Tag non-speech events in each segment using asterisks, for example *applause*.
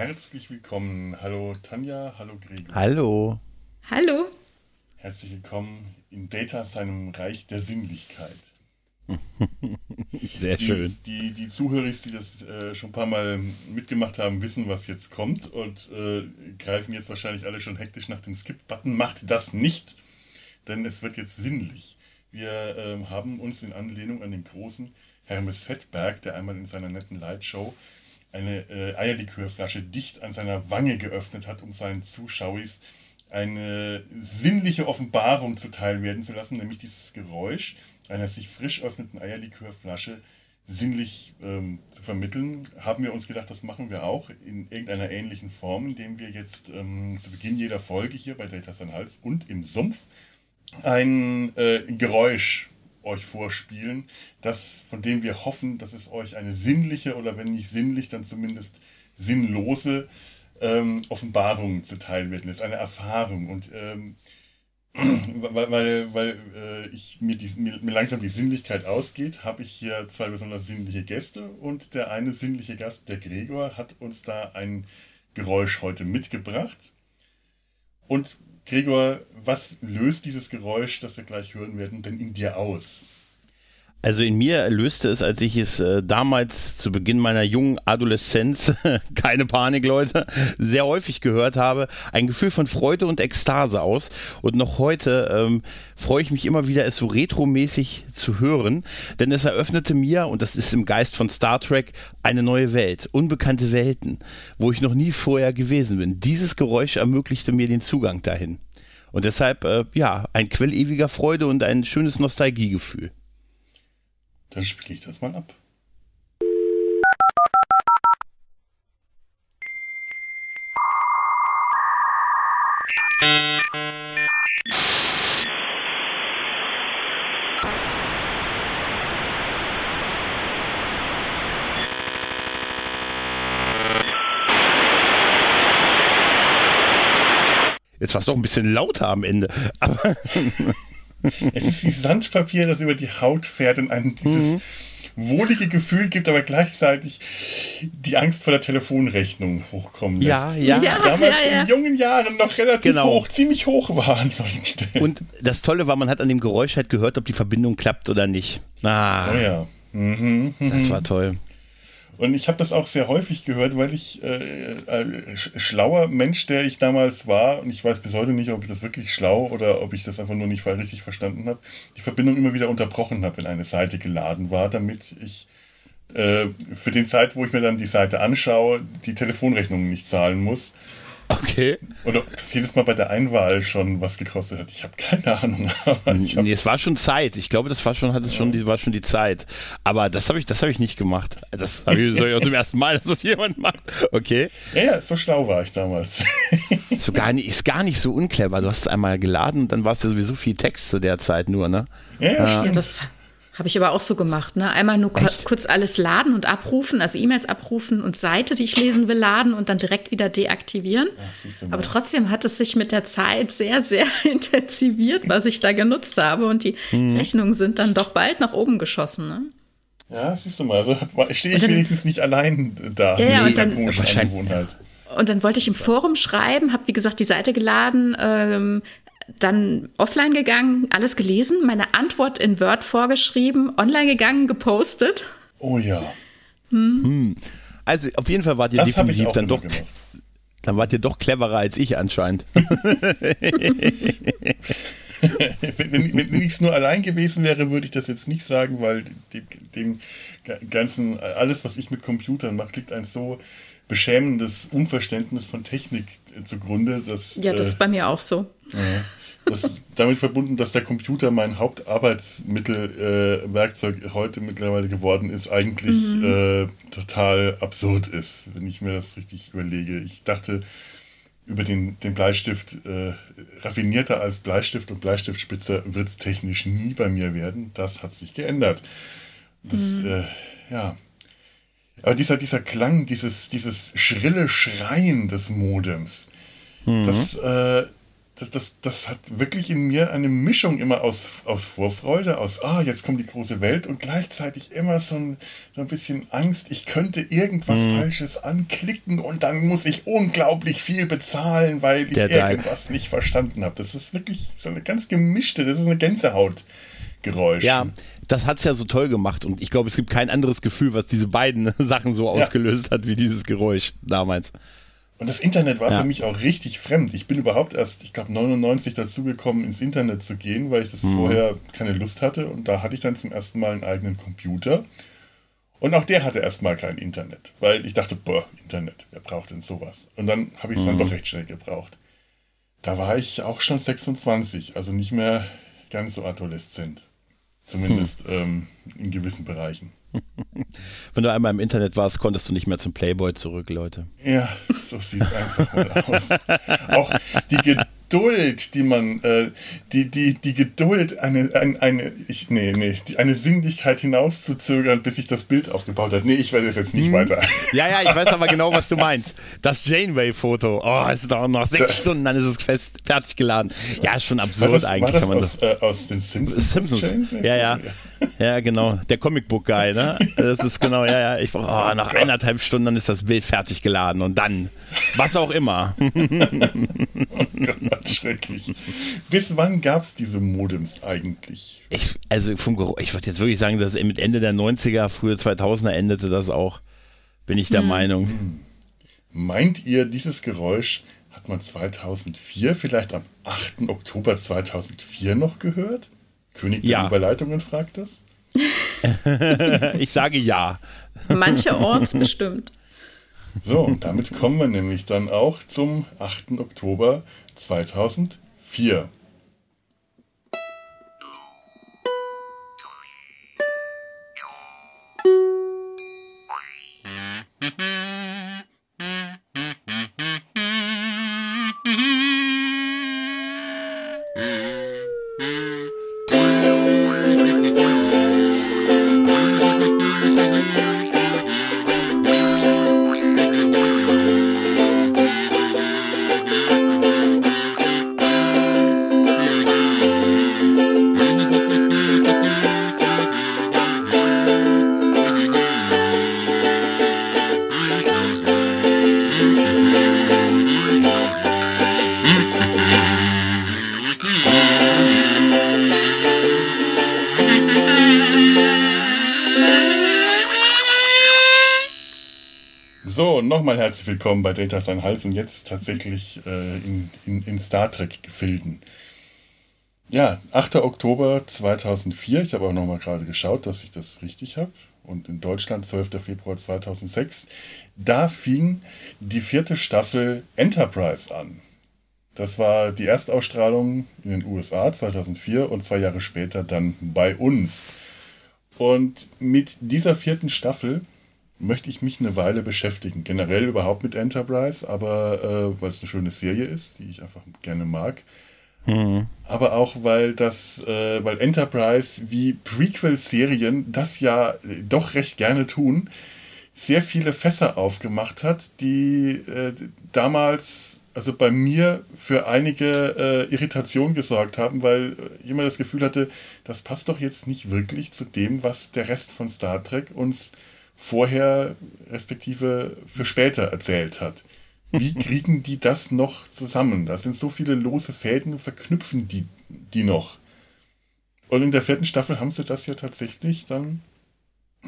herzlich willkommen. Hallo Tanja, hallo Gregor. Hallo. Hallo. Herzlich willkommen in Data, seinem Reich der Sinnlichkeit. *laughs* Sehr die, schön. Die, die Zuhörer, die das äh, schon ein paar Mal mitgemacht haben, wissen, was jetzt kommt und äh, greifen jetzt wahrscheinlich alle schon hektisch nach dem Skip-Button. Macht das nicht, denn es wird jetzt sinnlich. Wir äh, haben uns in Anlehnung an den großen Hermes Fettberg, der einmal in seiner netten Lightshow eine äh, Eierlikörflasche dicht an seiner Wange geöffnet hat, um seinen Zuschauers eine sinnliche Offenbarung zuteil werden zu lassen, nämlich dieses Geräusch einer sich frisch öffnenden Eierlikörflasche sinnlich ähm, zu vermitteln, haben wir uns gedacht, das machen wir auch in irgendeiner ähnlichen Form, indem wir jetzt ähm, zu Beginn jeder Folge hier bei Data Sein Hals und im Sumpf ein äh, Geräusch euch vorspielen, das, von dem wir hoffen, dass es euch eine sinnliche oder wenn nicht sinnlich, dann zumindest sinnlose ähm, Offenbarung zuteil wird. Das ist eine Erfahrung und ähm, *clears throat* weil, weil, weil äh, ich, mir, die, mir, mir, langsam die Sinnlichkeit ausgeht, habe ich hier zwei besonders sinnliche Gäste und der eine sinnliche Gast, der Gregor, hat uns da ein Geräusch heute mitgebracht. Und Gregor, was löst dieses Geräusch, das wir gleich hören werden, denn in dir aus? Also in mir löste es, als ich es äh, damals zu Beginn meiner jungen Adoleszenz, *laughs* keine Panik Leute, sehr häufig gehört habe, ein Gefühl von Freude und Ekstase aus. Und noch heute ähm, freue ich mich immer wieder, es so retromäßig zu hören, denn es eröffnete mir, und das ist im Geist von Star Trek, eine neue Welt, unbekannte Welten, wo ich noch nie vorher gewesen bin. Dieses Geräusch ermöglichte mir den Zugang dahin. Und deshalb, äh, ja, ein Quell ewiger Freude und ein schönes Nostalgiegefühl. Dann spiele ich das mal ab. Jetzt war es doch ein bisschen lauter am Ende. Aber *laughs* *laughs* es ist wie Sandpapier, das über die Haut fährt und einem dieses mhm. wohlige Gefühl gibt, aber gleichzeitig die Angst vor der Telefonrechnung hochkommen lässt. Ja, ja. ja Damals ja, ja. in jungen Jahren noch relativ genau. hoch, ziemlich hoch war an *laughs* solchen Stellen. Und das Tolle war, man hat an dem Geräusch halt gehört, ob die Verbindung klappt oder nicht. Ah, oh ja. Mhm, das war toll. Und ich habe das auch sehr häufig gehört, weil ich äh, äh, schlauer Mensch, der ich damals war, und ich weiß bis heute nicht, ob ich das wirklich schlau oder ob ich das einfach nur nicht richtig verstanden habe, die Verbindung immer wieder unterbrochen habe, wenn eine Seite geladen war, damit ich äh, für den Zeit, wo ich mir dann die Seite anschaue, die Telefonrechnung nicht zahlen muss. Okay. Oder ob das jedes Mal bei der Einwahl schon was gekostet hat. Ich habe keine Ahnung. *laughs* Hab nee, es war schon Zeit. Ich glaube, das war schon, hat es ja. schon, die war schon die Zeit. Aber das habe ich, das habe ich nicht gemacht. Das habe ich, ich zum ersten Mal, dass das jemand macht. Okay. Ja, ja, so schlau war ich damals. *laughs* so gar nicht, ist gar nicht so unclever. Du hast es einmal geladen und dann war es ja sowieso viel Text zu der Zeit nur, ne? Ja, ja, stimmt. Das habe ich aber auch so gemacht, ne? Einmal nur Echt? kurz alles laden und abrufen, also E-Mails abrufen und Seite, die ich lesen will, laden und dann direkt wieder deaktivieren. Ach, aber trotzdem hat es sich mit der Zeit sehr, sehr *laughs* intensiviert, was ich da genutzt habe und die hm. Rechnungen sind dann doch bald nach oben geschossen, ne? Ja, siehst du mal, also stehe ich dann, wenigstens nicht allein da ja, ja, mit dieser komischen Angewohnheit. Und dann wollte ich im Forum schreiben, habe wie gesagt die Seite geladen, ähm, dann offline gegangen, alles gelesen, meine Antwort in Word vorgeschrieben, online gegangen, gepostet. Oh ja. Hm. Hm. Also auf jeden Fall wart ihr das definitiv dann doch. Gemacht. Dann wart ihr doch cleverer als ich anscheinend. *laughs* wenn, wenn ich es nur allein gewesen wäre, würde ich das jetzt nicht sagen, weil dem, dem ganzen, alles, was ich mit Computern mache, liegt ein so beschämendes Unverständnis von Technik zugrunde. Dass, ja, das äh, ist bei mir auch so. Ja, das damit verbunden, dass der Computer mein Hauptarbeitsmittel, äh, Werkzeug heute mittlerweile geworden ist, eigentlich mhm. äh, total absurd ist, wenn ich mir das richtig überlege. Ich dachte, über den, den Bleistift, äh, raffinierter als Bleistift und Bleistiftspitzer wird es technisch nie bei mir werden. Das hat sich geändert. Das, mhm. äh, ja. Aber dieser, dieser Klang, dieses, dieses schrille Schreien des Modems, mhm. das, äh, das, das, das hat wirklich in mir eine Mischung immer aus, aus Vorfreude, aus, ah, jetzt kommt die große Welt und gleichzeitig immer so ein, so ein bisschen Angst, ich könnte irgendwas mhm. Falsches anklicken und dann muss ich unglaublich viel bezahlen, weil ich Der irgendwas Teil. nicht verstanden habe. Das ist wirklich so eine ganz gemischte, das ist eine Gänsehautgeräusch. Ja, das hat es ja so toll gemacht und ich glaube, es gibt kein anderes Gefühl, was diese beiden *laughs* Sachen so ja. ausgelöst hat, wie dieses Geräusch damals. Und das Internet war ja. für mich auch richtig fremd. Ich bin überhaupt erst, ich glaube, 99 dazugekommen, ins Internet zu gehen, weil ich das mhm. vorher keine Lust hatte. Und da hatte ich dann zum ersten Mal einen eigenen Computer. Und auch der hatte erstmal kein Internet, weil ich dachte, boah, Internet, wer braucht denn sowas? Und dann habe ich es mhm. dann doch recht schnell gebraucht. Da war ich auch schon 26, also nicht mehr ganz so adoleszent. Zumindest hm. ähm, in gewissen Bereichen. *laughs* Wenn du einmal im Internet warst, konntest du nicht mehr zum Playboy zurück, Leute. Ja, so sieht es einfach mal aus. Auch die Geduld, die man, äh, die, die, die Geduld, eine, eine, eine, ich, nee, nee, die, eine Sinnlichkeit hinauszuzögern, bis sich das Bild aufgebaut hat. Nee, ich weiß jetzt nicht hm. weiter. Ja, ja, ich weiß aber *laughs* genau, was du meinst. Das Janeway-Foto. Oh, es dauert noch sechs da, Stunden, dann ist es fest, fertig geladen. Ja, ist schon absurd das, eigentlich. War das aus, äh, aus den Simpsons? Simpsons. Ja, ja. *laughs* Ja, genau. Der Comicbook-Guy, ne? Das ist genau, ja, ja. Ich, oh, nach eineinhalb Stunden, dann ist das Bild fertig geladen und dann, was auch immer. *laughs* oh Gott, schrecklich. Bis wann gab es diese Modems eigentlich? Ich, also vom Geruch, ich würde jetzt wirklich sagen, dass mit Ende der 90er, frühe 2000er endete das auch, bin ich der hm. Meinung. Hm. Meint ihr, dieses Geräusch hat man 2004, vielleicht am 8. Oktober 2004 noch gehört? König der ja. Überleitungen fragt das? *laughs* ich sage ja. Mancherorts bestimmt. So, und damit kommen wir nämlich dann auch zum 8. Oktober 2004. nochmal herzlich willkommen bei Data Sein Hals und jetzt tatsächlich äh, in, in, in, Star Trek-Gefilden. Ja, 8. Oktober 2004, ich habe auch nochmal gerade geschaut, dass ich das richtig habe. Und in Deutschland 12. Februar 2006. Da fing die vierte Staffel Enterprise an. Das war die Erstausstrahlung in den USA 2004 und zwei Jahre später dann bei uns. Und mit dieser vierten Staffel möchte ich mich eine Weile beschäftigen. Generell überhaupt mit Enterprise, aber äh, weil es eine schöne Serie ist, die ich einfach gerne mag. Mhm. Aber auch weil das, äh, weil Enterprise wie Prequel-Serien das ja doch recht gerne tun, sehr viele Fässer aufgemacht hat, die äh, damals also bei mir für einige äh, Irritation gesorgt haben, weil ich immer das Gefühl hatte, das passt doch jetzt nicht wirklich zu dem, was der Rest von Star Trek uns vorher respektive für später erzählt hat. Wie *laughs* kriegen die das noch zusammen? Da sind so viele lose Fäden, verknüpfen die die noch. Und in der vierten Staffel haben sie das ja tatsächlich dann,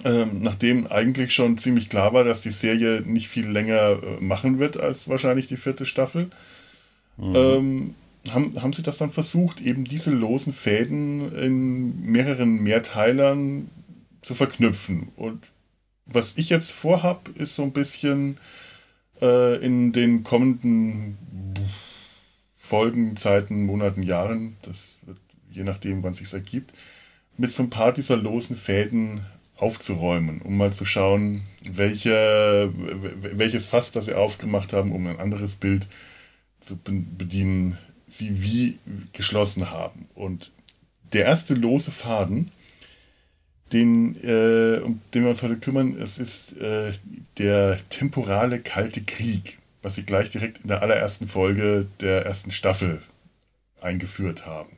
ähm, nachdem eigentlich schon ziemlich klar war, dass die Serie nicht viel länger äh, machen wird als wahrscheinlich die vierte Staffel, mhm. ähm, haben, haben sie das dann versucht, eben diese losen Fäden in mehreren Mehrteilern zu verknüpfen. Und was ich jetzt vorhab, ist so ein bisschen äh, in den kommenden Folgen, Zeiten, Monaten, Jahren, das wird je nachdem, wann es sich ergibt, mit so ein paar dieser losen Fäden aufzuräumen, um mal zu schauen, welche, welches Fass, das sie aufgemacht haben, um ein anderes Bild zu bedienen, sie wie geschlossen haben. Und der erste lose Faden den, äh, um den wir uns heute kümmern, es ist äh, der temporale Kalte Krieg, was sie gleich direkt in der allerersten Folge der ersten Staffel eingeführt haben.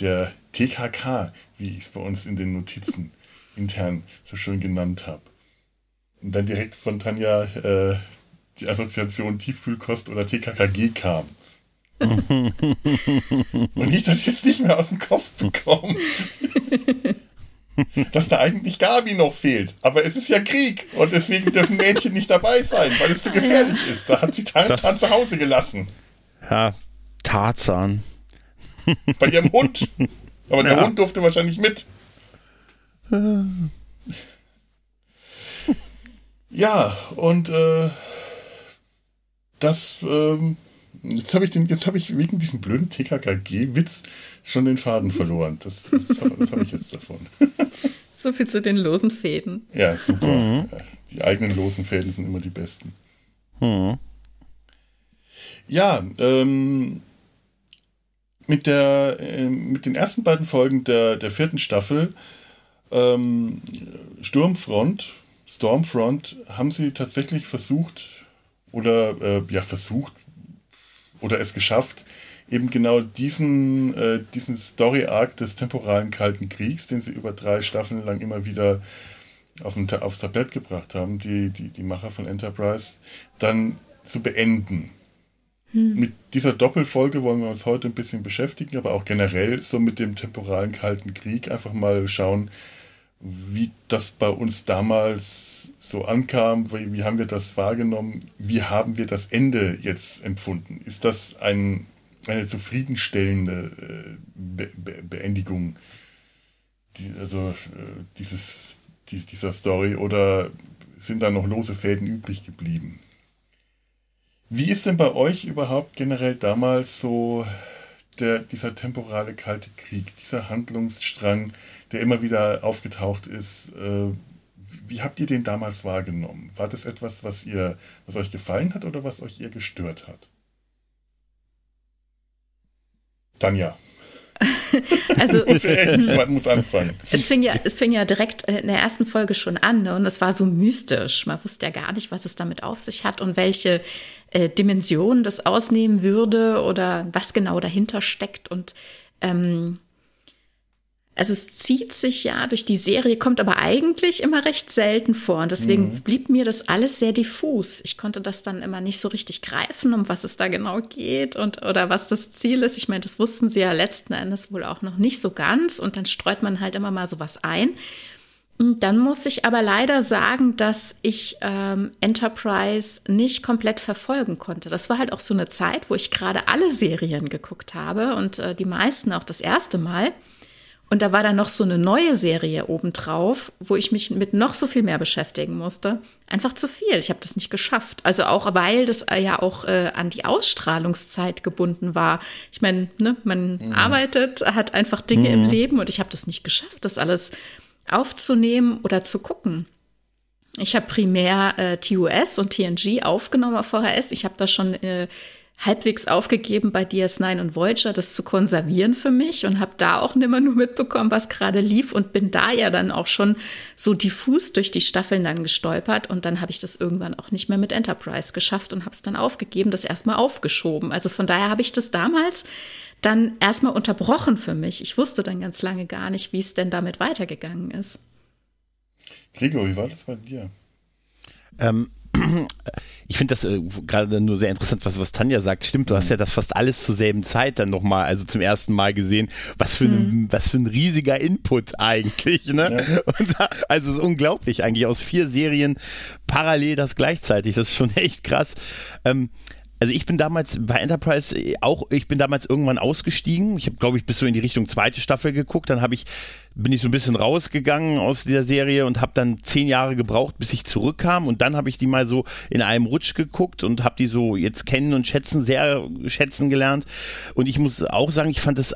Der TKK, wie ich es bei uns in den Notizen *laughs* intern so schön genannt habe. Und dann direkt von Tanja äh, die Assoziation Tiefkühlkost oder TKKG kam. *laughs* Und ich das jetzt nicht mehr aus dem Kopf bekomme. *laughs* *laughs* dass da eigentlich Gabi noch fehlt. Aber es ist ja Krieg und deswegen dürfen Mädchen nicht dabei sein, weil es zu gefährlich ja. ist. Da hat sie Tarzan zu Hause gelassen. Ja, Tarzan. *laughs* Bei ihrem Hund. Aber der ja. Hund durfte wahrscheinlich mit. Ja, und äh, das ähm, Jetzt habe ich, den, jetzt hab ich wegen diesem blöden TKKG-Witz schon den Faden verloren. Das, das habe hab ich jetzt davon. *laughs* So viel zu den losen Fäden. Ja, super. Mhm. Die eigenen losen Fäden sind immer die besten. Mhm. Ja, ähm, mit, der, äh, mit den ersten beiden Folgen der, der vierten Staffel ähm, Sturmfront, Stormfront, haben sie tatsächlich versucht, oder äh, ja, versucht, oder es geschafft, eben genau diesen, äh, diesen Story-Arc des temporalen Kalten Kriegs, den sie über drei Staffeln lang immer wieder auf ein, aufs Tablett gebracht haben, die, die, die Macher von Enterprise, dann zu beenden. Hm. Mit dieser Doppelfolge wollen wir uns heute ein bisschen beschäftigen, aber auch generell so mit dem temporalen Kalten Krieg einfach mal schauen, wie das bei uns damals so ankam, wie, wie, haben wir das wahrgenommen, wie haben wir das Ende jetzt empfunden? Ist das ein, eine zufriedenstellende äh, Be Be Beendigung die, also, äh, dieses, die, dieser Story oder sind da noch lose Fäden übrig geblieben? Wie ist denn bei euch überhaupt generell damals so der, dieser temporale kalte Krieg, dieser Handlungsstrang, der immer wieder aufgetaucht ist, äh, wie habt ihr den damals wahrgenommen? War das etwas, was ihr, was euch gefallen hat oder was euch eher gestört hat? Tanja. *laughs* also *laughs* man muss anfangen. Es fing ja, es fing ja direkt in der ersten Folge schon an ne? und es war so mystisch. Man wusste ja gar nicht, was es damit auf sich hat und welche äh, Dimension das ausnehmen würde oder was genau dahinter steckt und ähm, also es zieht sich ja durch die Serie, kommt aber eigentlich immer recht selten vor. Und deswegen mhm. blieb mir das alles sehr diffus. Ich konnte das dann immer nicht so richtig greifen, um was es da genau geht und oder was das Ziel ist. Ich meine, das wussten sie ja letzten Endes wohl auch noch nicht so ganz. Und dann streut man halt immer mal sowas ein. Dann muss ich aber leider sagen, dass ich ähm, Enterprise nicht komplett verfolgen konnte. Das war halt auch so eine Zeit, wo ich gerade alle Serien geguckt habe und äh, die meisten auch das erste Mal. Und da war dann noch so eine neue Serie obendrauf, wo ich mich mit noch so viel mehr beschäftigen musste. Einfach zu viel. Ich habe das nicht geschafft. Also auch, weil das ja auch äh, an die Ausstrahlungszeit gebunden war. Ich meine, ne, man mhm. arbeitet, hat einfach Dinge mhm. im Leben und ich habe das nicht geschafft, das alles aufzunehmen oder zu gucken. Ich habe primär äh, TUS und TNG aufgenommen auf VHS. Ich habe da schon äh, halbwegs aufgegeben, bei DS9 und Voyager das zu konservieren für mich und habe da auch nimmer nur mitbekommen, was gerade lief und bin da ja dann auch schon so diffus durch die Staffeln dann gestolpert und dann habe ich das irgendwann auch nicht mehr mit Enterprise geschafft und habe es dann aufgegeben, das erstmal aufgeschoben. Also von daher habe ich das damals dann erstmal unterbrochen für mich. Ich wusste dann ganz lange gar nicht, wie es denn damit weitergegangen ist. Gregor, wie war das bei dir? Ähm, *clears throat* ich finde das äh, gerade nur sehr interessant, was, was Tanja sagt. Stimmt, du hast ja das fast alles zur selben Zeit dann nochmal, also zum ersten Mal gesehen. Was für, ein, mhm. was für ein riesiger Input eigentlich, ne? Ja. *laughs* Da, also es ist unglaublich eigentlich, aus vier Serien parallel das gleichzeitig. Das ist schon *laughs* echt krass. Ähm, also ich bin damals bei Enterprise auch, ich bin damals irgendwann ausgestiegen. Ich habe, glaube ich, bis so in die Richtung zweite Staffel geguckt. Dann habe ich bin ich so ein bisschen rausgegangen aus dieser Serie und habe dann zehn Jahre gebraucht, bis ich zurückkam. Und dann habe ich die mal so in einem Rutsch geguckt und habe die so jetzt kennen und schätzen, sehr schätzen gelernt. Und ich muss auch sagen, ich fand das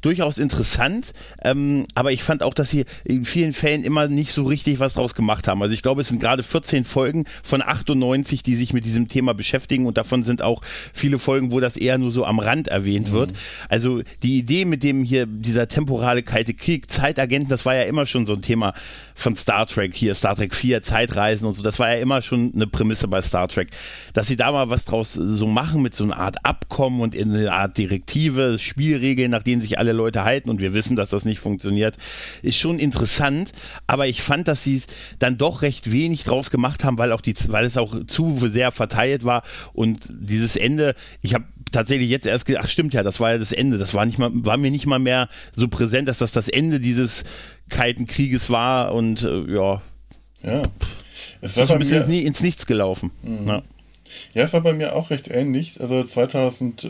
durchaus interessant, ähm, aber ich fand auch, dass sie in vielen Fällen immer nicht so richtig was draus gemacht haben. Also ich glaube, es sind gerade 14 Folgen von 98, die sich mit diesem Thema beschäftigen und davon sind auch viele Folgen, wo das eher nur so am Rand erwähnt mhm. wird. Also die Idee mit dem hier, dieser temporale kalte Krieg, Zeitagenten, das war ja immer schon so ein Thema von Star Trek, hier Star Trek 4, Zeitreisen und so, das war ja immer schon eine Prämisse bei Star Trek. Dass sie da mal was draus so machen mit so einer Art Abkommen und in eine Art Direktive, Spielregeln, nach denen sich alle Leute halten und wir wissen, dass das nicht funktioniert, ist schon interessant, aber ich fand, dass sie es dann doch recht wenig draus gemacht haben, weil auch die, weil es auch zu sehr verteilt war und dieses Ende, ich habe tatsächlich jetzt erst gedacht, ach stimmt ja, das war ja das Ende, das war nicht mal, war mir nicht mal mehr so präsent, dass das das Ende dieses Kalten Krieges war und äh, ja. Ja. Es war ist ein bisschen mir, ins Nichts gelaufen. Mhm. Ja. ja. es war bei mir auch recht ähnlich. Also 2000, äh,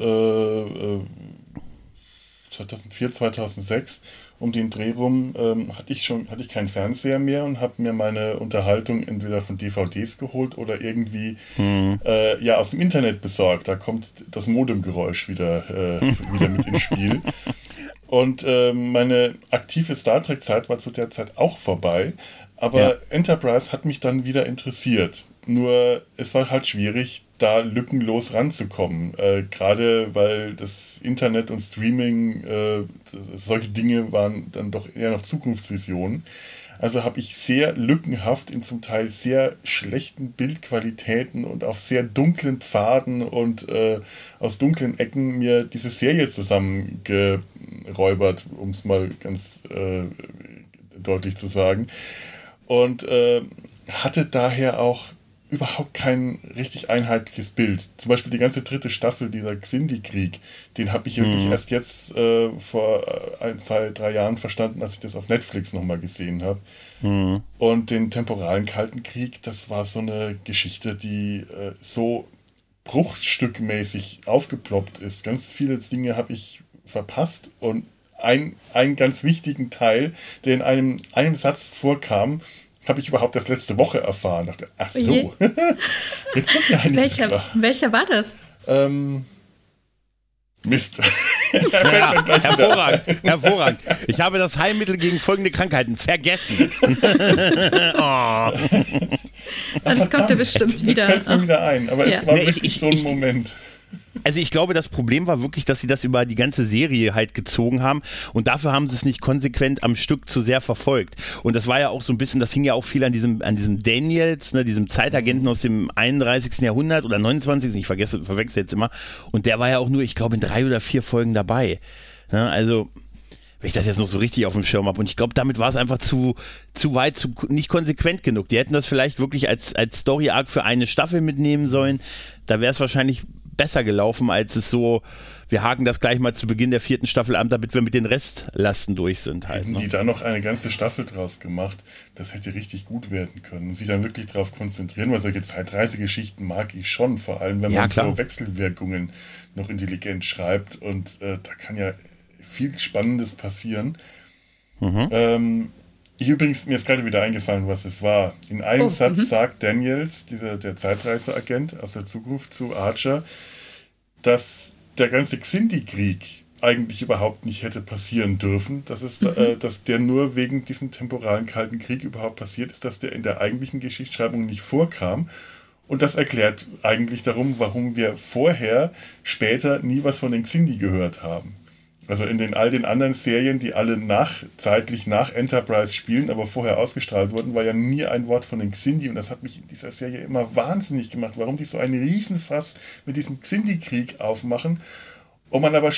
2004, äh, 2006 um den Dreh rum ähm, hatte ich schon hatte ich keinen Fernseher mehr und habe mir meine Unterhaltung entweder von DVDs geholt oder irgendwie mhm. äh, ja aus dem Internet besorgt. Da kommt das Modemgeräusch wieder äh, *laughs* wieder mit ins Spiel. Und äh, meine aktive Star Trek-Zeit war zu der Zeit auch vorbei. Aber ja. Enterprise hat mich dann wieder interessiert. Nur es war halt schwierig, da lückenlos ranzukommen. Äh, Gerade weil das Internet und Streaming, äh, solche Dinge waren dann doch eher noch Zukunftsvisionen. Also habe ich sehr lückenhaft in zum Teil sehr schlechten Bildqualitäten und auf sehr dunklen Pfaden und äh, aus dunklen Ecken mir diese Serie zusammengeräubert, um es mal ganz äh, deutlich zu sagen. Und äh, hatte daher auch überhaupt kein richtig einheitliches Bild. Zum Beispiel die ganze dritte Staffel, dieser Xindi-Krieg, den habe ich wirklich mhm. erst jetzt äh, vor äh, ein, zwei, drei Jahren verstanden, als ich das auf Netflix nochmal gesehen habe. Mhm. Und den temporalen Kalten Krieg, das war so eine Geschichte, die äh, so bruchstückmäßig aufgeploppt ist. Ganz viele Dinge habe ich verpasst und ein, einen ganz wichtigen Teil, der in einem, einem Satz vorkam, habe ich überhaupt erst letzte Woche erfahren. Dachte, ach so, *laughs* jetzt wird mir welcher, welcher war das? Ähm, Mist. *laughs* ja, hervorragend, hervorragend. Ich habe das Heilmittel gegen folgende Krankheiten vergessen. *laughs* oh. Das kommt ja bestimmt wieder. Fällt mir wieder ein, aber ja. es war nee, wirklich ich, so ein Moment. Also ich glaube, das Problem war wirklich, dass sie das über die ganze Serie halt gezogen haben und dafür haben sie es nicht konsequent am Stück zu sehr verfolgt. Und das war ja auch so ein bisschen, das hing ja auch viel an diesem, an diesem Daniels, ne, diesem Zeitagenten aus dem 31. Jahrhundert oder 29. Ich vergesse, verwechsel jetzt immer. Und der war ja auch nur, ich glaube, in drei oder vier Folgen dabei. Ne, also wenn ich das jetzt noch so richtig auf dem Schirm habe. Und ich glaube, damit war es einfach zu, zu weit, zu, nicht konsequent genug. Die hätten das vielleicht wirklich als, als Story-Arc für eine Staffel mitnehmen sollen. Da wäre es wahrscheinlich besser gelaufen, als es so, wir haken das gleich mal zu Beginn der vierten Staffel an, damit wir mit den Restlasten durch sind. Halt, Hätten ne? die da noch eine ganze Staffel draus gemacht, das hätte richtig gut werden können. Sich dann wirklich darauf konzentrieren, weil solche Zeitreisegeschichten mag ich schon, vor allem wenn ja, man klar. so Wechselwirkungen noch intelligent schreibt und äh, da kann ja viel Spannendes passieren. Mhm. Ähm, ich übrigens, mir ist gerade wieder eingefallen, was es war. In einem oh, Satz -hmm. sagt Daniels, dieser, der Zeitreiseagent aus der Zukunft zu Archer, dass der ganze Xindi-Krieg eigentlich überhaupt nicht hätte passieren dürfen. Dass, es, mhm. äh, dass der nur wegen diesem temporalen Kalten Krieg überhaupt passiert ist, dass der in der eigentlichen Geschichtsschreibung nicht vorkam. Und das erklärt eigentlich darum, warum wir vorher, später nie was von den Xindi gehört haben. Also in den all den anderen Serien, die alle nach, zeitlich nach Enterprise spielen, aber vorher ausgestrahlt wurden, war ja nie ein Wort von den Xindi. Und das hat mich in dieser Serie immer wahnsinnig gemacht, warum die so einen Riesenfass mit diesem Xindi-Krieg aufmachen. Und man aber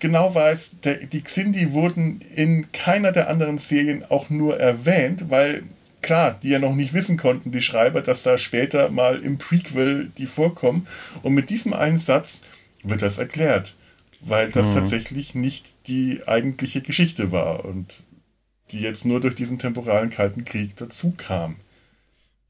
genau weiß, der, die Xindi wurden in keiner der anderen Serien auch nur erwähnt, weil klar, die ja noch nicht wissen konnten, die Schreiber, dass da später mal im Prequel die vorkommen. Und mit diesem einen Satz wird das erklärt weil das mhm. tatsächlich nicht die eigentliche Geschichte war und die jetzt nur durch diesen temporalen Kalten Krieg dazu kam.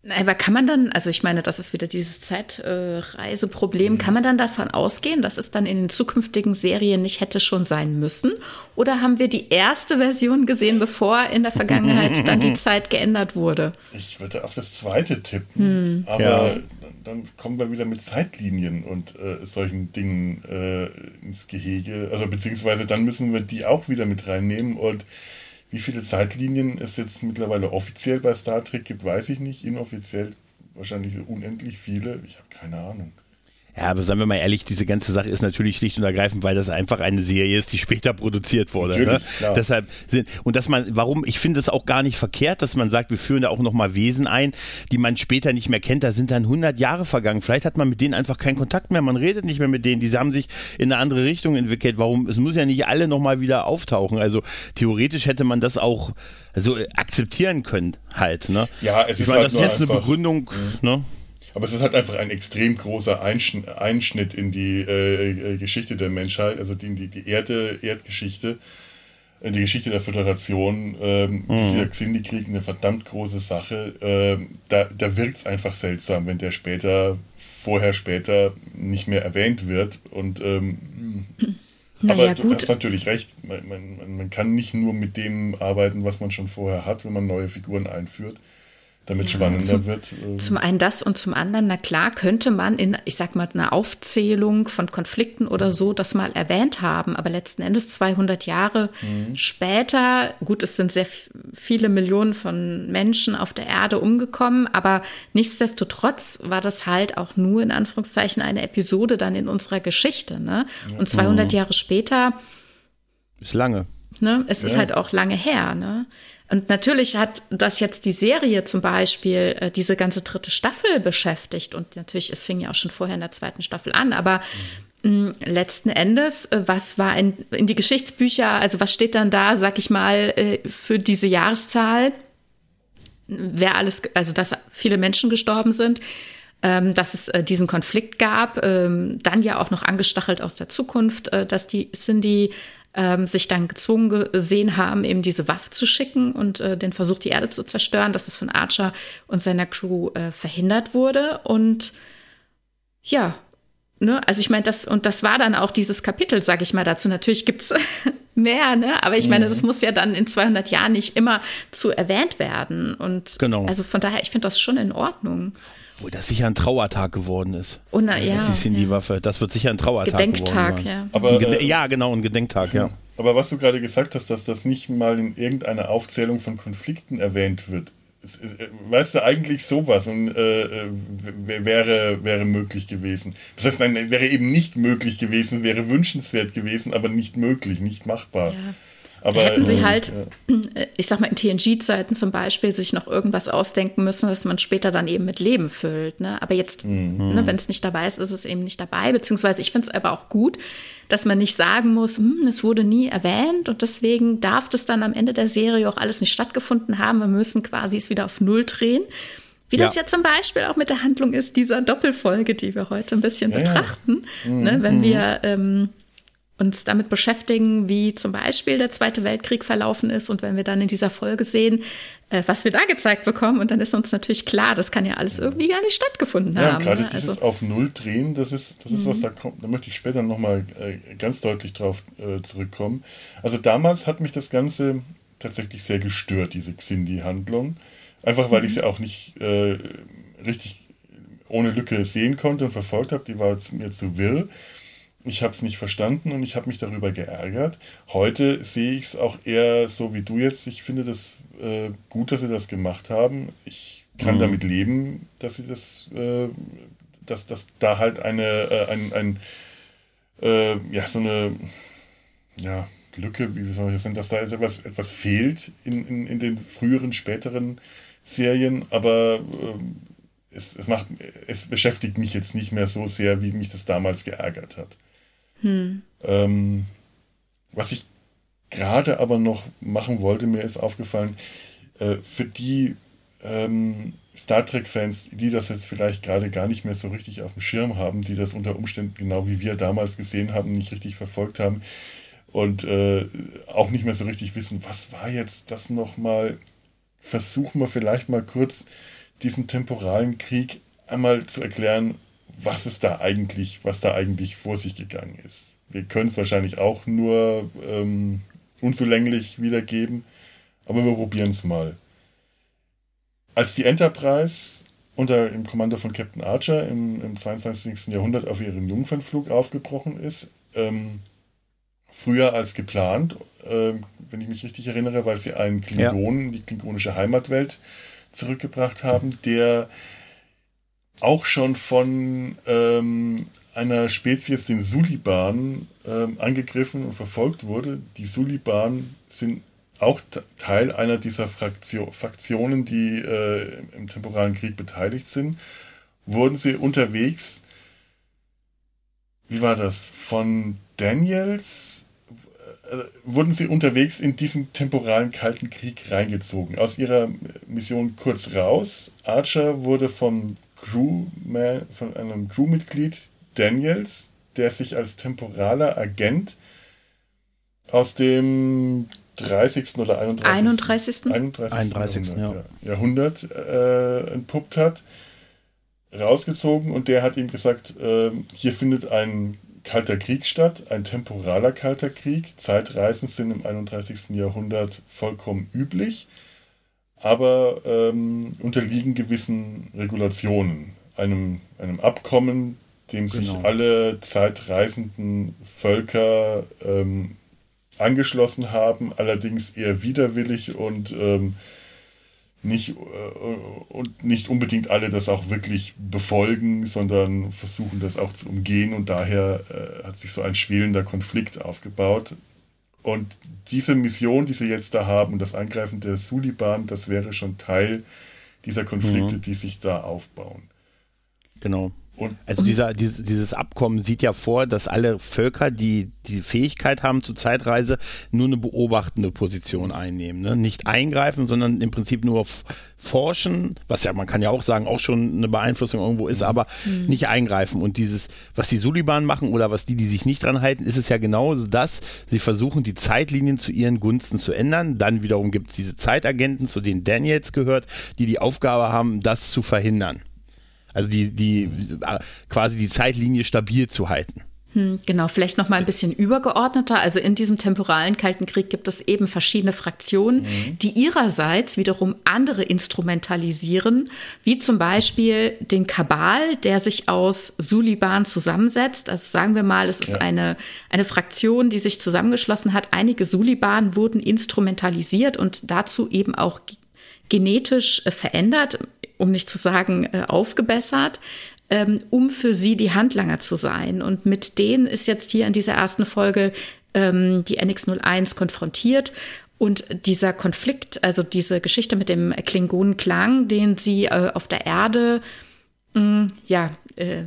Aber kann man dann, also ich meine, das ist wieder dieses Zeitreiseproblem, äh, kann man dann davon ausgehen, dass es dann in den zukünftigen Serien nicht hätte schon sein müssen? Oder haben wir die erste Version gesehen, bevor in der Vergangenheit dann die *laughs* Zeit geändert wurde? Ich würde auf das zweite tippen, hm. aber ja dann kommen wir wieder mit Zeitlinien und äh, solchen Dingen äh, ins Gehege. Also beziehungsweise dann müssen wir die auch wieder mit reinnehmen. Und wie viele Zeitlinien es jetzt mittlerweile offiziell bei Star Trek gibt, weiß ich nicht. Inoffiziell wahrscheinlich unendlich viele. Ich habe keine Ahnung. Ja, aber sagen wir mal ehrlich, diese ganze Sache ist natürlich schlicht und ergreifend, weil das einfach eine Serie ist, die später produziert wurde. Ne? Deshalb sind, und dass man, warum, ich finde es auch gar nicht verkehrt, dass man sagt, wir führen da auch nochmal Wesen ein, die man später nicht mehr kennt. Da sind dann 100 Jahre vergangen. Vielleicht hat man mit denen einfach keinen Kontakt mehr, man redet nicht mehr mit denen. Diese haben sich in eine andere Richtung entwickelt. Warum? Es muss ja nicht alle nochmal wieder auftauchen. Also theoretisch hätte man das auch also akzeptieren können halt. Ne? Ja, es ich ist meine, halt das ist jetzt eine Begründung. Mhm. Ne? Aber es ist halt einfach ein extrem großer Einschnitt in die äh, äh, Geschichte der Menschheit, also in die Erde, Erdgeschichte, in die Geschichte der Föderation. Ähm, mhm. Dieser Xindi-Krieg eine verdammt große Sache. Ähm, da da wirkt es einfach seltsam, wenn der später, vorher, später nicht mehr erwähnt wird. Und ähm, naja, aber du gut. hast natürlich recht. Man, man, man kann nicht nur mit dem arbeiten, was man schon vorher hat, wenn man neue Figuren einführt damit ja, spannender zum, wird. Ähm. Zum einen das und zum anderen, na klar, könnte man in, ich sag mal, einer Aufzählung von Konflikten oder so das mal erwähnt haben, aber letzten Endes 200 Jahre mhm. später, gut, es sind sehr viele Millionen von Menschen auf der Erde umgekommen, aber nichtsdestotrotz war das halt auch nur in Anführungszeichen eine Episode dann in unserer Geschichte, ne? Und 200 mhm. Jahre später. Ist lange. Ne? Es ja. ist halt auch lange her, ne? Und natürlich hat das jetzt die Serie zum Beispiel, äh, diese ganze dritte Staffel beschäftigt. Und natürlich, es fing ja auch schon vorher in der zweiten Staffel an, aber mh, letzten Endes, äh, was war in, in die Geschichtsbücher, also was steht dann da, sag ich mal, äh, für diese Jahreszahl? Wer alles, also dass viele Menschen gestorben sind, dass es äh, diesen Konflikt gab, ähm, dann ja auch noch angestachelt aus der Zukunft, äh, dass die Cindy ähm, sich dann gezwungen gesehen haben, eben diese Waffe zu schicken und äh, den Versuch, die Erde zu zerstören, dass das von Archer und seiner Crew äh, verhindert wurde. Und ja, ne, also ich meine, das, und das war dann auch dieses Kapitel, sag ich mal dazu. Natürlich gibt's *laughs* mehr, ne? Aber ich meine, mhm. das muss ja dann in 200 Jahren nicht immer zu erwähnt werden. Und genau. also von daher, ich finde das schon in Ordnung. Wo das sicher ein Trauertag geworden ist. Oh, na, ja. Das ist in die Waffe. Das wird sicher ein Trauertag Gedenktag, geworden ja. Aber, äh, ja, genau, ein Gedenktag, ja. Aber was du gerade gesagt hast, dass das nicht mal in irgendeiner Aufzählung von Konflikten erwähnt wird, äh, weißt du, eigentlich sowas und äh, äh wäre, wäre möglich gewesen. Das heißt, nein, wäre eben nicht möglich gewesen, wäre wünschenswert gewesen, aber nicht möglich, nicht machbar. Ja. Aber, hätten sie halt, ja. ich sag mal, in TNG-Zeiten zum Beispiel sich noch irgendwas ausdenken müssen, was man später dann eben mit Leben füllt. Ne? Aber jetzt, mhm. ne, wenn es nicht dabei ist, ist es eben nicht dabei. Beziehungsweise ich finde es aber auch gut, dass man nicht sagen muss, hm, es wurde nie erwähnt und deswegen darf das dann am Ende der Serie auch alles nicht stattgefunden haben. Wir müssen quasi es wieder auf Null drehen. Wie ja. das ja zum Beispiel auch mit der Handlung ist dieser Doppelfolge, die wir heute ein bisschen ja, betrachten. Ja. Mhm. Ne, wenn mhm. wir ähm, uns damit beschäftigen, wie zum Beispiel der Zweite Weltkrieg verlaufen ist. Und wenn wir dann in dieser Folge sehen, äh, was wir da gezeigt bekommen, und dann ist uns natürlich klar, das kann ja alles irgendwie gar nicht stattgefunden ja, haben. Ja, gerade ne? dieses also, auf Null drehen, das ist, das ist was mhm. da kommt. Da möchte ich später nochmal äh, ganz deutlich drauf äh, zurückkommen. Also damals hat mich das Ganze tatsächlich sehr gestört, diese Xindi-Handlung. Einfach weil mhm. ich sie auch nicht äh, richtig ohne Lücke sehen konnte und verfolgt habe. Die war mir zu wirr. Ich habe es nicht verstanden und ich habe mich darüber geärgert. Heute sehe ich es auch eher so wie du jetzt. Ich finde das äh, gut, dass sie das gemacht haben. Ich kann mhm. damit leben, dass sie das, äh, dass, dass da halt eine, äh, ein, ein äh, ja, so eine, ja, Lücke, wie soll ich das nennen, dass da etwas, etwas fehlt in, in, in den früheren, späteren Serien, aber ähm, es, es, macht, es beschäftigt mich jetzt nicht mehr so sehr, wie mich das damals geärgert hat. Hm. Ähm, was ich gerade aber noch machen wollte, mir ist aufgefallen, äh, für die ähm, Star Trek-Fans, die das jetzt vielleicht gerade gar nicht mehr so richtig auf dem Schirm haben, die das unter Umständen genau wie wir damals gesehen haben, nicht richtig verfolgt haben und äh, auch nicht mehr so richtig wissen, was war jetzt das nochmal, versuchen wir vielleicht mal kurz diesen temporalen Krieg einmal zu erklären, was ist da eigentlich, was da eigentlich vor sich gegangen ist. Wir können es wahrscheinlich auch nur ähm, unzulänglich wiedergeben, aber wir probieren es mal. Als die Enterprise unter dem Kommando von Captain Archer im, im 22. Jahrhundert auf ihren Jungfernflug aufgebrochen ist, ähm, früher als geplant, äh, wenn ich mich richtig erinnere, weil sie einen Klingonen, ja. die klingonische Heimatwelt, zurückgebracht haben, der auch schon von ähm, einer Spezies, den Suliban, äh, angegriffen und verfolgt wurde. Die Suliban sind auch Teil einer dieser Fraktio Fraktionen, die äh, im temporalen Krieg beteiligt sind. Wurden sie unterwegs, wie war das, von Daniels, äh, wurden sie unterwegs in diesen temporalen Kalten Krieg reingezogen. Aus ihrer Mission kurz raus. Archer wurde vom Crewman, von einem Crewmitglied Daniels, der sich als temporaler Agent aus dem 30. oder 31. 31. 31. 31. Jahrhundert, ja. Jahrhundert äh, entpuppt hat, rausgezogen und der hat ihm gesagt, äh, hier findet ein kalter Krieg statt, ein temporaler kalter Krieg. Zeitreisen sind im 31. Jahrhundert vollkommen üblich, aber ähm, unterliegen gewissen Regulationen, einem, einem Abkommen, dem sich Genau. alle zeitreisenden Völker ähm, angeschlossen haben, allerdings eher widerwillig und ähm, nicht, äh, und nicht unbedingt alle das auch wirklich befolgen, sondern versuchen das auch zu umgehen und daher äh, hat sich so ein schwelender Konflikt aufgebaut. Und diese Mission, die sie jetzt da haben, das Angreifen der Suliban, das wäre schon Teil dieser Konflikte, die sich da aufbauen. Genau. Und Also dieser, dieses, dieses Abkommen sieht ja vor, dass alle Völker, die die Fähigkeit haben zur Zeitreise, nur eine beobachtende Position einnehmen. Ne? Nicht eingreifen, sondern im Prinzip nur forschen, was ja, man kann ja auch sagen, auch schon eine Beeinflussung irgendwo ist, aber nicht eingreifen. Und dieses, was die Suliban machen oder was die, die sich nicht dran halten, ist es ja genauso das, sie versuchen die Zeitlinien zu ihren Gunsten zu ändern. Dann wiederum gibt es diese Zeitagenten, zu denen Daniels gehört, die die Aufgabe haben, das zu verhindern. Also die, die äh, quasi die Zeitlinie stabil zu halten. Hm, Genau, vielleicht noch mal ein bisschen übergeordneter. Also in diesem temporalen Kalten Krieg gibt es eben verschiedene Fraktionen, die ihrerseits wiederum andere instrumentalisieren, wie zum Beispiel den Kabal, der sich aus Suliban zusammensetzt. Also sagen wir mal, es ist Ja. eine, eine Fraktion, die sich zusammengeschlossen hat. Einige Suliban wurden instrumentalisiert und dazu eben auch genetisch äh, verändert, um nicht zu sagen äh, aufgebessert ähm, um für sie die Handlanger zu sein. Und mit denen ist jetzt hier in dieser ersten Folge ähm, die NX01 konfrontiert. Und dieser Konflikt, also diese Geschichte mit dem Klingonenklang, den sie äh, auf der Erde mh, ja, äh,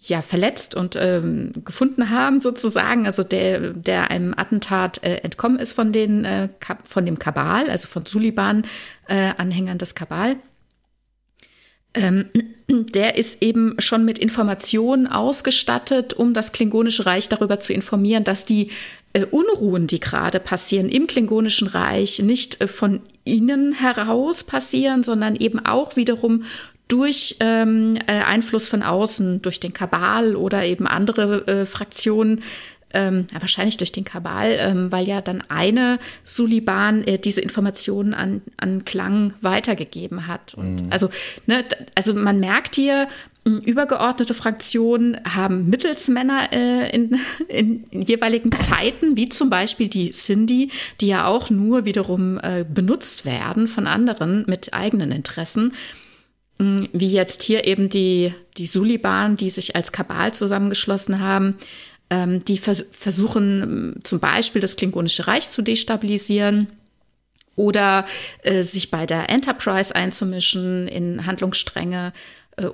ja, verletzt und ähm, gefunden haben, sozusagen, also der, der einem Attentat äh, entkommen ist von, den, äh, von dem Kabal, also von Suliban, äh, Anhängern des Kabal. Ähm, *clears throat* der ist eben schon mit Informationen ausgestattet, um das Klingonische Reich darüber zu informieren, dass die äh, Unruhen, die gerade passieren im Klingonischen Reich, nicht äh, von innen heraus passieren, sondern eben auch wiederum durch ähm, äh, Einfluss von außen, durch den Kabal oder eben andere äh, Fraktionen, ähm, ja, wahrscheinlich durch den Kabal, ähm, weil ja dann eine Suliban äh, diese Informationen an, an Klang weitergegeben hat. Und also, ne, also man merkt hier, übergeordnete Fraktionen haben Mittelsmänner äh, in, *laughs* in, in jeweiligen Zeiten, wie zum Beispiel die Cindy, die ja auch nur wiederum äh, benutzt werden von anderen mit eigenen Interessen. Wie jetzt hier eben die, die Suliban, die sich als Kabal zusammengeschlossen haben, ähm, die vers versuchen ähm, zum Beispiel das Klingonische Reich zu destabilisieren oder äh, sich bei der Enterprise einzumischen in Handlungsstränge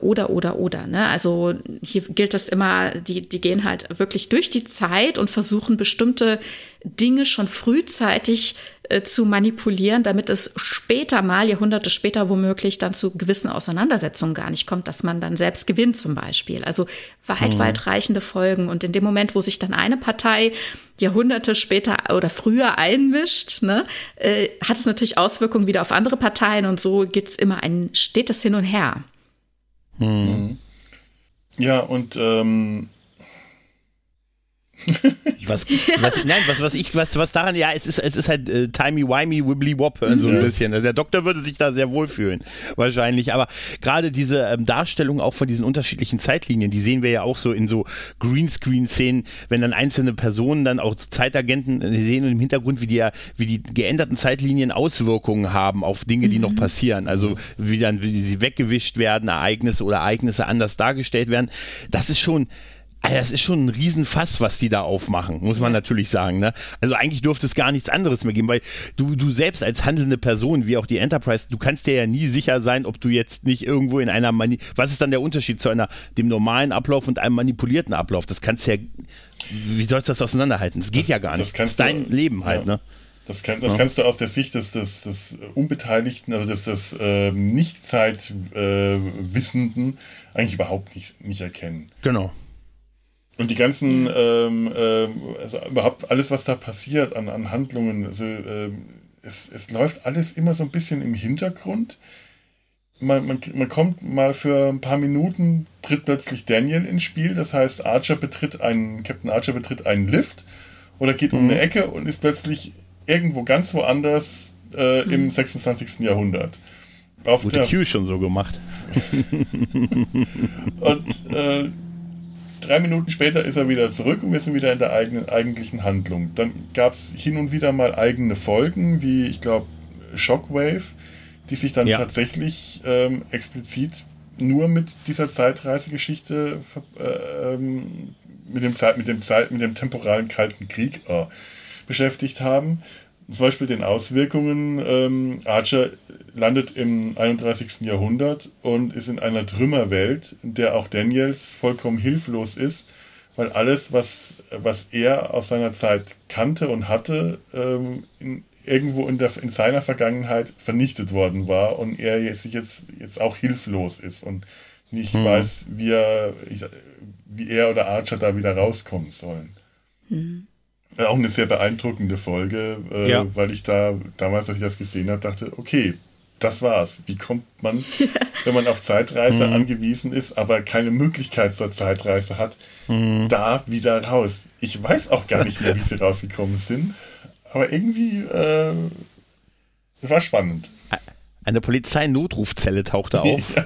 oder, oder, oder. Ne? Also hier gilt es immer, die, die gehen halt wirklich durch die Zeit und versuchen bestimmte Dinge schon frühzeitig äh, zu manipulieren, damit es später mal, Jahrhunderte später womöglich, dann zu gewissen Auseinandersetzungen gar nicht kommt, dass man dann selbst gewinnt zum Beispiel. Also weit, weit reichende Folgen. Und in dem Moment, wo sich dann eine Partei Jahrhunderte später oder früher einmischt, ne, äh, hat es natürlich Auswirkungen wieder auf andere Parteien und so geht's immer ein stetes Hin und Her. Ja, und ähm, was, was, nein, was, was ich, was, was daran, ja, es ist, es ist halt äh, timey-wimey, wibbly-wop so ein bisschen. Also der Doktor würde sich da sehr wohlfühlen, wahrscheinlich. Aber gerade diese ähm, Darstellung auch von diesen unterschiedlichen Zeitlinien, die sehen wir ja auch so in so Greenscreen-Szenen, wenn dann einzelne Personen dann auch Zeitagenten äh, sehen und im Hintergrund, wie die ja, wie die geänderten Zeitlinien Auswirkungen haben auf Dinge, die mhm. noch passieren. Also wie dann, wie sie weggewischt werden, Ereignisse oder Ereignisse anders dargestellt werden. Das ist schon, also das ist schon ein Riesenfass, was die da aufmachen, muss man natürlich sagen. Ne? Also eigentlich dürfte es gar nichts anderes mehr geben, weil du, du selbst als handelnde Person, wie auch die Enterprise, du kannst dir ja nie sicher sein, ob du jetzt nicht irgendwo in einer Mani was ist dann der Unterschied zu einer dem normalen Ablauf und einem manipulierten Ablauf? Das kannst du ja, wie sollst du das auseinandeiter Das geht das, ja gar nicht. Das, kannst das ist dein du, Leben halt, ja. ne? Das, kann, das ja. kannst du aus der Sicht des, des, des Unbeteiligten, also des, des äh, Nicht-Zeitwissenden äh, eigentlich überhaupt nicht, nicht erkennen. Genau. Und die ganzen, ähm, äh, also überhaupt alles, was da passiert an, an Handlungen, also, äh, es, es läuft alles immer so ein bisschen im Hintergrund. Man, man, man kommt mal für ein paar Minuten, tritt plötzlich Daniel ins Spiel. Das heißt, Archer betritt einen, Captain Archer betritt einen Lift oder geht mhm. um eine Ecke und ist plötzlich irgendwo ganz woanders äh, mhm. im 26. Jahrhundert. Auf Wurde der, Q schon so gemacht. *laughs* und äh, drei Minuten später ist er wieder zurück und wir sind wieder in der eigenen, eigentlichen Handlung. Dann gab es hin und wieder mal eigene Folgen, wie ich glaube Shockwave, die sich dann ja. tatsächlich ähm, explizit nur mit dieser Zeitreisegeschichte äh, ähm, mit dem Zeit, mit dem Zeit, mit dem temporalen Kalten Krieg äh, beschäftigt haben. Zum Beispiel den Auswirkungen. Ähm, Archer landet im 31. Jahrhundert und ist in einer Trümmerwelt, in der auch Daniels vollkommen hilflos ist, weil alles, was, was er aus seiner Zeit kannte und hatte, ähm, in, irgendwo in, der, in seiner Vergangenheit vernichtet worden war und er jetzt, jetzt, jetzt auch hilflos ist und nicht mhm. weiß, wie er, wie er oder Archer da wieder rauskommen sollen. Mhm. Auch eine sehr beeindruckende Folge, äh, ja. weil ich da damals, als ich das gesehen habe, dachte, okay, das war's. Wie kommt man, *laughs* wenn man auf Zeitreise mhm. angewiesen ist, aber keine Möglichkeit zur Zeitreise hat, mhm. da wieder raus? Ich weiß auch gar nicht mehr, wie sie *laughs* rausgekommen sind, aber irgendwie, äh, es war spannend. Eine Polizeinotrufzelle tauchte *laughs* auf. *laughs*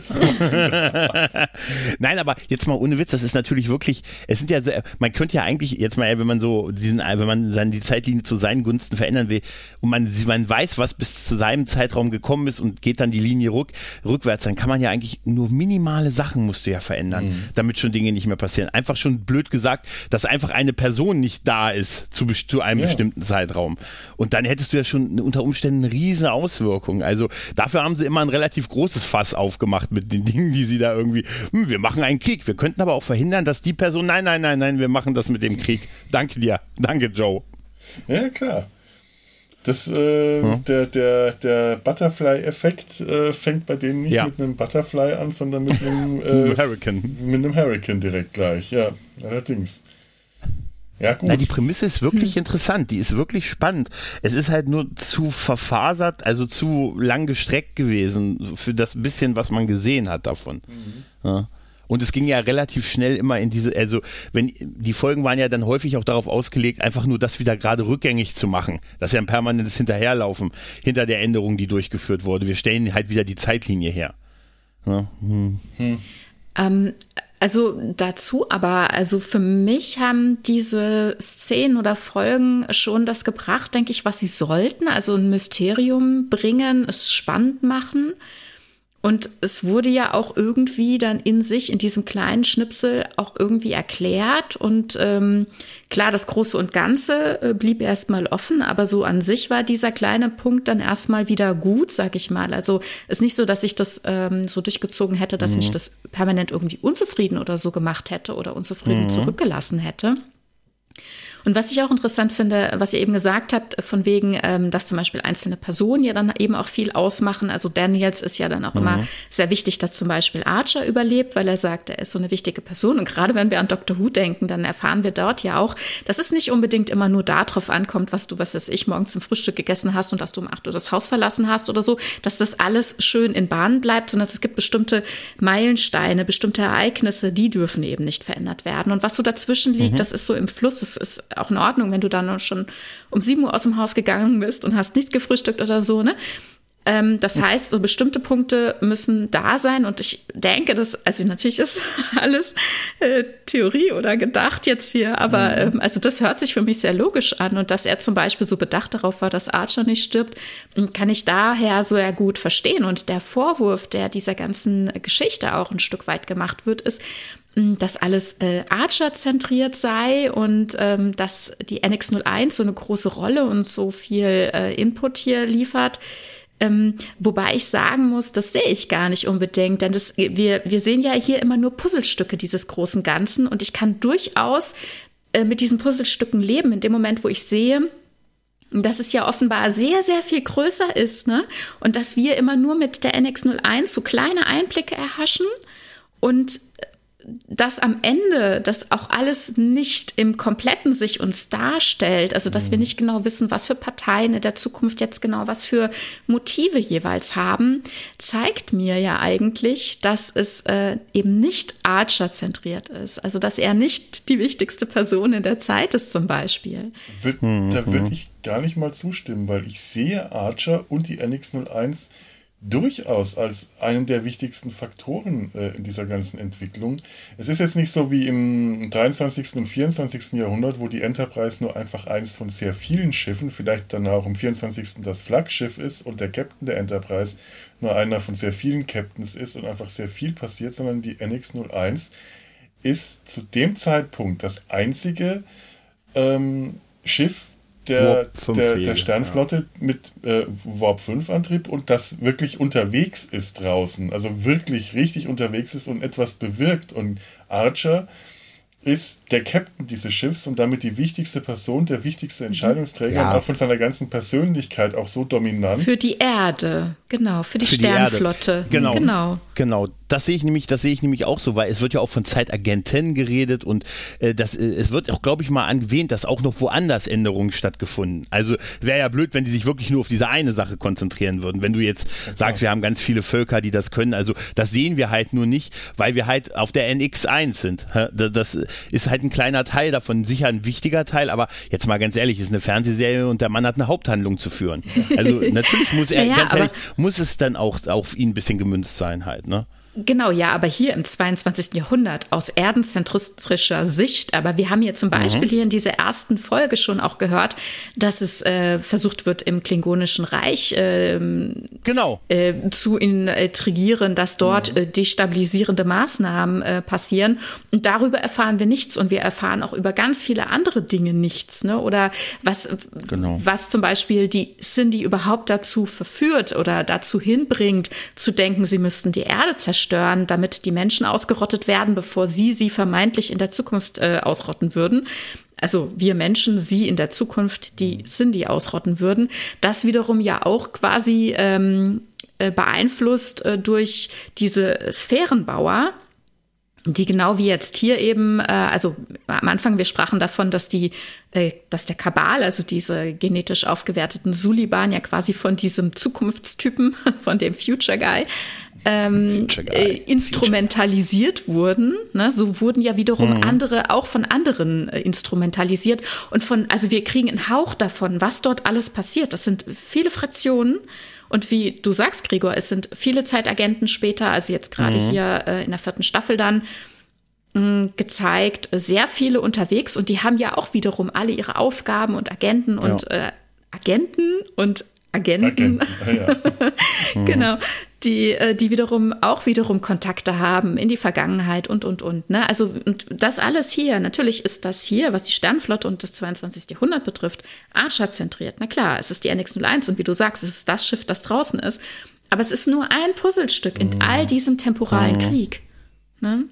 Nein, aber jetzt mal ohne Witz, das ist natürlich wirklich, es sind ja, man könnte ja eigentlich jetzt mal, wenn man so diesen, wenn man dann die Zeitlinie zu seinen Gunsten verändern will und man, man weiß, was bis zu seinem Zeitraum gekommen ist und geht dann die Linie rück, rückwärts, dann kann man ja eigentlich nur minimale Sachen musst du ja verändern, mhm. damit schon Dinge nicht mehr passieren. Einfach schon blöd gesagt, dass einfach eine Person nicht da ist zu, zu einem ja. bestimmten Zeitraum. Und dann hättest du ja schon unter Umständen eine riesige Auswirkung. Also da dafür haben sie immer ein relativ großes Fass aufgemacht mit den Dingen, die sie da irgendwie, hm, wir machen einen Krieg. Wir könnten aber auch verhindern, dass die Person, nein, nein, nein, nein, wir machen das mit dem Krieg. Danke dir. Danke, Joe. Ja, klar. Das, äh, hm? der, der, der Butterfly-Effekt äh, fängt bei denen nicht ja. mit einem Butterfly an, sondern mit einem *laughs* äh, Hurricane. Mit einem Hurricane direkt gleich, ja, allerdings. Ja, gut. Na, die Prämisse ist wirklich hm. interessant, die ist wirklich spannend. Es ist halt nur zu verfasert, also zu lang gestreckt gewesen für das bisschen, was man gesehen hat davon. Mhm. Ja. Und es ging ja relativ schnell immer in diese, also wenn die Folgen waren ja dann häufig auch darauf ausgelegt, einfach nur das wieder gerade rückgängig zu machen. Das ist ja ein permanentes Hinterherlaufen hinter der Änderung, die durchgeführt wurde. Wir stellen halt wieder die Zeitlinie her. Ja. Hm. Hm. Ähm, also dazu, aber also für mich haben diese Szenen oder Folgen schon das gebracht, denke ich, was sie sollten. Also ein Mysterium bringen, es spannend machen. Und es wurde ja auch irgendwie dann in sich, in diesem kleinen Schnipsel, auch irgendwie erklärt. Und ähm, klar, das Große und Ganze äh, blieb erstmal offen, aber so an sich war dieser kleine Punkt dann erstmal wieder gut, sag ich mal. Also ist nicht so, dass ich das ähm, so durchgezogen hätte, dass mhm. mich das permanent irgendwie unzufrieden oder so gemacht hätte oder unzufrieden mhm. zurückgelassen hätte. Und was ich auch interessant finde, was ihr eben gesagt habt, von wegen, ähm, dass zum Beispiel einzelne Personen ja dann eben auch viel ausmachen. Also Daniels ist ja dann auch mhm. immer sehr wichtig, dass zum Beispiel Archer überlebt, weil er sagt, er ist so eine wichtige Person. Und gerade wenn wir an Dr. Who denken, dann erfahren wir dort ja auch, dass es nicht unbedingt immer nur darauf ankommt, was du, was weiß ich, morgens zum Frühstück gegessen hast und dass du um 8 Uhr das Haus verlassen hast oder so, dass das alles schön in Bahnen bleibt, sondern es gibt bestimmte Meilensteine, bestimmte Ereignisse, die dürfen eben nicht verändert werden. Und was so dazwischen liegt, mhm. das ist so im Fluss, das ist auch in Ordnung, wenn du dann schon um 7 Uhr aus dem Haus gegangen bist und hast nichts gefrühstückt oder so, ne? Ähm, das heißt, so bestimmte Punkte müssen da sein und ich denke, dass, also natürlich ist *laughs* alles äh, Theorie oder gedacht jetzt hier, aber mhm. ähm, also das hört sich für mich sehr logisch an und dass er zum Beispiel so bedacht darauf war, dass Archer nicht stirbt, kann ich daher so ja gut verstehen und der Vorwurf, der dieser ganzen Geschichte auch ein Stück weit gemacht wird, ist, dass alles äh, Archer-zentriert sei und ähm, dass die NX01 so eine große Rolle und so viel äh, Input hier liefert. Ähm, wobei ich sagen muss, das sehe ich gar nicht unbedingt, denn das, wir, wir sehen ja hier immer nur Puzzlestücke dieses großen Ganzen und ich kann durchaus äh, mit diesen Puzzlestücken leben, in dem Moment, wo ich sehe, dass es ja offenbar sehr, sehr viel größer ist, ne? Und dass wir immer nur mit der NX01 so kleine Einblicke erhaschen und dass am Ende das auch alles nicht im Kompletten sich uns darstellt, also dass mhm. wir nicht genau wissen, was für Parteien in der Zukunft jetzt genau was für Motive jeweils haben, zeigt mir ja eigentlich, dass es äh, eben nicht Archer-zentriert ist. Also dass er nicht die wichtigste Person in der Zeit ist zum Beispiel. Wird, mhm. Da würde ich gar nicht mal zustimmen, weil ich sehe Archer und die NX01 durchaus als einen der wichtigsten Faktoren äh, in dieser ganzen Entwicklung. Es ist jetzt nicht so wie im 23. und 24. Jahrhundert, wo die Enterprise nur einfach eines von sehr vielen Schiffen, vielleicht dann auch im 24. das Flaggschiff ist und der Captain der Enterprise nur einer von sehr vielen Captains ist und einfach sehr viel passiert, sondern die NX-01 ist zu dem Zeitpunkt das einzige ähm, Schiff, der, der, der, Sternflotte ja. mit äh, Warp 5 Antrieb und das wirklich unterwegs ist draußen, also wirklich richtig unterwegs ist und etwas bewirkt. Und Archer ist der Captain dieses Schiffs und damit die wichtigste Person, der wichtigste. Entscheidungsträger ja. und auch von seiner ganzen Persönlichkeit auch so dominant. Für die Erde, genau, für die für Sternflotte. Die genau, genau. Genau, das sehe ich nämlich, das sehe ich nämlich auch so, weil es wird ja auch von Zeitagenten geredet und äh, das, äh, es wird auch, glaube ich, mal erwähnt, dass auch noch woanders Änderungen stattgefunden. Also wäre ja blöd, wenn die sich wirklich nur auf diese eine Sache konzentrieren würden. Wenn du jetzt ja, sagst, wir haben ganz viele Völker, die das können, also das sehen wir halt nur nicht, weil wir halt auf der NX1 sind. Das ist halt ein kleiner Teil davon, sicher ein wichtiger Teil, aber jetzt mal ganz ehrlich, ist eine Fernsehserie und der Mann hat eine Haupthandlung zu führen. Also *laughs* natürlich muss er, ja, ganz ehrlich, muss es dann auch auf ihn ein bisschen gemünzt sein halt, ne? Genau, ja, aber hier im 22. Jahrhundert aus erdenzentristischer Sicht. Aber wir haben hier zum Beispiel mhm. hier in dieser ersten Folge schon auch gehört, dass es äh, versucht wird, im Klingonischen Reich äh, genau. äh, zu intrigieren, dass dort mhm. Äh, destabilisierende Maßnahmen äh, passieren. Und darüber erfahren wir nichts und wir erfahren auch über ganz viele andere Dinge nichts. Ne? Oder was, genau. was zum Beispiel die Cindy überhaupt dazu verführt oder dazu hinbringt, zu denken, sie müssten die Erde zerstören zerstören, damit die Menschen ausgerottet werden, bevor sie sie vermeintlich in der Zukunft äh, ausrotten würden. Also wir Menschen sie in der Zukunft die Cindy ausrotten würden. Das wiederum ja auch quasi ähm, äh, beeinflusst äh, durch diese Sphärenbauer, die genau wie jetzt hier eben, äh, also am Anfang, wir sprachen davon, dass die, äh, dass der Kabal, also diese genetisch aufgewerteten Suliban ja quasi von diesem Zukunftstypen, *laughs* von dem Future Guy, ähm, äh, instrumentalisiert wurden. Ne? So wurden ja wiederum mhm. andere auch von anderen äh, instrumentalisiert. Und von, also wir kriegen einen Hauch davon, was dort alles passiert. Das sind viele Fraktionen. Und wie du sagst, Gregor, es sind viele Zeitagenten später, also jetzt gerade mhm. hier äh, in der vierten Staffel dann, mh, gezeigt, sehr viele unterwegs und die haben ja auch wiederum alle ihre Aufgaben und Agenten und ja. äh, Agenten und Agenten. Agenten. Ja, ja. *laughs* genau die, äh, die wiederum auch wiederum Kontakte haben in die Vergangenheit und, und, und. Ne? Also und das alles hier, natürlich ist das hier, was die Sternflotte und das 22. Jahrhundert betrifft, Archer zentriert. Na klar, es ist die NX-01 und wie du sagst, es ist das Schiff, das draußen ist. Aber es ist nur ein Puzzlestück in all diesem temporalen Krieg. Ne?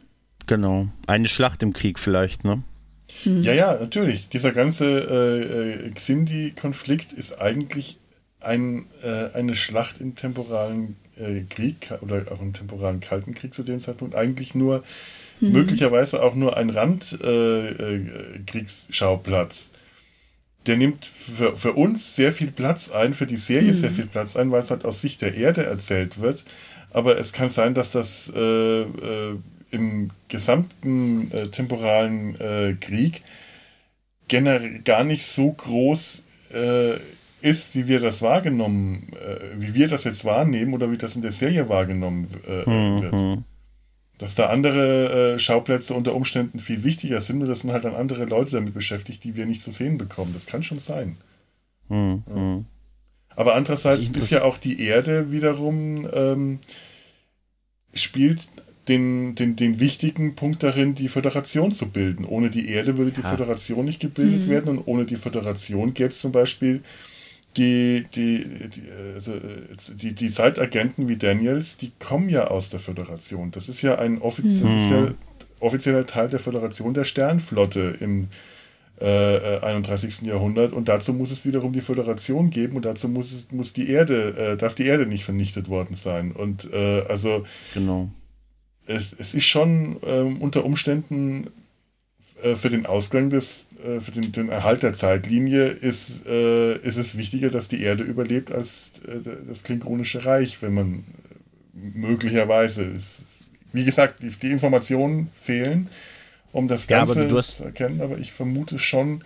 Genau. Eine Schlacht im Krieg vielleicht, ne? Mhm. Ja, ja, natürlich. Dieser ganze äh, äh, Xindi-Konflikt ist eigentlich ein, äh, eine Schlacht im temporalen äh, Krieg oder auch im temporalen Kalten Krieg zu dem Zeitpunkt. Eigentlich nur, mhm. möglicherweise auch nur ein Randkriegsschauplatz. Äh, äh, der nimmt für, für uns sehr viel Platz ein, für die Serie mhm. sehr viel Platz ein, weil es halt aus Sicht der Erde erzählt wird. Aber es kann sein, dass das äh, äh, im gesamten temporalen Krieg generell gar nicht so groß ist, wie wir das wahrgenommen, äh, wie wir das jetzt wahrnehmen oder wie das in der Serie wahrgenommen mhm. wird. Dass da andere Schauplätze unter Umständen viel wichtiger sind und das sind halt dann andere Leute damit beschäftigt, die wir nicht zu sehen bekommen. Das kann schon sein. Mhm. Ja. Aber andererseits ist ja auch die Erde wiederum ähm, spielt den, den, den wichtigen Punkt darin, die Föderation zu bilden. Ohne die Erde würde die ja. Föderation nicht gebildet mhm. werden und ohne die Föderation gäbe es zum Beispiel die, die, die, also die, die Zeitagenten wie Daniels, die kommen ja aus der Föderation. Das ist ja ein offiz mhm. ja offizieller Teil der Föderation der Sternflotte im äh, 31. Jahrhundert und dazu muss es wiederum die Föderation geben und dazu muss es, muss die Erde, äh, darf die Erde nicht vernichtet worden sein. Und äh, also genau. es, es ist schon ähm, unter Umständen äh, für den Ausgang des, äh, für den, den, Erhalt der Zeitlinie ist, äh, ist es wichtiger, dass die Erde überlebt als das Klingonische Reich, wenn man möglicherweise ist. Wie gesagt, die, die Informationen fehlen um das Ganze ja, zu erkennen, aber ich vermute schon,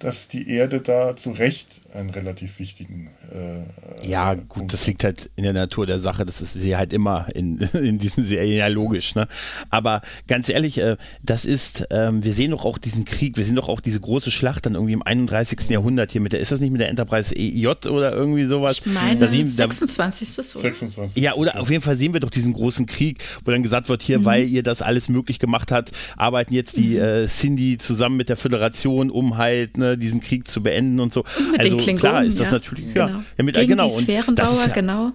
dass die Erde da zu Recht einen relativ wichtigen. Äh, ja, gut, Punkt das liegt halt in der Natur der Sache. Das ist sie halt immer in, *laughs* in diesen Serien ja logisch. Ne? Aber ganz ehrlich, äh, das ist, ähm, wir sehen doch auch diesen Krieg, wir sehen doch auch diese große Schlacht dann irgendwie im 31. Jahrhundert hier mit der, ist das nicht mit der Enterprise EJ oder irgendwie sowas? Ich meine, da sehen, 26. Da, 26. Ja, oder auf jeden Fall sehen wir doch diesen großen Krieg, wo dann gesagt wird, hier, mhm. weil ihr das alles möglich gemacht habt, arbeiten jetzt die mhm. äh, Cindy zusammen mit der Föderation, um halt ne, diesen Krieg zu beenden und so. Und mit also den klar ist das ja, natürlich, genau. ja, ja mit, Gegen genau. Die Sphärenbauer, ja, genau.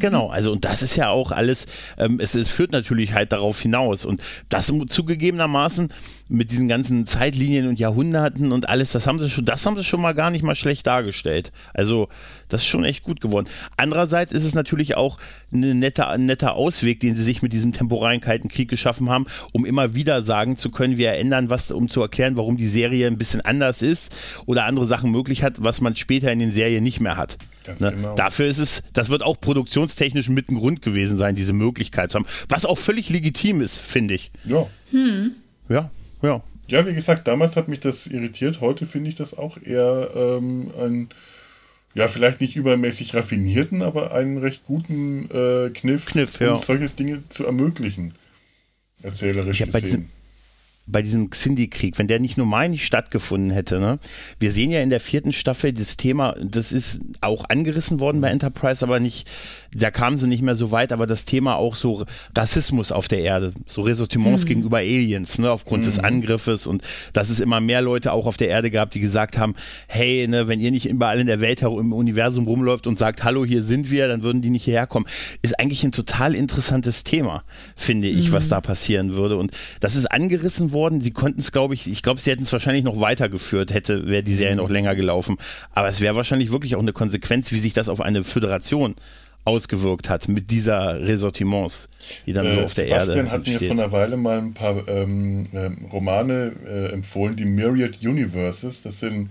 Genau, also und das ist ja auch alles, ähm, es, es führt natürlich halt darauf hinaus und das zugegebenermaßen mit diesen ganzen Zeitlinien und Jahrhunderten und alles, das haben sie schon, das haben sie schon mal gar nicht mal schlecht dargestellt. Also das ist schon echt gut geworden. Andererseits ist es natürlich auch ein netter, ein netter Ausweg, den sie sich mit diesem temporalen Kalten Krieg geschaffen haben, um immer wieder sagen zu können, wir ändern was, um zu erklären, warum die Serie ein bisschen anders ist oder andere Sachen möglich hat, was man später in den Serien nicht mehr hat. Ne? Genau. Dafür ist es, das wird auch produktionstechnisch mit ein Grund gewesen sein, diese Möglichkeit zu haben. Was auch völlig legitim ist, finde ich. Ja. Hm. Ja, ja. Ja, wie gesagt, damals hat mich das irritiert. Heute finde ich das auch eher ähm, ein, ja, vielleicht nicht übermäßig raffinierten, aber einen recht guten äh, Kniff, Kniff um ja. solche Dinge zu ermöglichen. Erzählerisch ja, gesehen bei diesem Xindi-Krieg, wenn der nicht normal nicht stattgefunden hätte. Ne? Wir sehen ja in der vierten Staffel das Thema, das ist auch angerissen worden bei Enterprise, aber nicht, da kamen sie nicht mehr so weit, aber das Thema auch so Rassismus auf der Erde, so Ressortiments mhm. gegenüber Aliens, ne, aufgrund mhm. des Angriffes und dass es immer mehr Leute auch auf der Erde gab, die gesagt haben, hey, ne, wenn ihr nicht überall in der Welt im Universum rumläuft und sagt, hallo, hier sind wir, dann würden die nicht hierher kommen. Ist eigentlich ein total interessantes Thema, finde ich, mhm. was da passieren würde. Und das ist angerissen worden. Sie konnten es, glaube ich, ich glaube, sie hätten es wahrscheinlich noch weitergeführt, hätte, wäre die Serie noch länger gelaufen. Aber es wäre wahrscheinlich wirklich auch eine Konsequenz, wie sich das auf eine Föderation ausgewirkt hat mit dieser Ressortiments, die dann äh, so auf der Sebastian Erde hat mir vor einer Weile mal ein paar ähm, äh, Romane äh, empfohlen, die Myriad Universes. Das sind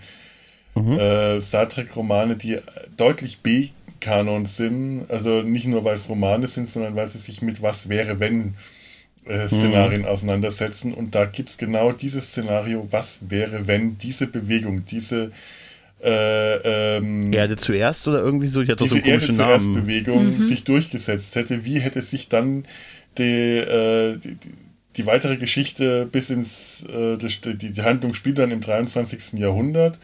mhm. Äh, Star Trek Romane, die deutlich B-Kanon sind. Also nicht nur, weil es Romane sind, sondern weil sie sich mit was wäre, wenn äh, Szenarien mhm. auseinandersetzen. Und da gibt es genau dieses Szenario, was wäre, wenn diese Bewegung, diese äh, ähm, Erde zuerst oder irgendwie so? Ich hatte diese so Erde zuerst Bewegung mhm. sich durchgesetzt hätte. Wie hätte sich dann die, äh, die, die weitere Geschichte bis ins äh, die, die Handlung spielt dann im 23. Jahrhundert.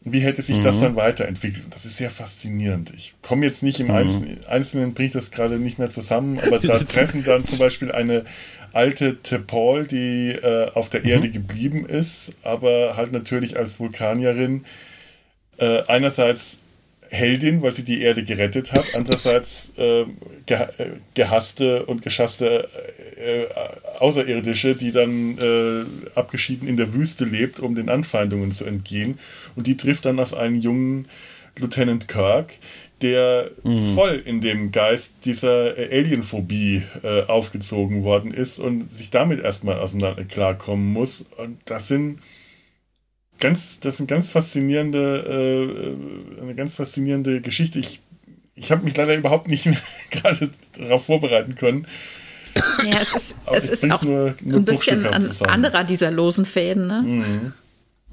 Wie hätte sich mhm. das dann weiterentwickelt? Das ist sehr faszinierend. Ich komme jetzt nicht im mhm. Einzelnen, ich das gerade nicht mehr zusammen, aber da *laughs* treffen dann zum Beispiel eine alte Tepal, die äh, auf der mhm. Erde geblieben ist, aber halt natürlich als Vulkanierin äh, einerseits Heldin, weil sie die Erde gerettet hat, andererseits äh, ge äh, gehasste und geschasste äh, Außerirdische, die dann äh, abgeschieden in der Wüste lebt, um den Anfeindungen zu entgehen. Und die trifft dann auf einen jungen Lieutenant Kirk, der mhm. voll in dem Geist dieser Alienphobie äh, aufgezogen worden ist und sich damit erstmal auseinander klarkommen muss. Und das sind ganz, das sind ganz faszinierende, äh, eine ganz faszinierende Geschichte. Ich, ich habe mich leider überhaupt nicht *laughs* gerade darauf vorbereiten können. Ja, es ist, es ist auch nur, nur ein bisschen ein anderer dieser losen Fäden. Ne? Mhm.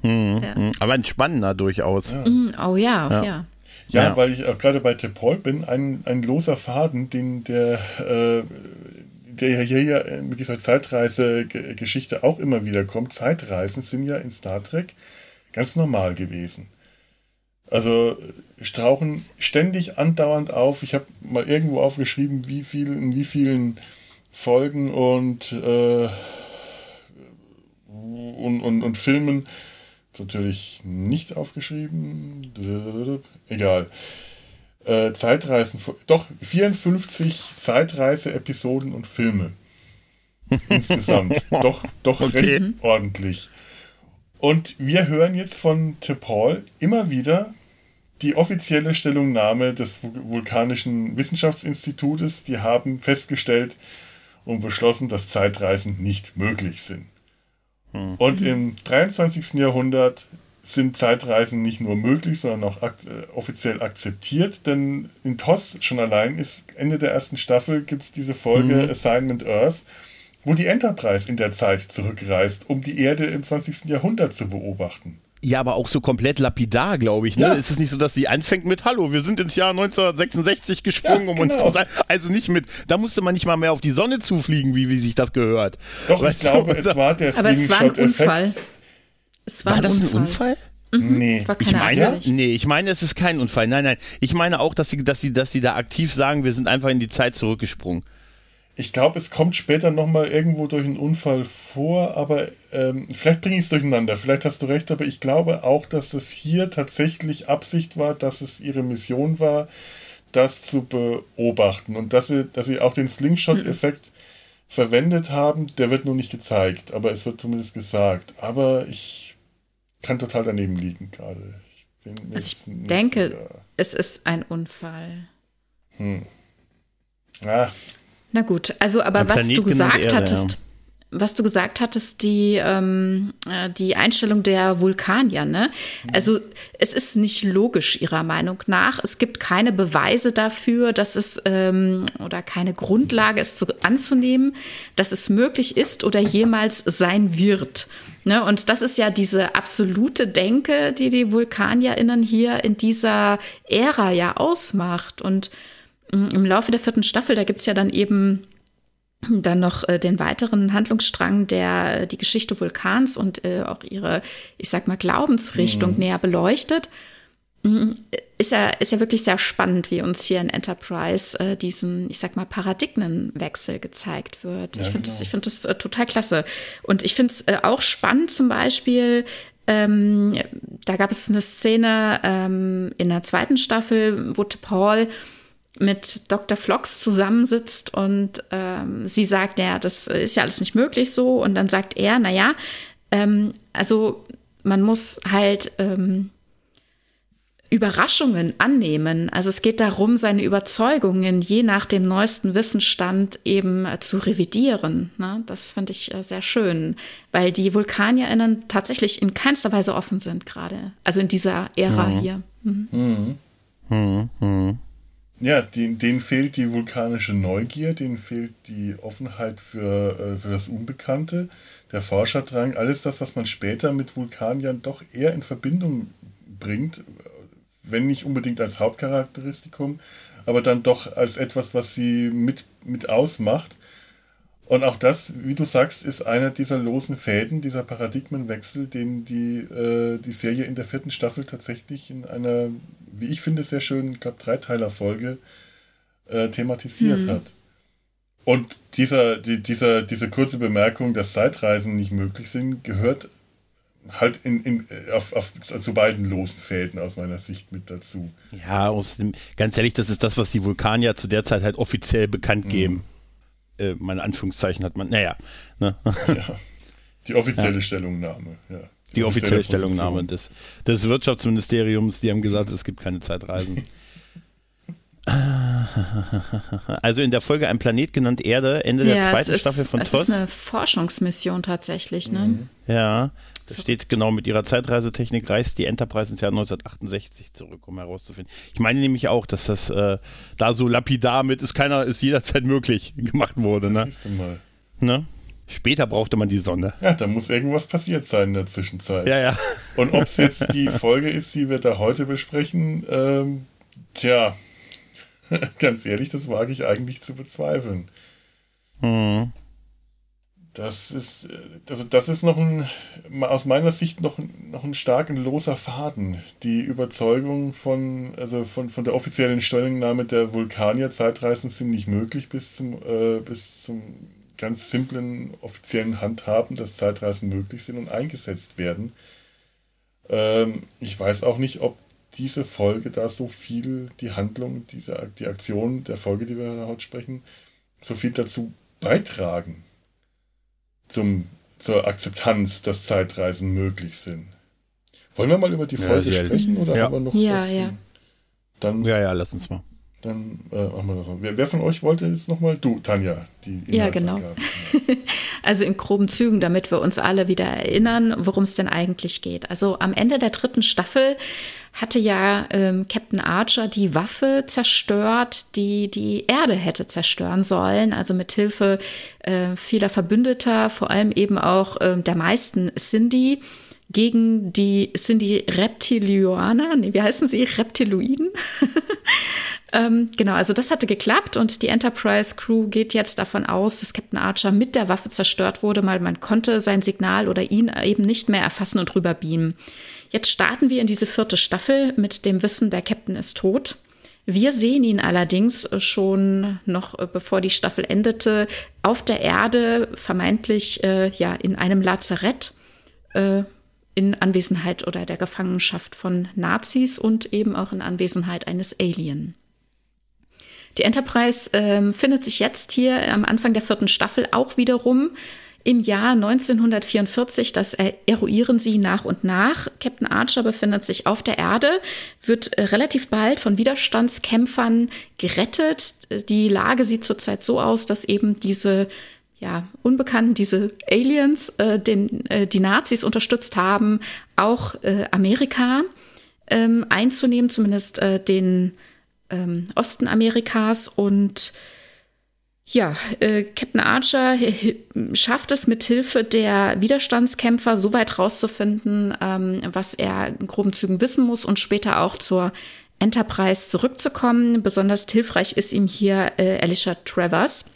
Mhm. Ja. Mhm. Aber ein spannender durchaus. Ja. Mhm. Oh ja, ja. ja. Ja, weil ich auch gerade bei Tepol bin, ein, ein loser Faden, den der, äh, der hier, hier mit dieser Zeitreise-Geschichte auch immer wieder kommt. Zeitreisen sind ja in Star Trek ganz normal gewesen. Also strauchen ständig andauernd auf. Ich habe mal irgendwo aufgeschrieben, wie viel, in wie vielen Folgen und, äh, und, und, und Filmen natürlich nicht aufgeschrieben. Egal. Äh, Zeitreisen, doch 54 Zeitreise-Episoden und Filme. *laughs* Insgesamt. doch doch okay. recht ordentlich. Und wir hören jetzt von T'Pol immer wieder die offizielle Stellungnahme des Vulkanischen Wissenschaftsinstitutes. Die haben festgestellt und beschlossen, dass Zeitreisen nicht möglich sind. Mhm. Und im 23. Jahrhundert sind Zeitreisen nicht nur möglich, sondern auch ak äh, offiziell akzeptiert. Denn in TOS schon allein ist Ende der ersten Staffel gibt es diese Folge mhm. Assignment Earth, wo die Enterprise in der Zeit zurückreist, um die Erde im 20. Jahrhundert zu beobachten. Ja, aber auch so komplett lapidar, glaube ich. Ne? Ja. Ist es nicht so, dass sie anfängt mit Hallo, wir sind ins Jahr 1966 gesprungen, ja, um uns genau. zu sein. Also nicht mit, da musste man nicht mal mehr auf die Sonne zufliegen, wie, wie sich das gehört. Doch, weißt ich glaube, es war der Aber es war ein Unfall. Es war, war das ein Unfall? Mhm. Nee. ich meine, nee, ich meine, es ist kein Unfall. Nein, nein. Ich meine auch, dass sie, dass sie, dass sie da aktiv sagen, wir sind einfach in die Zeit zurückgesprungen. Ich glaube, es kommt später nochmal irgendwo durch einen Unfall vor, aber ähm, vielleicht bringe ich es durcheinander. Vielleicht hast du recht, aber ich glaube auch, dass es hier tatsächlich Absicht war, dass es ihre Mission war, das zu beobachten und dass sie, dass sie auch den Slingshot-Effekt mhm. verwendet haben. Der wird nur nicht gezeigt, aber es wird zumindest gesagt. Aber ich kann total daneben liegen gerade. Ich also ich denke, sicher. es ist ein Unfall. Hm. Ach, na gut, also aber was du gesagt Erde, hattest, ja. was du gesagt hattest, die, ähm, äh, die Einstellung der Vulkanier, ne? Also es ist nicht logisch ihrer Meinung nach. Es gibt keine Beweise dafür, dass es ähm, oder keine Grundlage ist zu, anzunehmen, dass es möglich ist oder jemals sein wird. Ne, und das ist ja diese absolute Denke, die die VulkanierInnen hier in dieser Ära ja ausmacht. Und im Laufe der vierten Staffel, da gibt es ja dann eben dann noch äh, den weiteren Handlungsstrang, der äh, die Geschichte Vulkans und äh, auch ihre, ich sag mal, Glaubensrichtung mhm. näher beleuchtet. Mm, ist ja, ist ja wirklich sehr spannend, wie uns hier in Enterprise äh, diesen, ich sag mal, Paradigmenwechsel gezeigt wird. Ja, ich finde genau. das, ich find das äh, total klasse. Und ich finde es äh, auch spannend, zum Beispiel, ähm, da gab es eine Szene ähm, in der zweiten Staffel, wo Paul mit Dr. Flox zusammensitzt und ähm, sie sagt, ja, das ist ja alles nicht möglich so. Und dann sagt er, naja, ähm, also man muss halt ähm, Überraschungen annehmen. Also es geht darum, seine Überzeugungen je nach dem neuesten Wissensstand eben äh, zu revidieren. Ne? Das finde ich äh, sehr schön, weil die VulkanierInnen tatsächlich in keinster Weise offen sind gerade. Also in dieser Ära mhm. hier. Mhm. Mhm. Ja, denen, denen fehlt die vulkanische Neugier, denen fehlt die Offenheit für, äh, für das Unbekannte, der Forscherdrang, alles das, was man später mit Vulkaniern doch eher in Verbindung bringt, wenn nicht unbedingt als Hauptcharakteristikum, aber dann doch als etwas, was sie mit, mit ausmacht. Und auch das, wie du sagst, ist einer dieser losen Fäden, dieser Paradigmenwechsel, den die, äh, die Serie in der vierten Staffel tatsächlich in einer, wie ich finde, sehr schönen, ich glaube, Dreiteiler-Folge äh, thematisiert mhm. hat. Und dieser, die, dieser, diese kurze Bemerkung, dass Zeitreisen nicht möglich sind, gehört halt in, in, auf, auf, zu beiden losen Fäden aus meiner Sicht mit dazu. Ja, dem, ganz ehrlich, das ist das, was die Vulkanier zu der Zeit halt offiziell bekannt mhm. geben. Mhm. Äh, meine Anführungszeichen hat man, naja. Ne? Ja, *laughs* die offizielle ja. Stellungnahme, ja. Die, offizielle, Stellungnahme des, des Wirtschaftsministeriums, die haben gesagt, es gibt keine Zeitreisen. *laughs* Also in der Folge Ein Planet genannt Erde, Ende ja, der zweiten ist, Staffel von es TOS. Es ist eine Forschungsmission tatsächlich, ne? Mhm. Ja, da steht genau, mit ihrer Zeitreisetechnik reist die Enterprise ins Jahr 1968 zurück, um herauszufinden. Ich meine nämlich auch, dass das äh, da so lapidar mit ist keiner, ist jederzeit möglich *laughs* gemacht wurde. Ne? Das mal. Ne? Später brauchte man die Sonne. Ja, da muss irgendwas passiert sein in der Zwischenzeit. Ja, ja. Und ob es jetzt die Folge ist, die wir da heute besprechen, ähm, tja, *laughs* ganz ehrlich, das wage ich eigentlich zu bezweifeln. Hm. Das ist, also das ist noch ein, aus meiner Sicht noch, noch ein stark ein loser Faden. Die Überzeugung von, also von, von der offiziellen Stellungnahme der Vulkanier, Zeitreisen sind nicht möglich bis zum, äh, bis zum ganz simplen offiziellen Handhaben, dass Zeitreisen möglich sind und eingesetzt werden. Ähm, ich weiß auch nicht, ob diese Folge da so viel, die Handlung, diese, die Aktion der Folge, die wir heute sprechen, so viel dazu beitragen zum, zur Akzeptanz, dass Zeitreisen möglich sind. Wollen wir mal über die Folge ja, sprechen oder ja. haben wir noch ja, was? Ja. Dann, ja, ja, lass uns mal. Dann äh, machen wir das mal. Wer, wer von euch wollte jetzt nochmal? Du, Tanja, die Ja, genau. *laughs* also in groben Zügen, damit wir uns alle wieder erinnern, worum es denn eigentlich geht. Also am Ende der dritten Staffel hatte ja ähm, Captain Archer die Waffe zerstört, die die Erde hätte zerstören sollen. Also mit Hilfe äh, vieler Verbündeter, vor allem eben auch äh, der meisten Cindy gegen die Cindy Reptilianer, nee, wie heißen sie? Reptiloiden? *laughs* ähm, genau, also das hatte geklappt und die Enterprise Crew geht jetzt davon aus, dass Captain Archer mit der Waffe zerstört wurde, weil man konnte sein Signal oder ihn eben nicht mehr erfassen und rüberbeamen. Jetzt starten wir in diese vierte Staffel mit dem Wissen, der Captain ist tot. Wir sehen ihn allerdings schon noch äh, bevor die Staffel endete auf der Erde, vermeintlich äh, ja in einem Lazarett äh, in Anwesenheit oder der Gefangenschaft von Nazis und eben auch in Anwesenheit eines Alien. Die Enterprise äh, findet sich jetzt hier am Anfang der vierten Staffel auch wiederum im Jahr 1944, das eruieren sie nach und nach. Captain Archer befindet sich auf der Erde, wird äh, relativ bald von Widerstandskämpfern gerettet. Die Lage sieht zurzeit so aus, dass eben diese ja, Unbekannten, diese Aliens, äh, den, äh, die Nazis unterstützt haben, auch äh, Amerika ähm, einzunehmen, zumindest äh, den ähm, Osten Amerikas und ja, äh, Captain Archer schafft es mit Hilfe der Widerstandskämpfer so weit rauszufinden, ähm, was er in groben Zügen wissen muss und später auch zur Enterprise zurückzukommen. Besonders hilfreich ist ihm hier äh, Alicia Travers.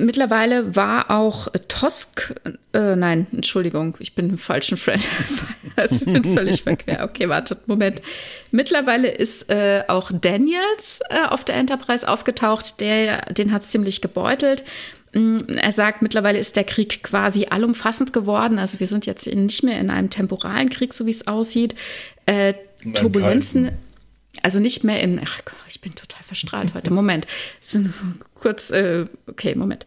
Mittlerweile war auch Tosk, äh, nein, Entschuldigung, ich bin im falschen Friend. *laughs* also ich bin völlig verkehrt. Okay, wartet, Moment. Mittlerweile ist äh, auch Daniels äh, auf der Enterprise aufgetaucht, der, den hat es ziemlich gebeutelt. Mm, er sagt, mittlerweile ist der Krieg quasi allumfassend geworden. Also wir sind jetzt nicht mehr in einem temporalen Krieg, so wie es aussieht. Äh, Turbulenzen also nicht mehr in, ach Gott, ich bin total verstrahlt heute. Moment, kurz, äh, okay, Moment.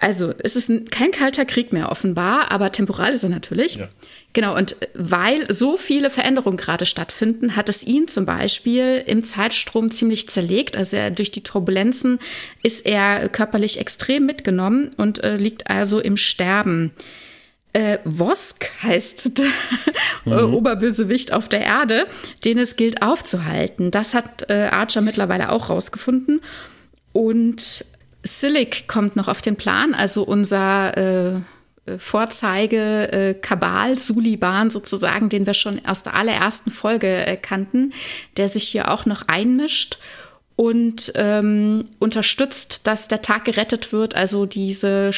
Also, es ist ein, kein kalter Krieg mehr offenbar, aber temporal ist er natürlich. Ja. Genau, und weil so viele Veränderungen gerade stattfinden, hat es ihn zum Beispiel im Zeitstrom ziemlich zerlegt. Also er, durch die Turbulenzen ist er körperlich extrem mitgenommen und äh, liegt also im Sterben. Äh, Wosk heißt *laughs* der mhm. Oberbösewicht auf der Erde, den es gilt aufzuhalten. Das hat äh, Archer mittlerweile auch rausgefunden. Und Silic kommt noch auf den Plan, also unser äh, Vorzeige äh, Kabal Suliban sozusagen, den wir schon aus der allerersten Folge äh, kannten, der sich hier auch noch einmischt und ähm, unterstützt, dass der Tag gerettet wird. Also diese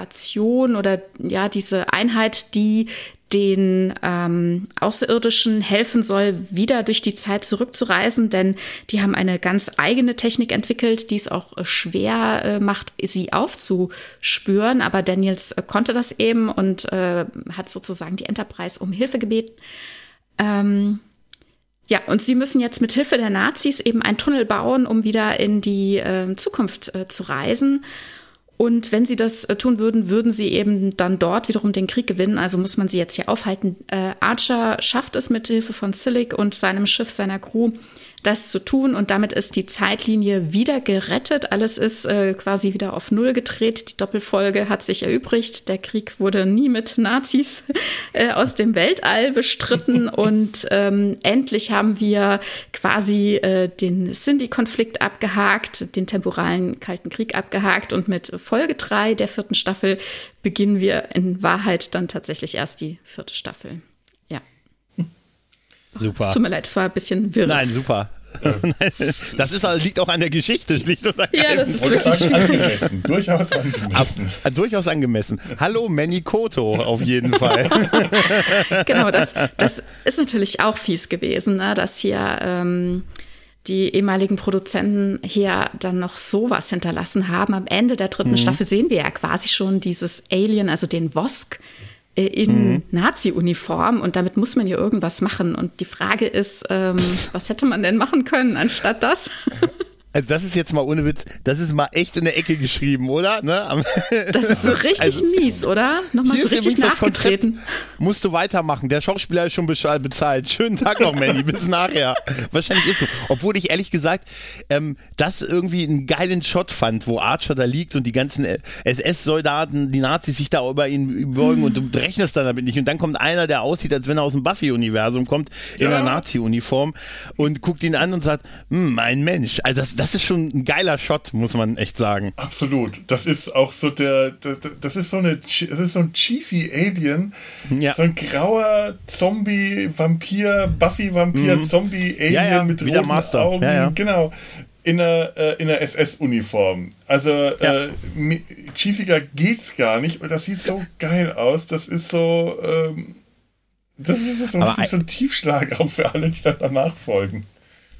Station oder ja, diese Einheit, die den ähm, Außerirdischen helfen soll, wieder durch die Zeit zurückzureisen, denn die haben eine ganz eigene Technik entwickelt, die es auch äh, schwer äh, macht, sie aufzuspüren. Aber Daniels äh, konnte das eben und äh, hat sozusagen die Enterprise um Hilfe gebeten. Ähm, ja, und sie müssen jetzt mit Hilfe der Nazis eben einen Tunnel bauen, um wieder in die äh, Zukunft äh, zu reisen. Und wenn sie das äh, tun würden, würden sie eben dann dort wiederum den Krieg gewinnen. Also muss man sie jetzt hier aufhalten. Äh, Archer schafft es mit Hilfe von Silic und seinem Schiff, seiner Crew, das zu tun und damit ist die Zeitlinie wieder gerettet. Alles ist äh, quasi wieder auf Null gedreht. Die Doppelfolge hat sich erübrigt. Der Krieg wurde nie mit Nazis *laughs* äh, aus dem Weltall bestritten *laughs* und ähm, endlich haben wir quasi äh, den Cindy-Konflikt abgehakt, den temporalen Kalten Krieg abgehakt und mit Folge 3 der vierten Staffel beginnen wir in Wahrheit dann tatsächlich erst die vierte Staffel. Super. Es tut mir leid, es war ein bisschen wirr. Nein, super. *laughs* das ist, liegt auch an der Geschichte, schlicht und Ja, das ist Und wirklich angemessen. Durchaus angemessen. Ab, durchaus angemessen. Hallo Manny Koto auf jeden Fall. *laughs* Genau, das, das ist natürlich auch fies gewesen, ne? dass hier ähm, die ehemaligen Produzenten hier dann noch sowas hinterlassen haben. Am Ende der dritten Staffel sehen wir ja quasi schon dieses Alien, also den Vosk äh, in Nazi-Uniform und damit muss man ja irgendwas machen. Und die Frage ist, ähm, was hätte man denn machen können anstatt das? *laughs* Also das ist jetzt mal ohne Witz, das ist mal echt in der Ecke geschrieben, oder? Ne? Das ist so *laughs* richtig Also, mies, oder? Nochmal so richtig nachgetreten. Musst du weitermachen. Der Schauspieler ist schon bezahlt. Schönen Tag noch, Manny. Bis nachher. Wahrscheinlich ist so. Obwohl ich ehrlich gesagt ähm, das irgendwie einen geilen Shot fand, wo Archer da liegt und die ganzen SS-Soldaten, die Nazis sich da über ihn beugen und du rechnest dann damit nicht. Und dann kommt einer, der aussieht, als wenn er aus dem Buffy-Universum kommt, in Ja. einer Nazi-Uniform und guckt ihn an und sagt, hm, ein Mensch. Also das, das ist schon ein geiler Shot, muss man echt sagen. Absolut. Das ist auch so der, der- das ist so eine, das ist so ein cheesy Alien. Ja. So ein grauer Zombie, Vampir, Buffy-Vampir, Zombie-Alien Mhm. Ja, ja, mit roten Master. Augen. Genau. In einer, äh, in einer SS-Uniform. Also äh, cheesiger geht's gar nicht. Und das sieht so geil aus. Das ist so, ähm, das ist so, richtig so ein Tiefschlag auch für alle, die dann danach folgen.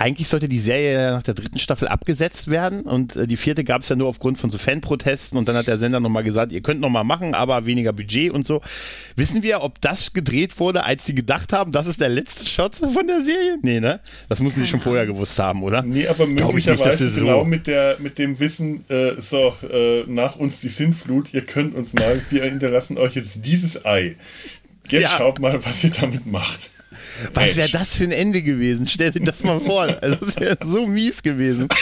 Eigentlich sollte die Serie nach der dritten Staffel abgesetzt werden und äh, die vierte gab es ja nur aufgrund von so Fanprotesten und dann hat der Sender nochmal gesagt, ihr könnt nochmal machen, aber weniger Budget und so. Wissen wir, ob das gedreht wurde, als sie gedacht haben, das ist der letzte Shot von der Serie? Nee, ne? Das mussten sie schon vorher gewusst haben, oder? Nee, aber ich nicht, möglicherweise sie so- genau mit, der, mit dem Wissen, äh, so, äh, nach uns die Sintflut, ihr könnt uns mal, wir *laughs* hinterlassen euch jetzt dieses Ei. Jetzt Ja. schaut mal, was ihr damit macht. Was wäre das für ein Ende gewesen? Stell dir das mal vor. Also, das wäre so mies gewesen. *laughs*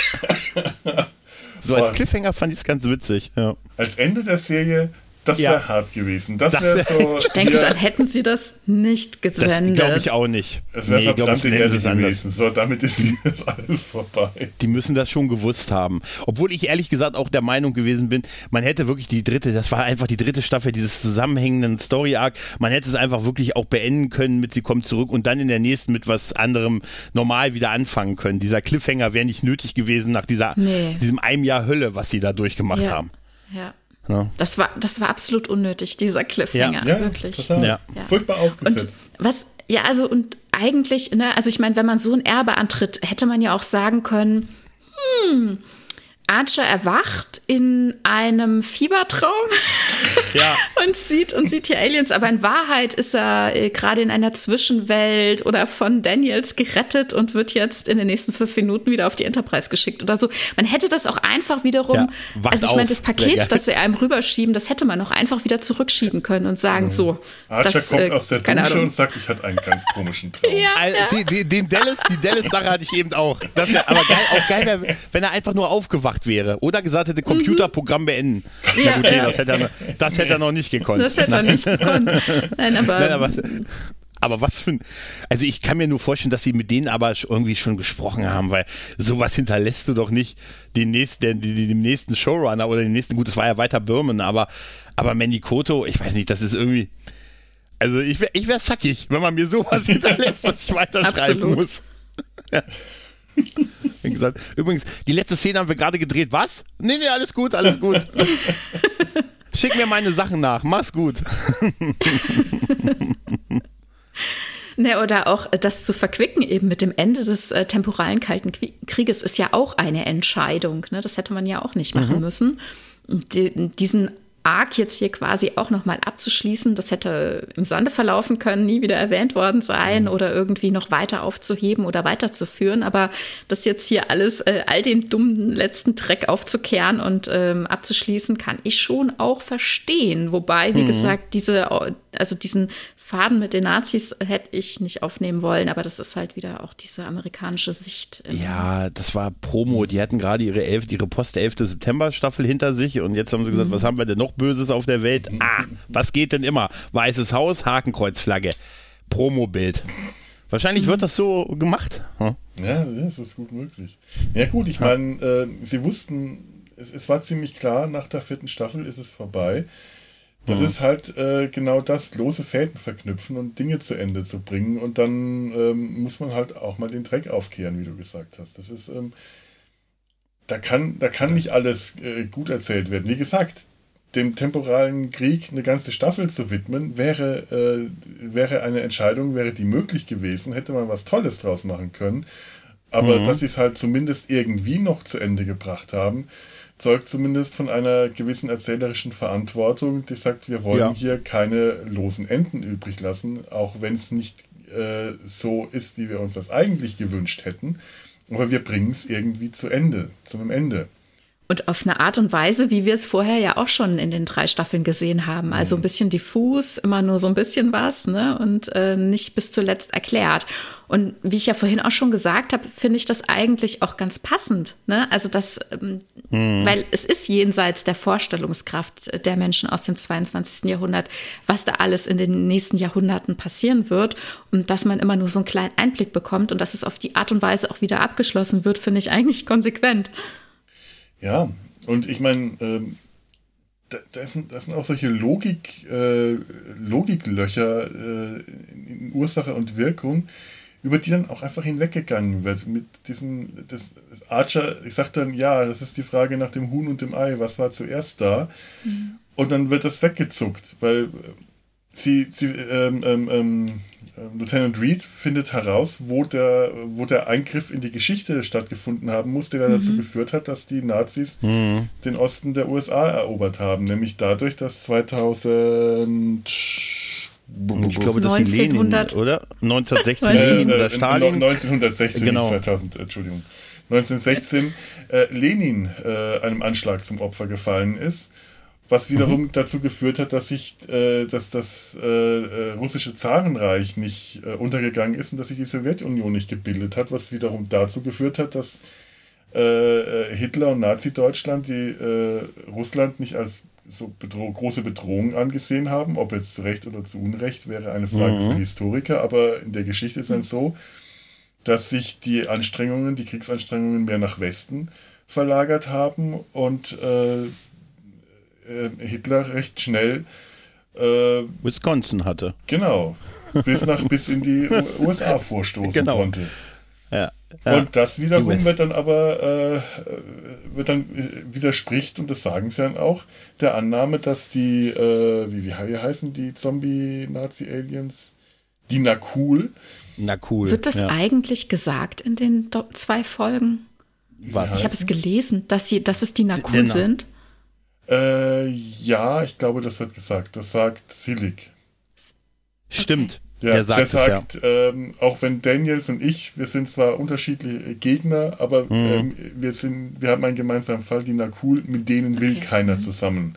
So als. Cliffhanger fand ich es ganz witzig. Ja. Als Ende der Serie, das Ja. wäre hart gewesen. Das, Das wäre wär- so. Ich denke, dann hätten sie das nicht Das gesendet. glaube ich auch nicht. es wäre Nee, sie Erde gewesen. So, damit ist *laughs* das alles vorbei. Die müssen das schon gewusst haben. Obwohl ich ehrlich gesagt auch der Meinung gewesen bin, man hätte wirklich die dritte, das war einfach die dritte Staffel dieses zusammenhängenden Story Arc, man hätte es einfach wirklich auch beenden können mit sie kommt zurück und dann in der nächsten mit was anderem normal wieder anfangen können. Dieser Cliffhanger wäre nicht nötig gewesen nach dieser, Nee. diesem einem Jahr Hölle, was sie da durchgemacht Ja. haben. Ja. Ja. Das war, das war absolut unnötig, dieser Cliffhanger. Ja, wirklich. total. Ja. Ja. Furchtbar Und aufgesetzt. was, ja, also und eigentlich, ne, also ich meine, wenn man so ein Erbe antritt, hätte man ja auch sagen können, hm, Archer erwacht in einem Fiebertraum Ja. *laughs* und sieht und sieht hier Aliens, aber in Wahrheit ist er äh, gerade in einer Zwischenwelt oder von Daniels gerettet und wird jetzt in den nächsten fünf Minuten wieder auf die Enterprise geschickt oder so. Man hätte das auch einfach wiederum, Ja, also ich meine, das Paket, geil. das sie einem rüberschieben, das hätte man auch einfach wieder zurückschieben können und sagen, so, Archer das, kommt äh, aus der Dusche Ahnung. und sagt, ich hatte einen ganz komischen Traum. *laughs* Ja, ja. die, die, den Dallas, die Dallas-Sache hatte ich eben auch. Das wär, aber geil, auch geil wäre, wenn er einfach nur aufgewacht wäre oder gesagt hätte, Computerprogramm beenden. Ja, gut, nee, das, hätte er, das hätte er noch nicht gekonnt. Das hätte er nicht gekonnt. Nein, aber, Nein, aber, aber was für ein. Also ich kann mir nur vorstellen, dass sie mit denen aber irgendwie schon gesprochen haben, weil sowas hinterlässt du doch nicht den nächsten, den, den, dem nächsten Showrunner oder den nächsten, gut, das war ja weiter Birman, aber, aber Mandy Koto, ich weiß nicht, das ist irgendwie. Also ich wäre ich wär sackig, wenn man mir sowas *laughs* hinterlässt, was ich weiterschreiben Absolut. muss. Ja. *laughs* Wie gesagt, übrigens, die letzte Szene haben wir gerade gedreht. Was? Nee, nee, alles gut, alles gut. *laughs* Schick mir meine Sachen nach. Mach's gut. *laughs* Ne, oder auch äh, das zu verquicken eben mit dem Ende des äh, temporalen Kalten Krieges ist ja auch eine Entscheidung. Ne? Das hätte man ja auch nicht machen mhm. müssen. Die, diesen Arc jetzt hier quasi auch nochmal abzuschließen. Das hätte im Sande verlaufen können, nie wieder erwähnt worden sein mhm. oder irgendwie noch weiter aufzuheben oder weiterzuführen. Aber das jetzt hier alles, äh, all den dummen letzten Dreck aufzukehren und ähm, abzuschließen, kann ich schon auch verstehen. Wobei, wie mhm. gesagt, diese, also diesen Faden mit den Nazis hätte ich nicht aufnehmen wollen, aber das ist halt wieder auch diese amerikanische Sicht. Ja, das war Promo. Die hatten gerade ihre, elf, ihre Post-11. September-Staffel hinter sich und jetzt haben sie gesagt, mhm. was haben wir denn noch Böses auf der Welt? Ah, was geht denn immer? Weißes Haus, Hakenkreuzflagge, Promo-Bild. Wahrscheinlich mhm. wird das so gemacht. Hm? Ja, das ist gut möglich. Ja gut, ich meine, äh, sie wussten, es, es, war ziemlich klar, nach der vierten Staffel ist es vorbei. Das mhm. ist halt äh, genau das, lose Fäden verknüpfen und Dinge zu Ende zu bringen. Und dann ähm, muss man halt auch mal den Dreck aufkehren, wie du gesagt hast. Das ist, ähm, da kann, da kann nicht alles äh, gut erzählt werden. Wie gesagt, dem temporalen Krieg eine ganze Staffel zu widmen, wäre, äh, wäre eine Entscheidung, wäre die möglich gewesen, hätte man was Tolles draus machen können. Aber mhm. dass sie es halt zumindest irgendwie noch zu Ende gebracht haben, zeugt zumindest von einer gewissen erzählerischen Verantwortung, die sagt, wir wollen ja. hier keine losen Enden übrig lassen, auch wenn es nicht äh, so ist, wie wir uns das eigentlich gewünscht hätten. Aber wir bringen es irgendwie zu Ende, zu einem Ende. Und auf eine Art und Weise, wie wir es vorher ja auch schon in den drei Staffeln gesehen haben. Also ein bisschen diffus, immer nur so ein bisschen was, ne? Und äh, nicht bis zuletzt erklärt. Und wie ich ja vorhin auch schon gesagt habe, finde ich das eigentlich auch ganz passend. Ne? Also das, ähm, mhm. weil es ist jenseits der Vorstellungskraft der Menschen aus dem 22. Jahrhundert, was da alles in den nächsten Jahrhunderten passieren wird. Und dass man immer nur so einen kleinen Einblick bekommt und dass es auf die Art und Weise auch wieder abgeschlossen wird, finde ich eigentlich konsequent. Ja, und ich meine, ähm, da, das, sind, das sind auch solche Logik, äh, Logiklöcher äh, in Ursache und Wirkung, über die dann auch einfach hinweggegangen wird. Mit diesem, das, Archer, ich sage dann, ja, das ist die Frage nach dem Huhn und dem Ei, was war zuerst da? Mhm. Und dann wird das weggezuckt, weil sie, sie ähm, ähm, ähm ähm, Lieutenant Reed findet heraus, wo der, wo der Eingriff in die Geschichte stattgefunden haben muss, der mhm. dazu geführt hat, dass die Nazis mhm. den Osten der USA erobert haben. Nämlich dadurch, dass 2000 ich glaube, das ist Lenin, oder? 1916 Lenin oder Stalin? 1916, genau. 2000, Entschuldigung. 1916 äh, Lenin äh, einem Anschlag zum Opfer gefallen ist was wiederum mhm. dazu geführt hat, dass sich äh, dass das äh, äh, russische Zarenreich nicht äh, untergegangen ist und dass sich die Sowjetunion nicht gebildet hat, was wiederum dazu geführt hat, dass äh, äh, Hitler und Nazi-Deutschland die Russland nicht als so bedro große Bedrohung angesehen haben. Ob jetzt Recht oder zu Unrecht wäre eine Frage mhm. für Historiker, aber in der Geschichte ist es so, dass sich die Anstrengungen, die Kriegsanstrengungen mehr nach Westen verlagert haben und Hitler recht schnell äh, Wisconsin hatte. Genau. Bis nach bis in die USA vorstoßen genau. konnte. Ja, ja. Und das wiederum wird dann aber äh, wird dann widerspricht, und das sagen sie dann auch, der Annahme, dass die, äh, wie, wie heißen die Zombie-Nazi-Aliens? Die Nakul. Nakul. Wird das ja. eigentlich gesagt in den zwei Folgen? Was? Ich habe es gelesen, dass sie, dass es die Nakul sind. Äh, ja, ich glaube, das wird gesagt. Das sagt Silik. Stimmt. Ja, der sagt, der sagt es, ja. ähm, auch wenn Daniels und ich, wir sind zwar unterschiedliche Gegner, aber mhm. ähm, wir sind, wir haben einen gemeinsamen Fall, die Nakul, mit denen will keiner mhm. zusammen.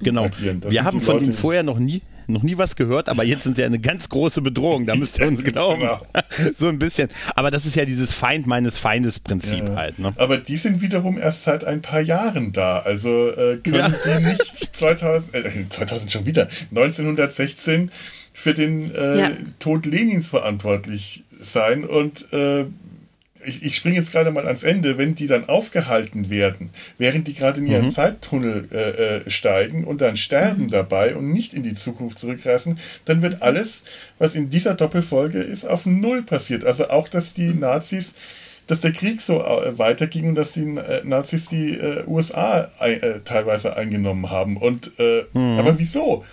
Genau. Wir haben von ihnen vorher noch nie, noch nie was gehört, aber jetzt sind sie eine ganz große Bedrohung, da müsst ihr uns *laughs* glauben. Genau. *laughs* so ein bisschen. Aber das ist ja dieses Feind meines Feindes Prinzip ja. halt. Ne? Aber die sind wiederum erst seit ein paar Jahren da. Also äh, können ja. die nicht *laughs* 2000, äh, 2000 schon wieder, 1916 für den äh, ja. Tod Lenins verantwortlich sein und äh, ich, ich springe jetzt gerade mal ans Ende, wenn die dann aufgehalten werden, während die gerade in ihren mhm. Zeittunnel äh, äh, steigen und dann sterben mhm. dabei und nicht in die Zukunft zurückreisen, dann wird alles, was in dieser Doppelfolge ist, auf Null passiert. Also auch, dass die Nazis dass der Krieg so äh, weiterging und dass die äh, Nazis die äh, USA äh, teilweise eingenommen haben. Und mhm. aber wieso?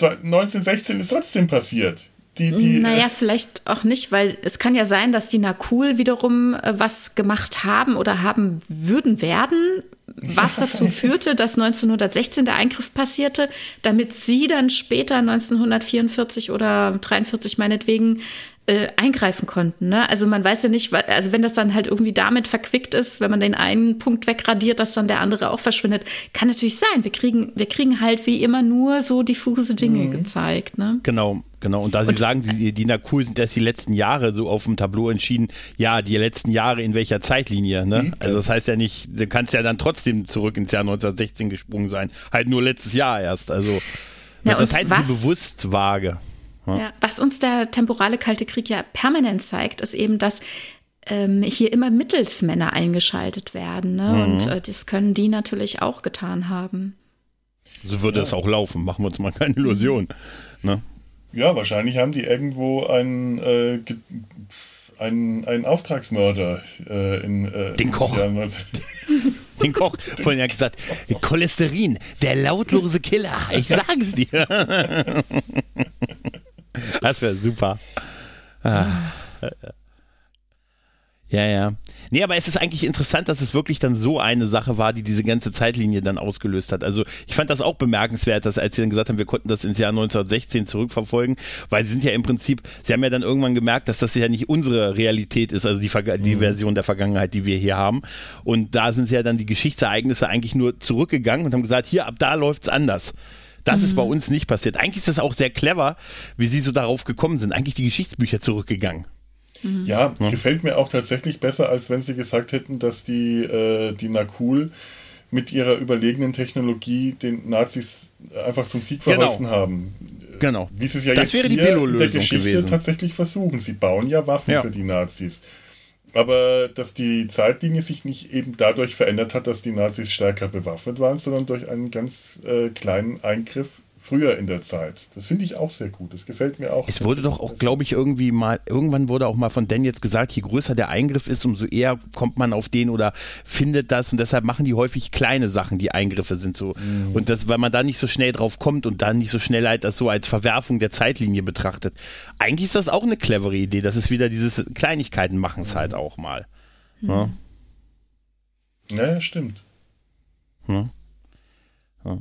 1916 ist trotzdem passiert. Die, die, naja, vielleicht auch nicht, weil es kann ja sein, dass die Nakul wiederum äh, was gemacht haben oder haben würden werden, was *laughs* dazu führte, dass 1916 der Eingriff passierte, damit sie dann später 1944 oder 43 meinetwegen äh, eingreifen konnten. Ne? Also man weiß ja nicht, also wenn das dann halt irgendwie damit verquickt ist, wenn man den einen Punkt wegradiert, dass dann der andere auch verschwindet, kann natürlich sein. Wir kriegen, wir kriegen halt wie immer nur so diffuse Dinge mhm. gezeigt. Ne? Genau, genau. Und da und, Sie sagen, die, die Nakul sind erst die letzten Jahre so auf dem Tableau entschieden, ja, die letzten Jahre in welcher Zeitlinie. Ne? Mhm. Also das heißt ja nicht, du kannst ja dann trotzdem zurück ins Jahr 1916 gesprungen sein. Halt nur letztes Jahr erst. Also ja, das halten Sie bewusst vage. Ja. ja. was uns der temporale Kalte Krieg ja permanent zeigt, ist eben, dass ähm, hier immer Mittelsmänner eingeschaltet werden. Ne? Mhm. Und äh, das können die natürlich auch getan haben. So würde ja. es auch laufen, machen wir uns mal keine Illusion. Ne? Ja, wahrscheinlich haben die irgendwo einen, äh, einen, einen Auftragsmörder äh, in äh, den Koch. *laughs* den Koch. Vorhin ja gesagt, Cholesterin, der lautlose Killer. Ich sag's dir. *laughs* Das wäre super. Ah. Ja, ja. Nee, aber es ist eigentlich interessant, dass es wirklich dann so eine Sache war, die diese ganze Zeitlinie dann ausgelöst hat. Also ich fand das auch bemerkenswert, dass als sie dann gesagt haben, wir konnten das ins Jahr 1916 zurückverfolgen, weil sie sind ja im Prinzip, sie haben ja dann irgendwann gemerkt, dass das ja nicht unsere Realität ist, also die, die mhm. Version der Vergangenheit, die wir hier haben. Und da sind sie ja dann die Geschichtsereignisse eigentlich nur zurückgegangen und haben gesagt, hier, ab da läuft's anders. Das mhm. ist bei uns nicht passiert. Eigentlich ist das auch sehr clever, wie sie so darauf gekommen sind. Eigentlich die Geschichtsbücher zurückgegangen. Mhm. Ja, ja, gefällt mir auch tatsächlich besser, als wenn sie gesagt hätten, dass die, äh, die Nakul mit ihrer überlegenen Technologie den Nazis einfach zum Sieg genau. verholfen genau. haben. Genau. Wie sie es ja das jetzt hier in der Geschichte gewesen. tatsächlich versuchen. Sie bauen ja Waffen ja. für die Nazis aber dass die Zeitlinie sich nicht eben dadurch verändert hat, dass die Nazis stärker bewaffnet waren, sondern durch einen ganz äh, kleinen Eingriff früher in der Zeit. Das finde ich auch sehr gut. Das gefällt mir auch. Es wurde doch auch, glaube ich, irgendwie mal, irgendwann wurde auch mal von Dan jetzt gesagt, je größer der Eingriff ist, umso eher kommt man auf den oder findet das und deshalb machen die häufig kleine Sachen, die Eingriffe sind so. Mhm. Und das, weil man da nicht so schnell drauf kommt und dann nicht so schnell halt das so als Verwerfung der Zeitlinie betrachtet. Eigentlich ist das auch eine clevere Idee. Das ist wieder dieses Kleinigkeiten machen es halt mhm. halt auch mal. Mhm. Ja. ja, stimmt. Ja.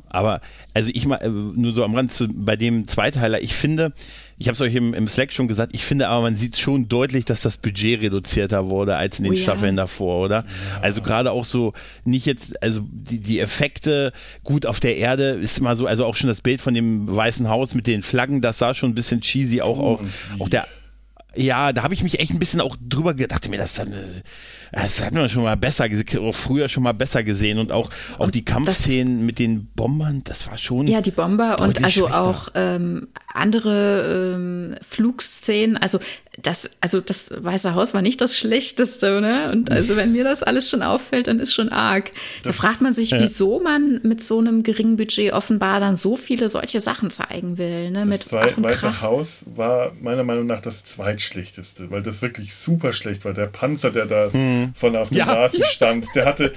Aber also ich mal äh, nur so am Rand zu, bei dem Zweiteiler, ich finde, ich habe es euch im, im, Slack schon gesagt, ich finde aber man sieht schon deutlich, dass das Budget reduzierter wurde als in den oh, Staffeln ja. davor, oder? Ja. Also gerade auch so nicht jetzt, also die, die Effekte gut auf der Erde ist immer so, also auch schon das Bild von dem Weißen Haus mit den Flaggen, das sah schon ein bisschen cheesy, auch oh, auch, auch der ja, da habe ich mich echt ein bisschen auch drüber gedacht, mir das, das hat man schon mal besser gesehen, früher schon mal besser gesehen und auch, auch die Kampfszenen das, mit den Bombern, das war schon. Ja, die Bomber und also schlechter. auch ähm, andere ähm, Flugszenen, also das, also das Weiße Haus war nicht das Schlechteste, ne? Und also wenn mir das alles schon auffällt, dann ist schon arg. Das, da fragt man sich, ja. wieso man mit so einem geringen Budget offenbar dann so viele solche Sachen zeigen will. Ne? Das mit Weiße Haus war meiner Meinung nach das zweitschlechteste, weil das wirklich super schlecht war. Der Panzer, der da hm. von auf dem ja, Rasen stand, der hatte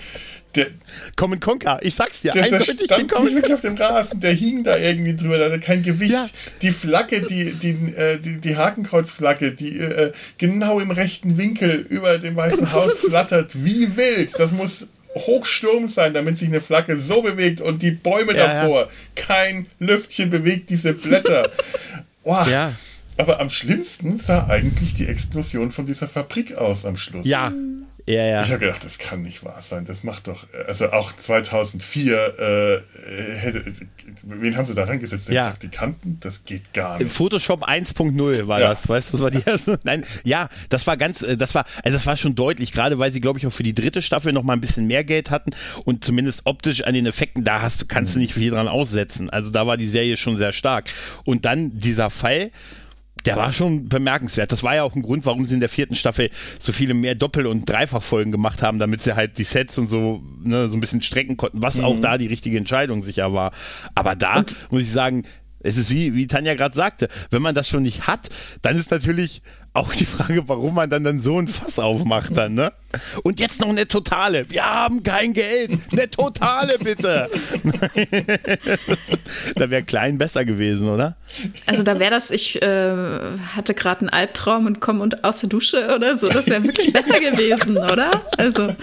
der, Common Conquer, ich sag's dir, der, der stand nicht wirklich auf dem Rasen, der hing da irgendwie drüber, der hatte kein Gewicht. Ja. Die Flagge, die, die, äh, die, die Hakenkreuzflagge, die äh, genau im rechten Winkel über dem Weißen Haus *laughs* flattert, wie wild. Das muss Hochsturm sein, damit sich eine Flagge so bewegt und die Bäume ja, davor, ja. kein Lüftchen bewegt diese Blätter. *laughs* Wow. Ja. Aber am schlimmsten sah eigentlich die Explosion von dieser Fabrik aus am Schluss. Ja, ja, ja. Ich habe gedacht, das kann nicht wahr sein. Das macht doch, also auch 2004, äh, hätte, wen haben sie da reingesetzt? Den ja. Praktikanten? Das geht gar nicht. Photoshop 1.0 war ja. das, weißt du, das war die erste. Nein, ja, das war ganz, äh, das war, also das war schon deutlich, gerade weil sie, glaube ich, auch für die dritte Staffel noch mal ein bisschen mehr Geld hatten und zumindest optisch an den Effekten, da hast du, kannst mhm. du nicht viel dran aussetzen. Also da war die Serie schon sehr stark. Und dann dieser Fall, der war schon bemerkenswert. Das war ja auch ein Grund, warum sie in der vierten Staffel so viele mehr Doppel- und Dreifachfolgen gemacht haben, damit sie halt die Sets und so, ne, so ein bisschen strecken konnten, was mhm. auch da die richtige Entscheidung sicher war. Aber da und muss ich sagen, es ist wie, wie Tanja gerade sagte, wenn man das schon nicht hat, dann ist natürlich auch die Frage, warum man dann, dann so ein Fass aufmacht dann, ne? Und jetzt noch eine Totale. Wir haben kein Geld. Eine Totale, bitte. *laughs* da wäre klein besser gewesen, oder? Also da wäre das, ich äh, hatte gerade einen Albtraum und komme aus der Dusche oder so. Das wäre wirklich besser gewesen, oder? Also,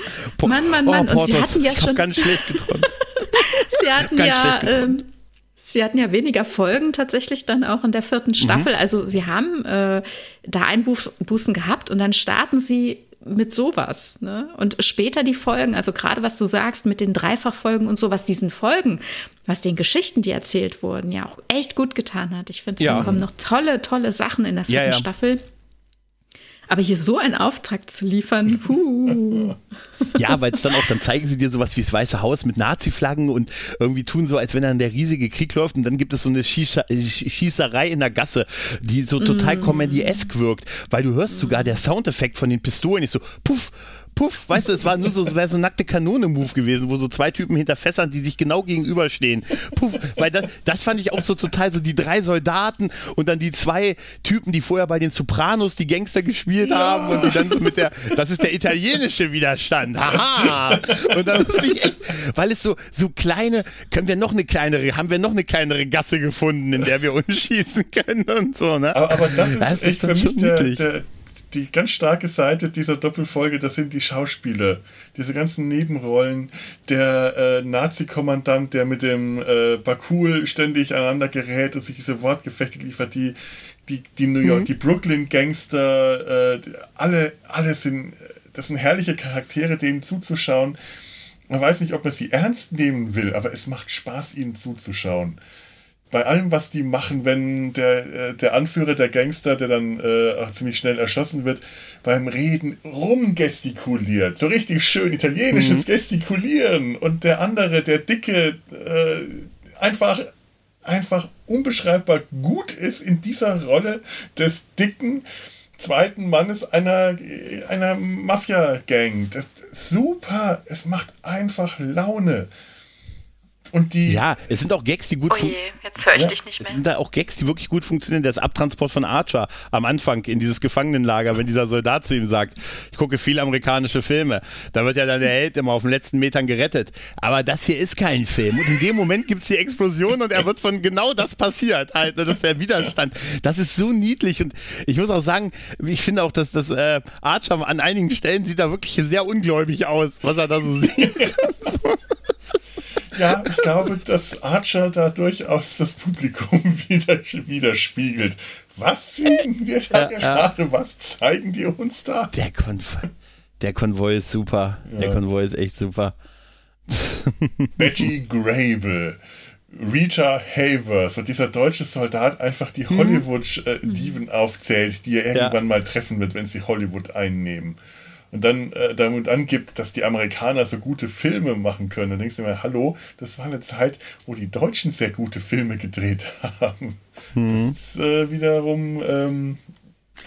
Mann, Mann, Mann. Oh, und sie hatten ja schon. ganz schlecht geträumt. *laughs* sie hatten ganz ja. Sie hatten ja weniger Folgen tatsächlich dann auch in der vierten Staffel. Mhm. Also sie haben äh, da Einbußen gehabt und dann starten sie mit sowas. Ne? Und später die Folgen, also gerade was du sagst mit den Dreifachfolgen und so, was diesen Folgen, was den Geschichten, die erzählt wurden, ja auch echt gut getan hat. Ich finde, ja. da kommen noch tolle, tolle Sachen in der vierten ja, ja. Staffel. Aber hier so einen Auftrag zu liefern, huh. *laughs* Ja, weil es dann auch, dann zeigen sie dir sowas wie das Weiße Haus mit Nazi-Flaggen und irgendwie tun so, als wenn dann der riesige Krieg läuft und dann gibt es so eine Schießer, Schießerei in der Gasse, die so total mm. comedy-esque wirkt, weil du hörst sogar der Soundeffekt von den Pistolen ist so, puff, puff, weißt du, es war nur so, es wäre so nackte Kanone-Move gewesen, wo so zwei Typen hinter Fässern, die sich genau gegenüberstehen. Puff, weil das, das fand ich auch so total so die drei Soldaten und dann die zwei Typen, die vorher bei den Sopranos die Gangster gespielt ja. haben und die dann so mit der, das ist der italienische Widerstand. Haha! Und dann musste ich echt, weil es so, so kleine, können wir noch eine kleinere, haben wir noch eine kleinere Gasse gefunden, in der wir uns schießen können und so, ne? Aber, aber das ist das echt ist für mich der, der, die ganz starke Seite dieser Doppelfolge, das sind die Schauspieler. Diese ganzen Nebenrollen. Der äh, Nazi-Kommandant, der mit dem äh, Bakul ständig aneinander gerät und sich diese Wortgefechte liefert, die, die, die New York, mhm. die Brooklyn-Gangster, äh, alle, alle sind, das sind herrliche Charaktere, denen zuzuschauen. Man weiß nicht, ob man sie ernst nehmen will, aber es macht Spaß, ihnen zuzuschauen bei allem, was die machen, wenn der, äh, der Anführer der Gangster, der dann äh, auch ziemlich schnell erschossen wird, beim Reden rumgestikuliert. So richtig schön italienisches mhm. Gestikulieren. Und der andere, der Dicke, äh, einfach, einfach unbeschreibbar gut ist in dieser Rolle des dicken zweiten Mannes einer, einer Mafia-Gang. Super, es macht einfach Laune. Und die. Ja, es sind auch Gags, die gut funktionieren. Oh je, jetzt höre ich ja, dich nicht mehr. Es sind da auch Gags, die wirklich gut funktionieren. Das Abtransport von Archer am Anfang in dieses Gefangenenlager, wenn dieser Soldat zu ihm sagt, ich gucke viele amerikanische Filme. Da wird ja dann der Held immer auf den letzten Metern gerettet. Aber das hier ist kein Film. Und in dem Moment gibt es die Explosion und er wird von genau das passiert. Halt, das ist der Widerstand. Das ist so niedlich. Und ich muss auch sagen, ich finde auch, dass das äh, Archer an einigen Stellen sieht da wirklich sehr ungläubig aus, was er da so sieht. *laughs* so. Ja, ich glaube, dass Archer da durchaus das Publikum *laughs* wieder, widerspiegelt. Was sehen wir da ja, gerade? Ja. Was zeigen die uns da? Der Konvoi, der Konvoi ist super. Ja. Der Konvoi ist echt super. *laughs* Betty Grable. Rita Havers und dieser deutsche Soldat einfach die hm. Hollywood-Diven aufzählt, die er irgendwann mal treffen wird, wenn sie Hollywood einnehmen und dann äh, damit angibt, dass die Amerikaner so gute Filme machen können, dann denkst du mir, hallo, das war eine Zeit, wo die Deutschen sehr gute Filme gedreht *laughs* haben. Mhm. Das ist äh, wiederum, ähm,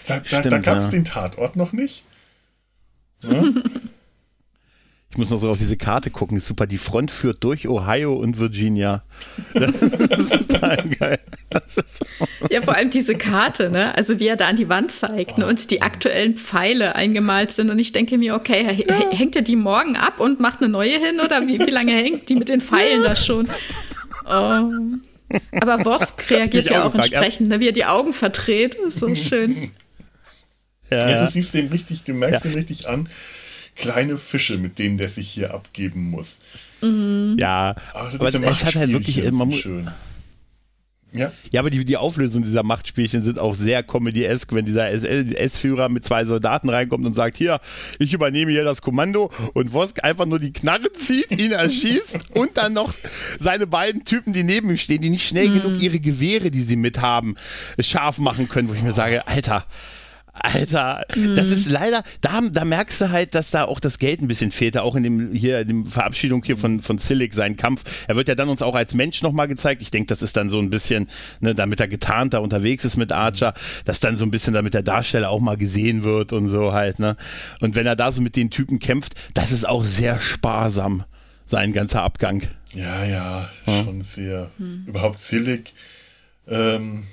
da, da, da gab es ja. den Tatort noch nicht. Ja? *laughs* Ich muss noch so auf diese Karte gucken. Super, die Front führt durch Ohio und Virginia. *laughs* Das ist total geil. Ist ja, vor allem diese Karte, ne? Also wie er da an die Wand zeigt ne? und die aktuellen Pfeile eingemalt sind. Und ich denke mir, okay, ja. hängt er die morgen ab und macht eine neue hin? Oder wie, wie lange hängt die mit den Pfeilen da schon? Oh. Aber Wosk reagiert ja auch, entsprechend, ne? wie er die Augen verdreht. Ist so schön. Ja, ja, du siehst den richtig, du merkst ja. ihn richtig an kleine Fische, mit denen der sich hier abgeben muss. Mhm. Ja, Ach, aber es hat halt wirklich immer schön. Ja. ja, aber die, die Auflösung dieser Machtspielchen sind auch sehr comedy-esque, wenn dieser SS-Führer mit zwei Soldaten reinkommt und sagt, hier, ich übernehme hier das Kommando und Wosk einfach nur die Knarre zieht, ihn erschießt *laughs* und dann noch seine beiden Typen, die neben ihm stehen, die nicht schnell mm. genug ihre Gewehre, die sie mit haben, scharf machen können, wo ich mir sage, Alter, Alter, mhm. das ist leider, da, da merkst du halt, dass da auch das Geld ein bisschen fehlt, auch in dem hier, in dem Verabschiedung hier von, von Silic, sein Kampf. Er wird ja dann uns auch als Mensch nochmal gezeigt. Ich denke, das ist dann so ein bisschen, ne, damit er getarnt da unterwegs ist mit Archer, dass dann so ein bisschen damit der Darsteller auch mal gesehen wird und so halt, ne. Und wenn er da so mit den Typen kämpft, das ist auch sehr sparsam, sein ganzer Abgang. Ja, ja, ja. schon sehr. Mhm. Überhaupt Silic, ähm,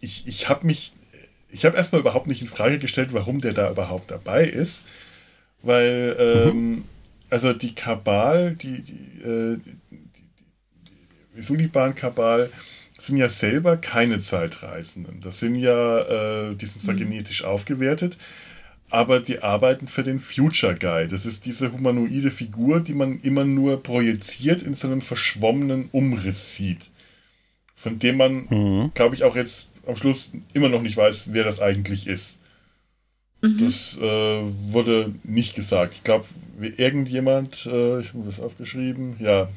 ich, ich habe mich ich habe erstmal überhaupt nicht in Frage gestellt, warum der da überhaupt dabei ist, weil ähm, mhm. also die Kabal, die, die, äh, die, die Suliban-Kabal sind ja selber keine Zeitreisenden. Das sind ja, äh, die sind zwar mhm. genetisch aufgewertet, aber die arbeiten für den Future Guy. Das ist diese humanoide Figur, die man immer nur projiziert in so einem verschwommenen Umriss sieht. Von dem man, mhm. glaube ich, auch jetzt am Schluss immer noch nicht weiß, wer das eigentlich ist. Mhm. Das äh, wurde nicht gesagt. Ich glaube, irgendjemand, äh, ich habe das aufgeschrieben, ja,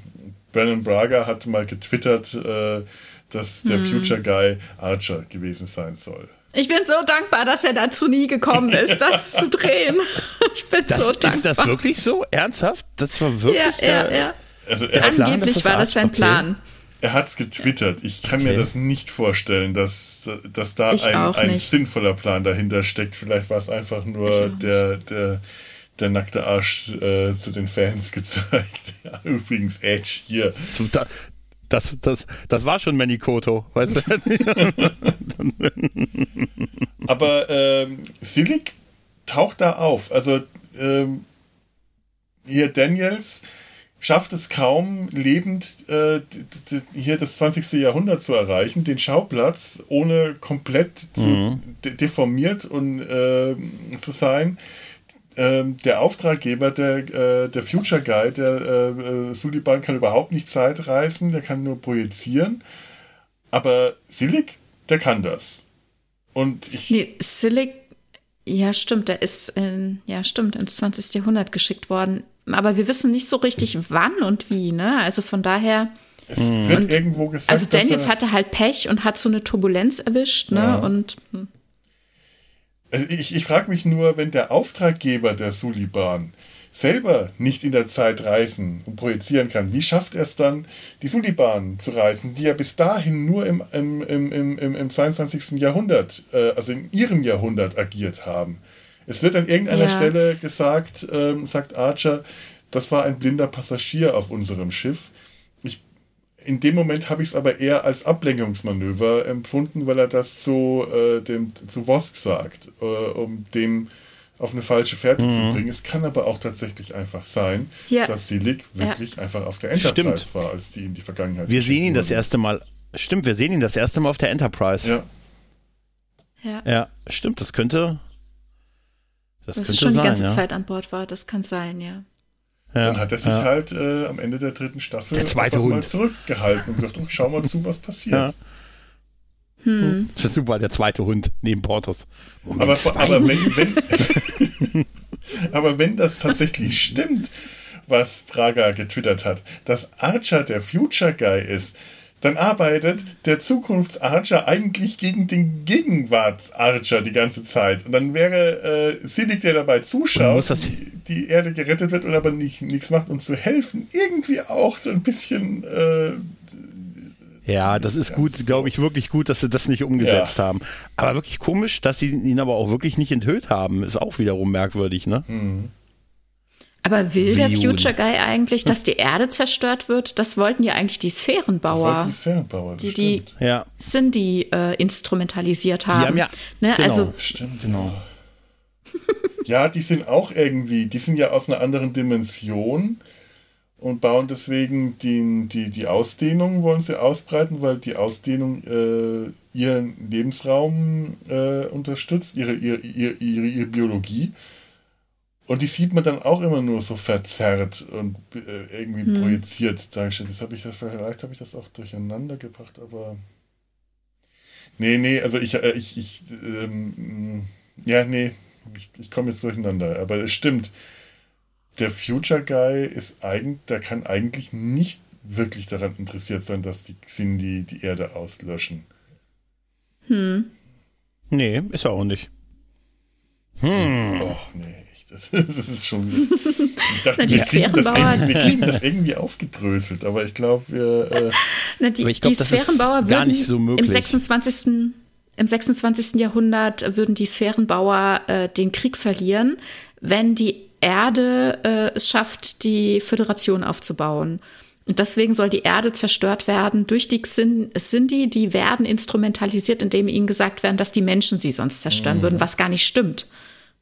Brandon Braga hat mal getwittert, äh, dass der mhm. Future Guy Archer gewesen sein soll. Ich bin so dankbar, dass er dazu nie gekommen *laughs* ist, das zu drehen. Ich bin das, so dankbar. Ist das wirklich so? Ernsthaft? Das war wirklich. Ja, der, ja, ja. Also Angeblich Plan, war das sein okay. Plan. Er hat es getwittert. Ich kann okay. mir das nicht vorstellen, dass, dass da ein, ein sinnvoller Plan dahinter steckt. Vielleicht war es einfach nur der, der, der nackte Arsch äh, zu den Fans *laughs* gezeigt. Ja, übrigens, Edge hier. Das, das, das war schon Manikoto, weißt du? *laughs* Aber ähm, Silik taucht da auf. Also ähm, hier Daniels schafft es kaum, lebend äh, hier das 20. Jahrhundert zu erreichen, den Schauplatz, ohne komplett mhm. zu, de deformiert und äh, zu sein. Ähm, der Auftraggeber, der, äh, der Future Guy, der äh, äh, Suliban kann überhaupt nicht Zeitreisen, der kann nur projizieren. Aber Silik, der kann das. Und ich. Nee, Silik, ja, stimmt, der ist in, ja, stimmt, ins 20. Jahrhundert geschickt worden. Aber wir wissen nicht so richtig, wann und wie, ne? Also von daher. Es wird irgendwo gesagt. Also Daniels hatte halt Pech und hat so eine Turbulenz erwischt, ne? Ja. Und. Hm. Also ich, ich frage mich nur, wenn der Auftraggeber der Suliban selber nicht in der Zeit reisen und projizieren kann, wie schafft er es dann, die Suliban zu reisen, die ja bis dahin nur im, im, im, im, im 22. Jahrhundert, äh, also in ihrem Jahrhundert agiert haben? Es wird an irgendeiner ja. Stelle gesagt, ähm, sagt Archer, das war ein blinder Passagier auf unserem Schiff in dem Moment habe ich es aber eher als Ablenkungsmanöver empfunden, weil er das so äh, dem, zu Vosk sagt, äh, um den auf eine falsche Fährte mhm. zu bringen. Es kann aber auch tatsächlich einfach sein, ja. dass Silik wirklich ja. einfach auf der Enterprise stimmt. war, als die in die Vergangenheit Wir sehen ihn das erste Mal. Stimmt, wir sehen ihn das erste Mal auf der Enterprise. Ja. Ja, ja stimmt, das könnte. Das dass es schon sein, die ganze ja. Zeit an Bord war, das kann sein, ja. Ja, dann hat er sich ja. halt äh, am Ende der dritten Staffel der zweite Hund. mal zurückgehalten und gesagt, oh, schau mal zu, was passiert. Ja. Hm. Das ist super, der zweite Hund neben Portos. aber, aber, wenn, wenn, *laughs* aber wenn das tatsächlich stimmt, was Praga getwittert hat, dass Archer der Future Guy ist, dann arbeitet der Zukunfts-Archer eigentlich gegen den Gegenwart-Archer die ganze Zeit. Und dann wäre äh, Silik, der dabei zuschaut, die, die, Erde gerettet wird und aber nicht, nichts macht, um zu helfen, irgendwie auch so ein bisschen. Äh, ja, das ist gut, glaube ich, wirklich gut, dass sie das nicht umgesetzt ja. haben. Aber wirklich komisch, dass sie ihn aber auch wirklich nicht enthüllt haben, ist auch wiederum merkwürdig, ne? Mhm. Aber will der Future Guy eigentlich, dass die Erde zerstört wird? Das wollten ja eigentlich die Sphärenbauer. die Sphärenbauer, die die ja. Cindy äh, instrumentalisiert haben. Die haben ja, ne? genau, also, stimmt, genau. *laughs* ja, die sind auch irgendwie, die sind ja aus einer anderen Dimension und bauen deswegen die, die, die Ausdehnung, wollen sie ausbreiten, weil die Ausdehnung äh, ihren Lebensraum äh, unterstützt, ihre, ihre, ihre, ihre Biologie. Und die sieht man dann auch immer nur so verzerrt und äh, irgendwie hm. projiziert dargestellt. Das habe ich das, vielleicht habe ich das auch durcheinander gebracht, aber. Nee, nee, also ich, äh, ich, ich ähm, ja, nee, ich, ich komme jetzt durcheinander. Aber es stimmt. Der Future Guy ist eigentlich, der kann eigentlich nicht wirklich daran interessiert sein, dass die Xindi die Erde auslöschen. Hm. Nee, ist er auch nicht. Hm. Oh, nee. Das, *laughs* das ist schon. Ich dachte, wir, kriegen das, wir kriegen das irgendwie aufgedröselt, aber ich glaube, wir. Äh Na, die, ich glaub, die Sphärenbauer würden nicht so im 26. Im 26. Jahrhundert würden die Sphärenbauer äh, den Krieg verlieren, wenn die Erde äh, es schafft, die Föderation aufzubauen. Und deswegen soll die Erde zerstört werden durch die Sindhi. Die werden instrumentalisiert, indem ihnen gesagt werden, dass die Menschen sie sonst zerstören mhm. würden, was gar nicht stimmt.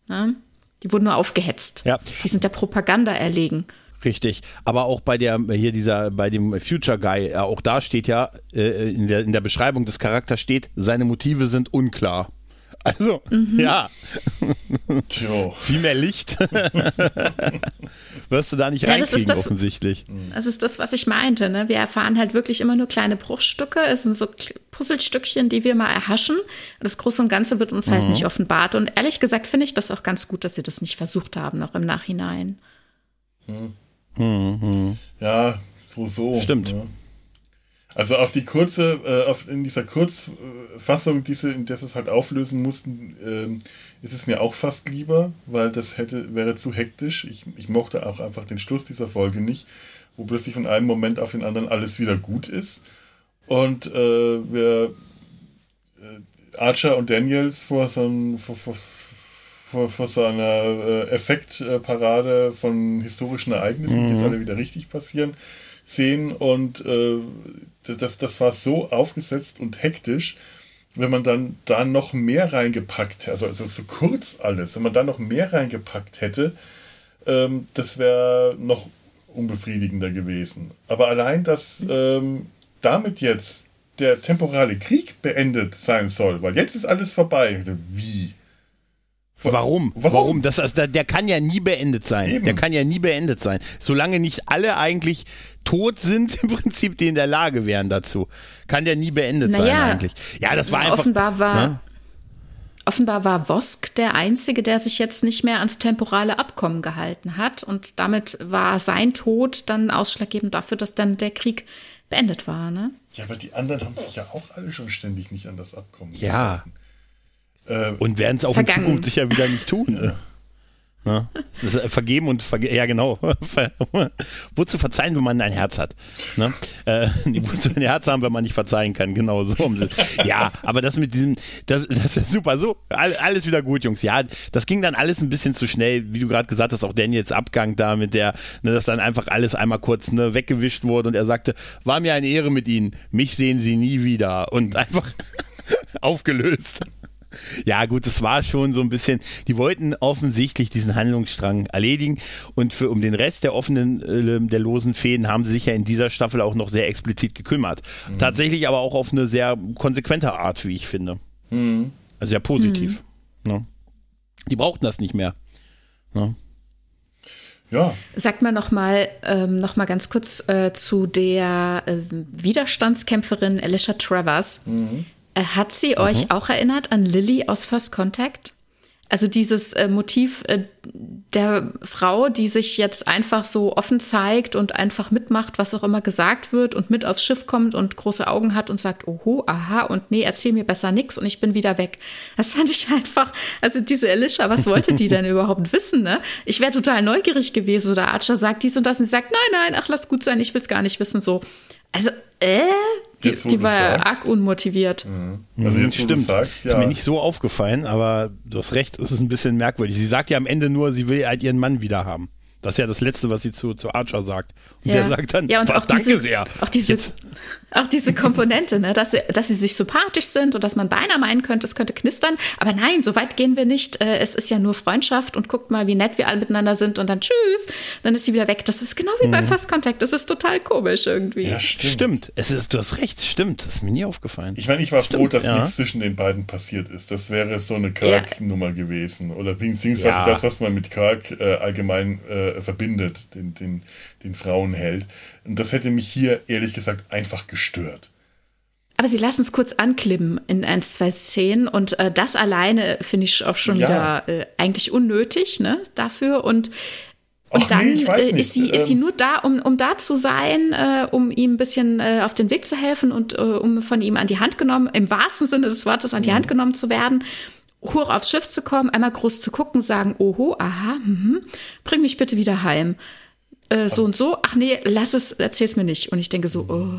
Ne? Die wurden nur aufgehetzt. Ja. Die sind der Propaganda erlegen. Richtig, aber auch bei der hier dieser bei dem Future Guy, äh, auch da steht ja äh, in, der, in der Beschreibung des Charakters steht, seine Motive sind unklar. Also, mhm. ja. *laughs* Tjo. Viel mehr Licht *laughs* wirst du da nicht ja, reinkriegen, das das, offensichtlich. Das ist das, was ich meinte. Ne? Wir erfahren halt wirklich immer nur kleine Bruchstücke. Es sind so Puzzlestückchen, die wir mal erhaschen. Das Große und Ganze wird uns halt mhm. nicht offenbart. Und ehrlich gesagt finde ich das auch ganz gut, dass sie das nicht versucht haben, noch im Nachhinein. Mhm. Mhm. Ja, so, so. Stimmt. Ja. Also auf die kurze, äh, auf, in dieser Kurzfassung, diese, in der sie es halt auflösen mussten, ähm, ist es mir auch fast lieber, weil das hätte, wäre zu hektisch. Ich, ich mochte auch einfach den Schluss dieser Folge nicht, wo plötzlich von einem Moment auf den anderen alles wieder gut ist. Und äh, wir äh, Archer und Daniels vor so, ein, vor, vor, vor, vor so einer äh, Effektparade von historischen Ereignissen, mhm. die jetzt alle wieder richtig passieren, sehen und äh, das, das war so aufgesetzt und hektisch, wenn man dann da noch mehr reingepackt, also, also so kurz alles, wenn man da noch mehr reingepackt hätte, ähm, das wäre noch unbefriedigender gewesen. Aber allein, dass ähm, damit jetzt der temporale Krieg beendet sein soll, weil jetzt ist alles vorbei. Wie? Warum? Warum? Warum? Das, also, der kann ja nie beendet sein. Eben. Der kann ja nie beendet sein. Solange nicht alle eigentlich tot sind, *laughs* im Prinzip, die in der Lage wären dazu. Kann der nie beendet naja, sein eigentlich. Ja, das war einfach. Offenbar war. Ne? Offenbar war Vosk der Einzige, der sich jetzt nicht mehr ans temporale Abkommen gehalten hat. Und damit war sein Tod dann ausschlaggebend dafür, dass dann der Krieg beendet war. Ne? Ja, aber die anderen haben sich ja auch alle schon ständig nicht an das Abkommen ja. gehalten. Äh, und werden es auch vergangen. in Zukunft sicher wieder nicht tun. *laughs* Ja, es ist äh, vergeben und verge ja genau. *laughs* wozu verzeihen, wenn man ein Herz hat? Ne? Äh, *laughs* wozu ein Herz haben, wenn man nicht verzeihen kann? Genau so. Ja, aber das mit diesem, das, das ist super. So, alles wieder gut, Jungs. Ja, das ging dann alles ein bisschen zu schnell, wie du gerade gesagt hast, auch Daniels Abgang da mit der, ne, dass dann einfach alles einmal kurz ne, weggewischt wurde und er sagte, war mir eine Ehre mit Ihnen. Mich sehen Sie nie wieder und einfach aufgelöst. Ja, gut, es war schon so ein bisschen, die wollten offensichtlich diesen Handlungsstrang erledigen und für, um den Rest der offenen, äh, der losen Fäden haben sie sich ja in dieser Staffel auch noch sehr explizit gekümmert. Mhm. Tatsächlich aber auch auf eine sehr konsequente Art, wie ich finde. Mhm. Also sehr positiv. Mhm. Ne? Die brauchten das nicht mehr. Ne? Ja. Sagt mal noch mal, ähm, noch mal ganz kurz äh, zu der äh, Widerstandskämpferin Alicia Travers. Mhm. Äh, hat sie mhm. euch auch erinnert an Lily aus First Contact? Also dieses äh, Motiv äh, der Frau, die sich jetzt einfach so offen zeigt und einfach mitmacht, was auch immer gesagt wird und mit aufs Schiff kommt und große Augen hat und sagt, oho, aha und nee, erzähl mir besser nix und ich bin wieder weg. Das fand ich einfach, also diese Alicia, was wollte die denn *laughs* überhaupt wissen, ne? Ich wäre total neugierig gewesen oder Archer sagt dies und das und sie sagt, nein, nein, ach, lass gut sein, ich will's gar nicht wissen, so. Also, äh, die, jetzt, die war sagst. arg unmotiviert. Mhm. Also jetzt, Stimmt. Sagst, ja. Ist mir nicht so aufgefallen, aber du hast recht, es ist ein bisschen merkwürdig. Sie sagt ja am Ende nur, sie will halt ihren Mann wieder haben. Das ist ja das Letzte, was sie zu, zu Archer sagt. Und ja. der sagt dann, ja, und auch danke diese, sehr. Auch diese, auch diese Komponente, ne, dass, sie, dass sie sich sympathisch sind und dass man beinahe meinen könnte, es könnte knistern. Aber nein, so weit gehen wir nicht. Äh, es ist ja nur Freundschaft und guckt mal, wie nett wir alle miteinander sind und dann tschüss. Dann ist sie wieder weg. Das ist genau wie mhm. bei Fast Contact. Das ist total komisch irgendwie. Ja, stimmt. stimmt. Es ist, du hast recht, stimmt. Das ist mir nie aufgefallen. Ich meine, ich war stimmt, froh, dass ja. nichts zwischen den beiden passiert ist. Das wäre so eine Kirk-Nummer ja. gewesen. Oder beziehungsweise ja. das, was man mit Kirk äh, allgemein äh, verbindet den, den, den Frauenheld. Und das hätte mich hier ehrlich gesagt einfach gestört. Aber sie lassen es kurz anklimmen in ein, zwei Szenen und äh, das alleine finde ich auch schon ja. wieder äh, eigentlich unnötig ne, dafür. Und, und Ach, dann nee, äh, ist, sie, ist sie ähm. nur da, um, um da zu sein, äh, um ihm ein bisschen äh, auf den Weg zu helfen und äh, um von ihm an die Hand genommen, im wahrsten Sinne des Wortes an die mhm. Hand genommen zu werden hoch aufs Schiff zu kommen, einmal groß zu gucken, sagen, oho, aha, mh, bring mich bitte wieder heim. Äh, so und so, ach nee, lass es, erzähl's mir nicht. Und ich denke so, oh.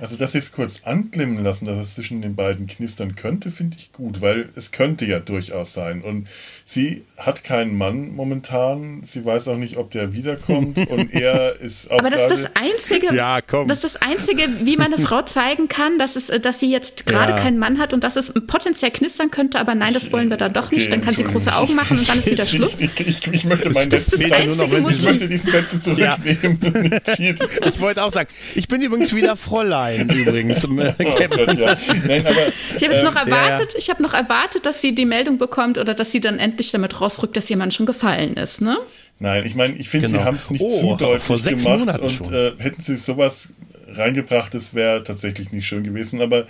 Also, dass sie es kurz anklimmen lassen, dass es zwischen den beiden knistern könnte, finde ich gut, weil es könnte ja durchaus sein. Und sie hat keinen Mann momentan. Sie weiß auch nicht, ob der wiederkommt. *laughs* und er ist auch. Aber das ist das Einzige, ja, komm. das ist das Einzige, wie meine Frau *laughs* zeigen kann, dass, es, dass sie jetzt gerade ja. keinen Mann hat und dass es potenziell knistern könnte, aber nein, das wollen wir dann doch okay, nicht. Dann kann sie große Augen machen und dann ist wieder Schluss. Ich, ich, ich möchte meinen das letzten Satz, nur noch, ich möchte diesen Sätze zurücknehmen. *laughs* Ja. ich wollte auch sagen, ich bin übrigens wieder Fräulein übrigens. *laughs* oh Gott, ja. Nein, aber, ich habe jetzt noch ähm, erwartet, ja. ich habe noch erwartet, dass sie die Meldung bekommt oder dass sie dann endlich damit rausrückt, dass jemand schon gefallen ist, ne? Nein, ich meine, ich finde, genau. sie haben es nicht oh, zu deutlich gemacht Monaten und äh, hätten sie sowas reingebracht, das wäre tatsächlich nicht schön gewesen. Aber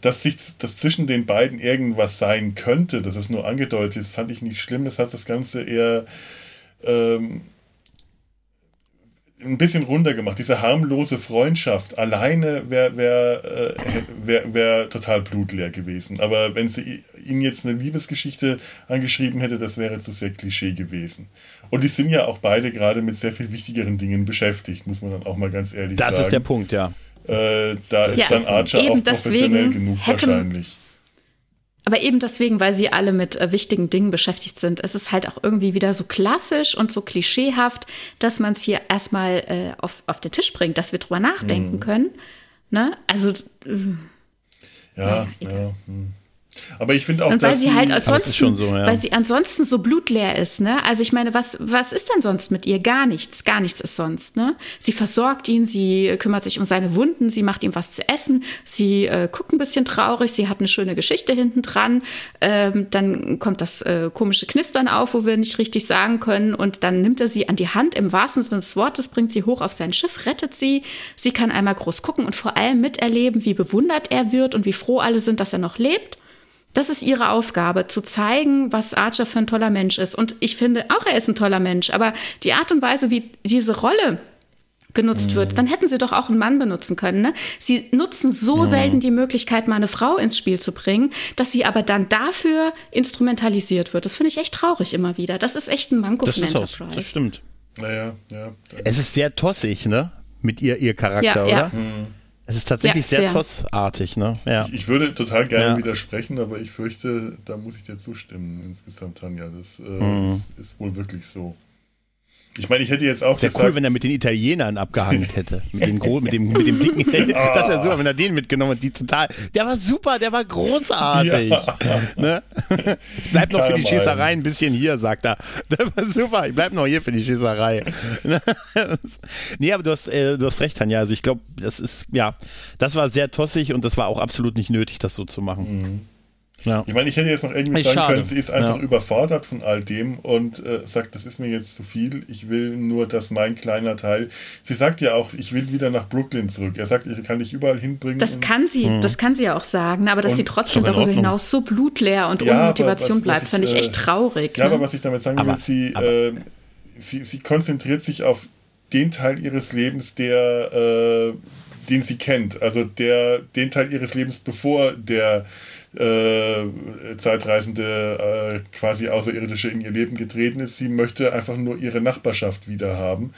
dass sich dass zwischen den beiden irgendwas sein könnte, dass es nur angedeutet ist, fand ich nicht schlimm. Es hat das Ganze eher ähm, ein bisschen runtergemacht. Diese harmlose Freundschaft alleine wäre wär, äh, wär, wär total blutleer gewesen. Aber wenn sie ihnen jetzt eine Liebesgeschichte angeschrieben hätte, das wäre zu sehr Klischee gewesen. Und die sind ja auch beide gerade mit sehr viel wichtigeren Dingen beschäftigt, muss man dann auch mal ganz ehrlich das sagen. Das ist der Punkt, ja. Äh, da ist ja, dann Archer auch professionell genug wahrscheinlich. Aber eben deswegen, weil sie alle mit äh, wichtigen Dingen beschäftigt sind, ist es halt auch irgendwie wieder so klassisch und so klischeehaft, dass man es hier erstmal äh, auf, auf den Tisch bringt, dass wir drüber nachdenken mhm. können. Ne? Also. Äh, ja, ja. Hm. Aber ich finde auch, und weil sie halt ansonsten, so, ja. weil sie ansonsten so blutleer ist, ne? Also ich meine, was was ist denn sonst mit ihr? Gar nichts, gar nichts ist sonst, ne? Sie versorgt ihn, sie kümmert sich um seine Wunden, sie macht ihm was zu essen, sie äh, guckt ein bisschen traurig, sie hat eine schöne Geschichte hinten dran. Ähm, dann kommt das äh, komische Knistern auf, wo wir nicht richtig sagen können, und dann nimmt er sie an die Hand im wahrsten Sinne des Wortes, bringt sie hoch auf sein Schiff, rettet sie. Sie kann einmal groß gucken und vor allem miterleben, wie bewundert er wird und wie froh alle sind, dass er noch lebt. Das ist ihre Aufgabe, zu zeigen, was Archer für ein toller Mensch ist. Und ich finde auch, er ist ein toller Mensch. Aber die Art und Weise, wie diese Rolle genutzt mhm. wird, dann hätten sie doch auch einen Mann benutzen können. Ne? Sie nutzen so mhm. selten die Möglichkeit, mal eine Frau ins Spiel zu bringen, dass sie aber dann dafür instrumentalisiert wird. Das finde ich echt traurig immer wieder. Das ist echt ein Manko das von Enterprise. Auch, das stimmt. Naja, ja. Es ist sehr tossig, ne? Mit ihr, ihr Charakter, ja, oder? Ja. Mhm. Es ist tatsächlich ja, sehr, sehr tossartig, ne? Ja. Ich, ich, würde total gerne ja. widersprechen, aber ich fürchte, da muss ich dir zustimmen insgesamt, Tanja. Das, äh, mhm. das ist wohl wirklich so. Ich meine, ich hätte jetzt auch Wäre cool, wenn er mit den Italienern abgehangen hätte. mit, den mit, dem, mit dem dicken. *laughs* das wäre super, wenn er den mitgenommen hat. Die total. Der war super, der war großartig. Ja. Ne? *laughs* Bleib noch für die Schießerei ein bisschen hier, sagt er. Der war super, ich bleib noch hier für die Schießerei. *laughs* nee, aber du hast, äh, du hast recht, Tanja. Also ich glaube, das ist, ja, das war sehr tossig und das war auch absolut nicht nötig, das so zu machen. Mhm. Ja. Ich meine, ich hätte jetzt noch irgendwie sagen schade. können, sie ist einfach ja. überfordert von all dem und äh, sagt, das ist mir jetzt zu viel, ich will nur, dass mein kleiner Teil. Sie sagt ja auch, ich will wieder nach Brooklyn zurück. Er sagt, ich kann dich überall hinbringen. Das kann sie, mhm. das kann sie ja auch sagen, aber dass sie trotzdem darüber hinaus so blutleer und ohne Motivation was, bleibt, finde ich echt äh, traurig. Ja, ne? aber was ich damit sagen aber, will, sie, aber, äh, sie, sie konzentriert sich auf den Teil ihres Lebens, der äh, den sie kennt, also der den Teil ihres Lebens, bevor der äh, Zeitreisende äh, quasi Außerirdische in ihr Leben getreten ist. Sie möchte einfach nur ihre Nachbarschaft wieder haben.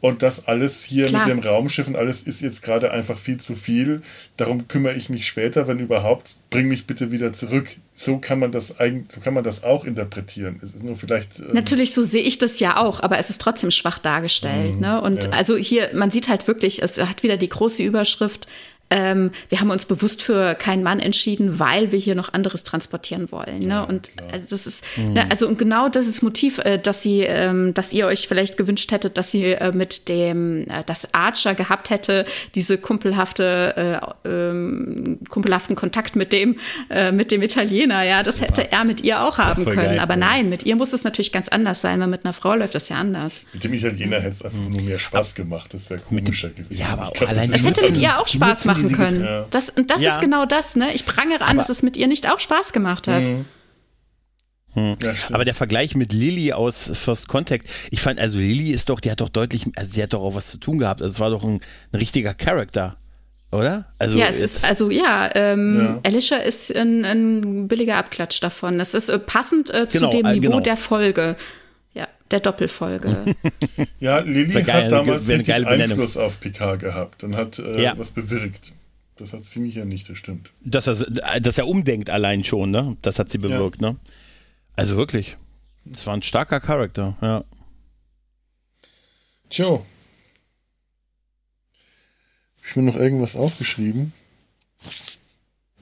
Und das alles hier Klar. mit dem Raumschiff und alles ist jetzt gerade einfach viel zu viel. Darum kümmere ich mich später, wenn überhaupt. Bring mich bitte wieder zurück. So kann man das eigentlich, so kann man das auch interpretieren. Es ist nur vielleicht. Ähm Natürlich, so sehe ich das ja auch, aber es ist trotzdem schwach dargestellt. Mhm, ne? Und ja. also hier, man sieht halt wirklich, es hat wieder die große Überschrift ähm, wir haben uns bewusst für keinen Mann entschieden, weil wir hier noch anderes transportieren wollen. Ne? Ja, und also das ist, mhm. ne, also und genau das ist Motiv, äh, dass sie, ähm, dass ihr euch vielleicht gewünscht hättet, dass sie äh, mit dem, äh, das Archer gehabt hätte, diese kumpelhafte, äh, ähm, kumpelhaften Kontakt mit dem, äh, mit dem Italiener. Ja, das hätte er mit ihr auch haben können. Geil, Aber nein, mit ihr muss es natürlich ganz anders sein, weil mit einer Frau läuft das ja anders. Mit dem Italiener hätte es einfach nur mehr Spaß gemacht. Das wäre komischer gewesen. Ja, aber glaub, allein es hätte mit ihr auch Spaß machen machen können. Ja. Das, und das ja. ist genau das, ne? Ich prangere an, aber, dass es mit ihr nicht auch Spaß gemacht hat. Mhm. Hm. Ja, aber der Vergleich mit Lilly aus First Contact, ich fand, also Lilly ist doch, die hat doch deutlich, also die hat doch auch was zu tun gehabt. Also es war doch ein, ein richtiger Charakter, oder? Also ja, es ist, also ja, ähm, ja. Alicia ist ein, ein, billiger Abklatsch davon. Es ist äh, passend äh, zu genau, dem äh, Niveau genau. der Folge. Der Doppelfolge. *laughs* ja, Lilly hat geil, damals richtig Einfluss auf Picard gehabt und hat äh, ja. was bewirkt. Das hat sie mich ja nicht, das stimmt. Dass er, dass er umdenkt allein schon, ne? Das hat sie bewirkt, ja. ne? Also wirklich. Das war ein starker Charakter, ja. Tja. Ich mir noch irgendwas aufgeschrieben.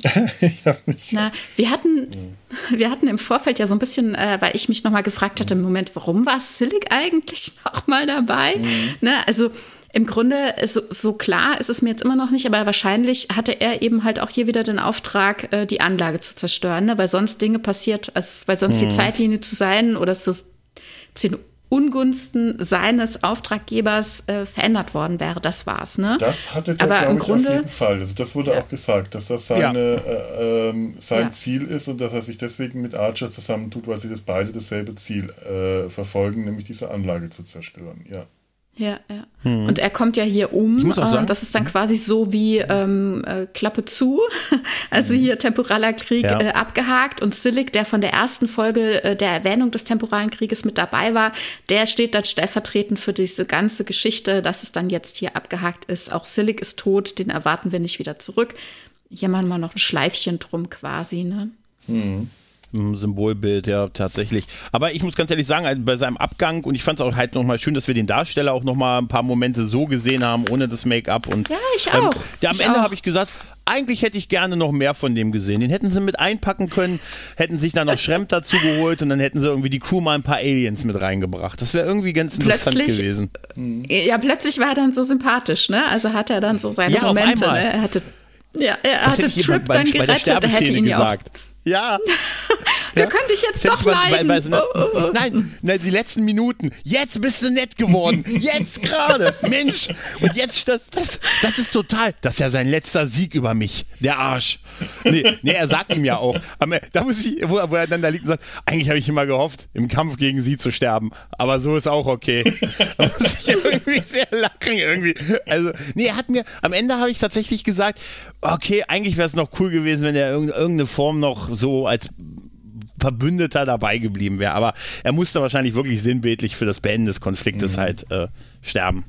*laughs* ich hab mich Na, wir hatten, ja. wir hatten im Vorfeld ja so ein bisschen, äh, weil ich mich nochmal gefragt hatte, im Moment, warum war Silic eigentlich *laughs* nochmal dabei? Mhm. Ne, also im Grunde, so, so, klar ist es mir jetzt immer noch nicht, aber wahrscheinlich hatte er eben halt auch hier wieder den Auftrag, äh, die Anlage zu zerstören, ne? weil sonst Dinge passiert, also weil sonst mhm. die Zeitlinie zu sein oder zu den Ungunsten seines Auftraggebers äh, verändert worden wäre. Das war's, ne? Das hatte der, Aber im Grunde, auf jeden Fall. Also das wurde ja. auch gesagt, dass das seine, ja. äh, ähm, sein ja. Ziel ist und dass er sich deswegen mit Archer zusammentut, weil sie das beide dasselbe Ziel äh, verfolgen, nämlich diese Anlage zu zerstören. Ja. Ja, ja. Hm. Und er kommt ja hier um. Ich muss auch sagen, das ist dann quasi so wie ähm, äh, Klappe zu. *laughs* also hm. hier temporaler Krieg ja. äh, abgehakt. Und Silic, der von der ersten Folge äh, der Erwähnung des temporalen Krieges mit dabei war, der steht dann stellvertretend für diese ganze Geschichte, dass es dann jetzt hier abgehakt ist. Auch Silic ist tot, den erwarten wir nicht wieder zurück. Hier machen wir noch ein Schleifchen drum quasi, ne? Hm. Symbolbild, ja, tatsächlich. Aber ich muss ganz ehrlich sagen, also bei seinem Abgang, und ich fand es auch halt nochmal schön, dass wir den Darsteller auch nochmal ein paar Momente so gesehen haben, ohne das Make-up. ja, ich ähm, auch. Ähm, der, am ich Ende habe ich gesagt, eigentlich hätte ich gerne noch mehr von dem gesehen. Den hätten sie mit einpacken können, hätten sich dann noch Schremp *laughs* dazu geholt und dann hätten sie irgendwie die Crew mal ein paar Aliens mit reingebracht. Das wäre irgendwie ganz interessant plötzlich, gewesen. Ja, plötzlich war er dann so sympathisch, ne? Also hat er dann so seine ja, Momente, ne? Er hatte ja, er das hatte Trip dann gerettet, er hätte ihn ja auch ja. *laughs* Wir ja? können dich jetzt doch leiden. Bei, bei so oh, oh, oh. Nein, nein, die letzten Minuten. Jetzt bist du nett geworden. Jetzt gerade. Mensch. Und jetzt, das, das, das ist total, das ist ja sein letzter Sieg über mich. Der Arsch. Nee, nee er sagt ihm ja auch. Aber da muss ich, wo, wo er dann da liegt und sagt, eigentlich habe ich immer gehofft, im Kampf gegen sie zu sterben. Aber so ist auch okay. Da muss ich *laughs* irgendwie sehr lachen irgendwie. Also, nee, er hat mir, am Ende habe ich tatsächlich gesagt, okay, eigentlich wäre es noch cool gewesen, wenn er irgendeine Form noch so als Verbündeter dabei geblieben wäre. Aber er musste wahrscheinlich wirklich sinnbildlich für das Beenden des Konfliktes mhm. halt äh, sterben.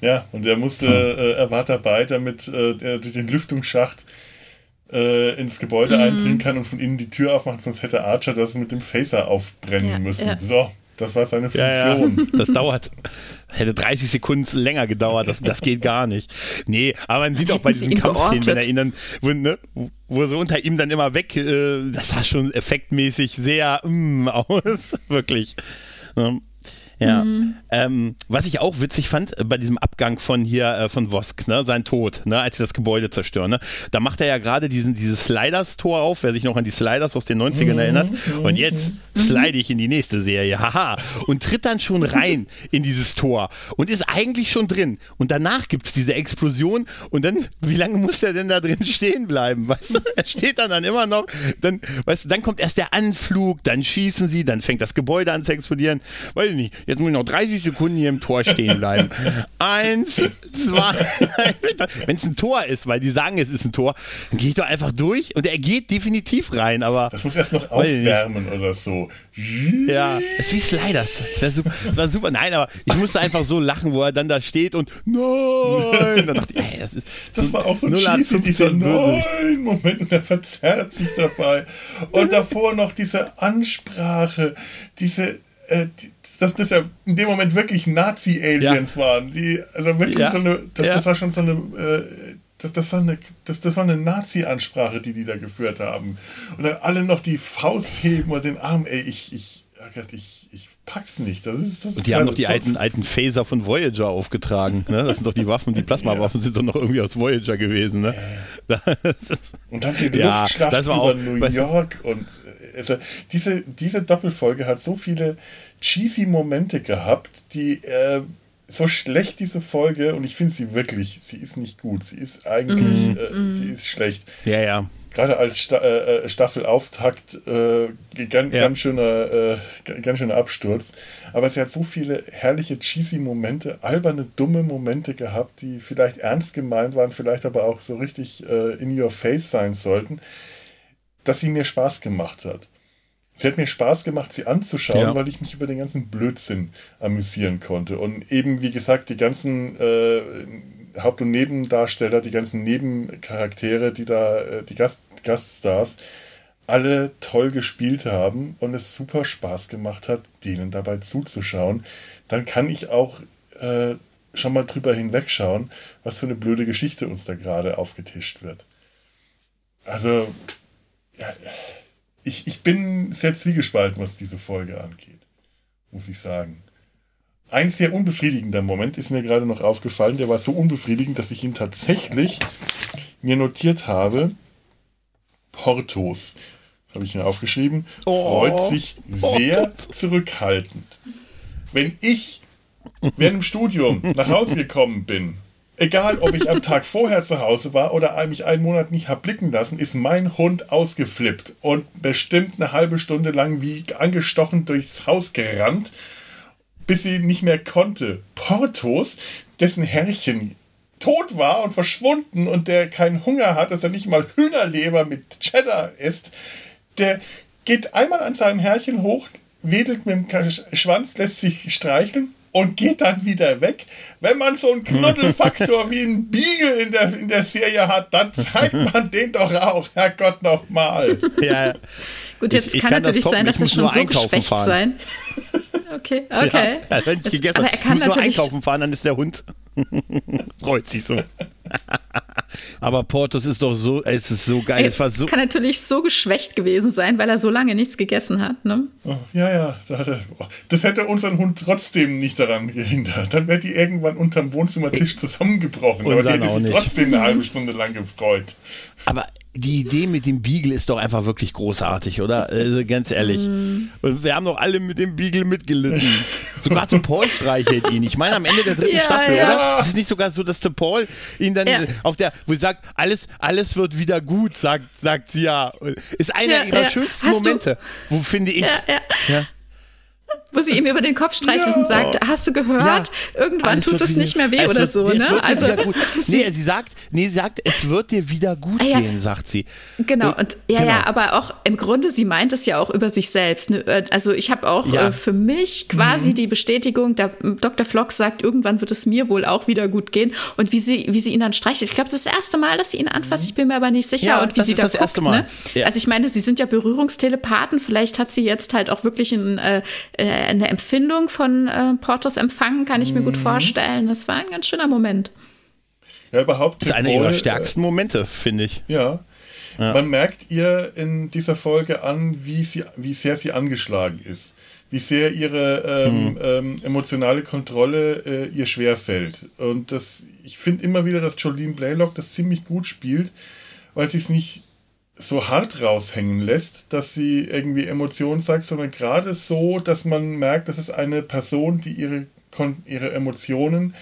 Ja, und er musste, hm. äh, er war dabei, damit äh, er durch den Lüftungsschacht äh, ins Gebäude mhm. eindringen kann und von innen die Tür aufmachen, sonst hätte Archer das mit dem Phaser aufbrennen ja, müssen. Ja. So, das war seine Funktion. Ja, ja. *laughs* Das dauert. Hätte 30 Sekunden länger gedauert. Das, das geht gar nicht. Nee, aber man sieht auch bei diesen Kampfszenen, wenn er ihn dann, wo, ne, wo so unter ihm dann immer weg, äh, das sah schon effektmäßig sehr mm, *laughs* aus. Wirklich. Ähm, ja. Mhm. Ähm, was ich auch witzig fand äh, bei diesem Abgang von hier äh, von Vosk, ne, sein Tod, ne, als sie das Gebäude zerstören, ne, da macht er ja gerade diesen dieses Sliders-Tor auf, wer sich noch an die Sliders aus den 90ern mhm. erinnert. Und jetzt mhm. slide ich in die nächste Serie, haha, und tritt dann schon rein *laughs* in dieses Tor und ist eigentlich schon drin. Und danach gibt es diese Explosion und dann, wie lange muss er denn da drin *laughs* stehen bleiben? Weißt du, er steht dann, dann immer noch, dann, weißt du, dann kommt erst der Anflug, dann schießen sie, dann fängt das Gebäude an zu explodieren. Weiß ich nicht, jetzt muss ich noch 30 Sekunden hier im Tor stehen bleiben. *laughs* Eins, zwei, wenn es ein Tor ist, weil die sagen, es ist ein Tor, dann gehe ich doch einfach durch und er geht definitiv rein, aber. Das muss erst noch aufwärmen oder so. Ja, das ist wie Sliders. Das wäre super, war super. Nein, aber ich musste einfach so lachen, wo er dann da steht und nein. Dann dachte ich, ey, das ist. Das so war auch so ein cheesy, dieser nein Moment und er verzerrt sich dabei. Und davor noch diese Ansprache, diese. Äh, die, dass das ja in dem Moment wirklich Nazi-Aliens ja. waren. Die, also wirklich ja. so eine, das, ja. das, war schon so eine, äh, das, das, war eine, das, das war eine Nazi-Ansprache, die die da geführt haben. Und dann alle noch die Faust heben und den Arm, ey, ich, ich, oh ich, ich pack's nicht. Das ist, das und die haben noch die alten, alten Phaser von Voyager aufgetragen. Ne? Das sind doch die Waffen, die *laughs* Plasmawaffen sind doch noch irgendwie aus Voyager gewesen. Ne? *laughs* und dann die ja, Luftschlacht über auch, New York und also diese, diese Doppelfolge hat so viele cheesy Momente gehabt, die äh, so schlecht diese Folge und ich finde sie wirklich, sie ist nicht gut, sie ist eigentlich, mm, äh, mm. sie ist schlecht. Ja, ja. Gerade als Sta äh, äh Staffelauftakt äh, ganz, ja. ganz, schöner, äh, ganz schöner Absturz. Aber sie hat so viele herrliche, cheesy Momente, alberne, dumme Momente gehabt, die vielleicht ernst gemeint waren, vielleicht aber auch so richtig äh, in your face sein sollten, dass sie mir Spaß gemacht hat. Sie hat mir Spaß gemacht, sie anzuschauen, ja. weil ich mich über den ganzen Blödsinn amüsieren konnte. Und eben, wie gesagt, die ganzen äh, Haupt- und Nebendarsteller, die ganzen Nebencharaktere, die da, äh, die Gast Gaststars, alle toll gespielt haben und es super Spaß gemacht hat, denen dabei zuzuschauen, dann kann ich auch äh, schon mal drüber hinwegschauen, was für eine blöde Geschichte uns da gerade aufgetischt wird. Also, ja, ich, ich bin sehr zwiegespalten, was diese Folge angeht, muss ich sagen. Ein sehr unbefriedigender Moment ist mir gerade noch aufgefallen, der war so unbefriedigend, dass ich ihn tatsächlich mir notiert habe. Portos, habe ich mir aufgeschrieben, oh. freut sich sehr zurückhaltend. Wenn ich während dem Studium nach Hause gekommen bin, egal ob ich am Tag vorher zu Hause war oder mich einen Monat nicht habe blicken lassen, ist mein Hund ausgeflippt und bestimmt eine halbe Stunde lang wie angestochen durchs Haus gerannt, bis sie nicht mehr konnte. Portos, dessen Herrchen tot war und verschwunden und der keinen Hunger hat, dass er nicht mal Hühnerleber mit Cheddar isst, der geht einmal an seinem Herrchen hoch, wedelt mit dem Schwanz, lässt sich streicheln und geht dann wieder weg. Wenn man so einen Knuddelfaktor wie ein Beagle in der, in der Serie hat, dann zeigt *laughs* man den doch auch, Herrgott, nochmal. Ja. Gut, jetzt ich, kann, kann natürlich sein, dass er schon so geschwächt fahren. sein. Okay, *laughs* okay. Ja, wenn ich gegessen, aber er kann muss natürlich nur einkaufen fahren, dann ist der Hund *laughs* freut sich so. *laughs* Aber Portos ist doch so, es ist so geil. Es war so kann natürlich so geschwächt gewesen sein, weil er so lange nichts gegessen hat. Ne? Oh, ja, ja. Das hätte unseren Hund trotzdem nicht daran gehindert. Dann wäre die irgendwann unterm Wohnzimmertisch zusammengebrochen. Und aber die hätte sich trotzdem eine halbe *laughs* Stunde lang gefreut. Aber die Idee mit dem Beagle ist doch einfach wirklich großartig, oder? Also ganz ehrlich. Mm. Und wir haben doch alle mit dem Beagle mitgelitten. sogar Tom Paul streichelt ihn. Ich meine, am Ende der dritten ja, Staffel, ja. oder? Ist es nicht sogar so, dass Tom Paul ihn dann ja. auf der, wo sie sagt, alles, alles wird wieder gut, sagt, sagt sie ja. Ist einer ihrer schönsten Hast Momente. Du? Wo finde ich. ja wo sie ihm über den Kopf streichelt ja. und sagt, hast du gehört? Ja. Irgendwann tut es nicht mehr weh oder wird, so, nee, ne? Also *laughs* nee, sie sagt, nee, sie sagt, es wird dir wieder gut ah, ja. gehen, sagt sie. Genau und ja, genau. ja, aber auch im Grunde sie meint es ja auch über sich selbst. Ne? Äh, also ich habe auch äh, für mich quasi mhm. die Bestätigung, der Dr. Flock sagt, irgendwann wird es mir wohl auch wieder gut gehen und wie sie wie sie ihn dann streichelt. Ich glaube, das ist das erste Mal, dass sie ihn anfasst. Ich bin mir aber nicht sicher und wie sie da das guckt, erste Mal. Ne? Also ich meine, sie sind ja Berührungstelepathen. Vielleicht hat sie jetzt halt auch wirklich ein äh, äh eine Empfindung von äh, Portos empfangen, kann ich mir gut mhm. vorstellen. Das war ein ganz schöner Moment. Ja, überhaupt. Das ist einer ihrer stärksten Momente, finde ich. Ja. ja. Man merkt ihr in dieser Folge an, wie, sie, wie sehr sie angeschlagen ist. Wie sehr ihre ähm, mhm. ähm, emotionale Kontrolle äh, ihr schwer fällt. Und das, ich finde immer wieder, dass Jolene Blaylock das ziemlich gut spielt, weil sie es nicht so hart raushängen lässt, dass sie irgendwie Emotionen zeigt, sondern gerade so, dass man merkt, das ist eine Person, die ihre, ihre Emotionen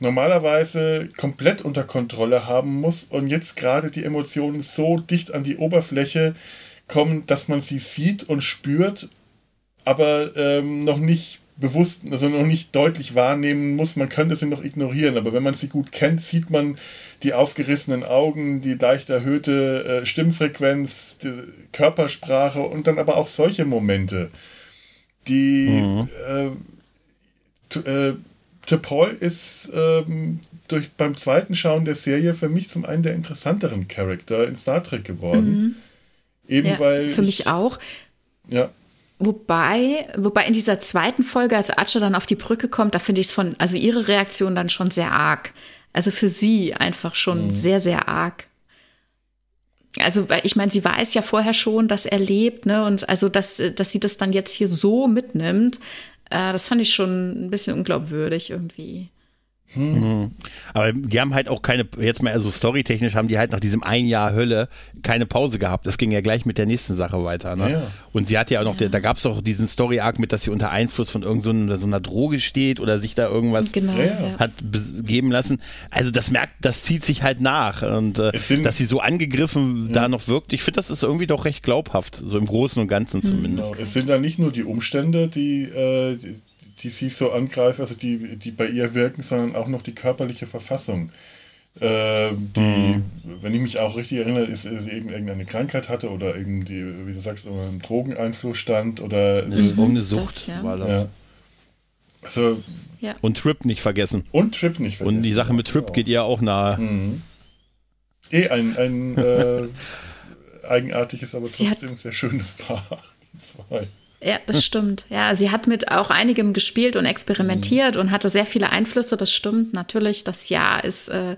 normalerweise komplett unter Kontrolle haben muss und jetzt gerade die Emotionen so dicht an die Oberfläche kommen, dass man sie sieht und spürt, aber ähm, noch nicht bewusst, also noch nicht deutlich wahrnehmen muss. Man könnte sie noch ignorieren, aber wenn man sie gut kennt, sieht man die aufgerissenen Augen, die leicht erhöhte äh, Stimmfrequenz, die Körpersprache und dann aber auch solche Momente, die mhm. äh, äh, Paul ist ähm, durch, beim zweiten Schauen der Serie für mich zum einen der interessanteren Charakter in Star Trek geworden. Mhm. Eben ja, weil. Für ich, mich auch. Ja. Wobei, wobei in dieser zweiten Folge, als Archer dann auf die Brücke kommt, da finde ich es von, also ihre Reaktion dann schon sehr arg. Also für sie einfach schon mhm. sehr, sehr arg. Also, ich meine, sie weiß ja vorher schon, dass er lebt, ne? Und also, dass, dass sie das dann jetzt hier so mitnimmt, äh, das fand ich schon ein bisschen unglaubwürdig irgendwie. Mhm. Aber die haben halt auch keine, jetzt mal also storytechnisch haben die halt nach diesem ein Jahr Hölle keine Pause gehabt. Das ging ja gleich mit der nächsten Sache weiter. Ne? Ja. Und sie hat ja auch noch, ja. da gab es doch diesen Story-Arc mit, dass sie unter Einfluss von irgendeiner so, so einer Droge steht oder sich da irgendwas genau, ja. hat geben lassen. Also das merkt, das zieht sich halt nach. Und äh, dass sie so angegriffen da noch wirkt, ich finde, das ist irgendwie doch recht glaubhaft, so im Großen und Ganzen mhm. zumindest. Genau. Es sind da nicht nur die Umstände, die, äh, die die sie so angreifen, also die, die bei ihr wirken, sondern auch noch die körperliche Verfassung. äh, die, mhm. wenn ich mich auch richtig erinnere, ist, ist sie irgendeine Krankheit hatte oder irgendwie, wie du sagst, unter einem Drogeneinfluss stand oder mhm. irgendeine Sucht das, ja. war das. Ja. Also, ja. Und Trip nicht vergessen. Und Trip nicht vergessen. Und die Sache mit Trip genau. geht ihr auch nahe. Mhm. Eh ein, ein *laughs* äh, eigenartiges, aber trotzdem sehr schönes Paar. *laughs* Die zwei. Ja, das stimmt. Ja, sie hat mit auch einigem gespielt und experimentiert mhm. und hatte sehr viele Einflüsse. Das stimmt natürlich. Das Jahr ist äh,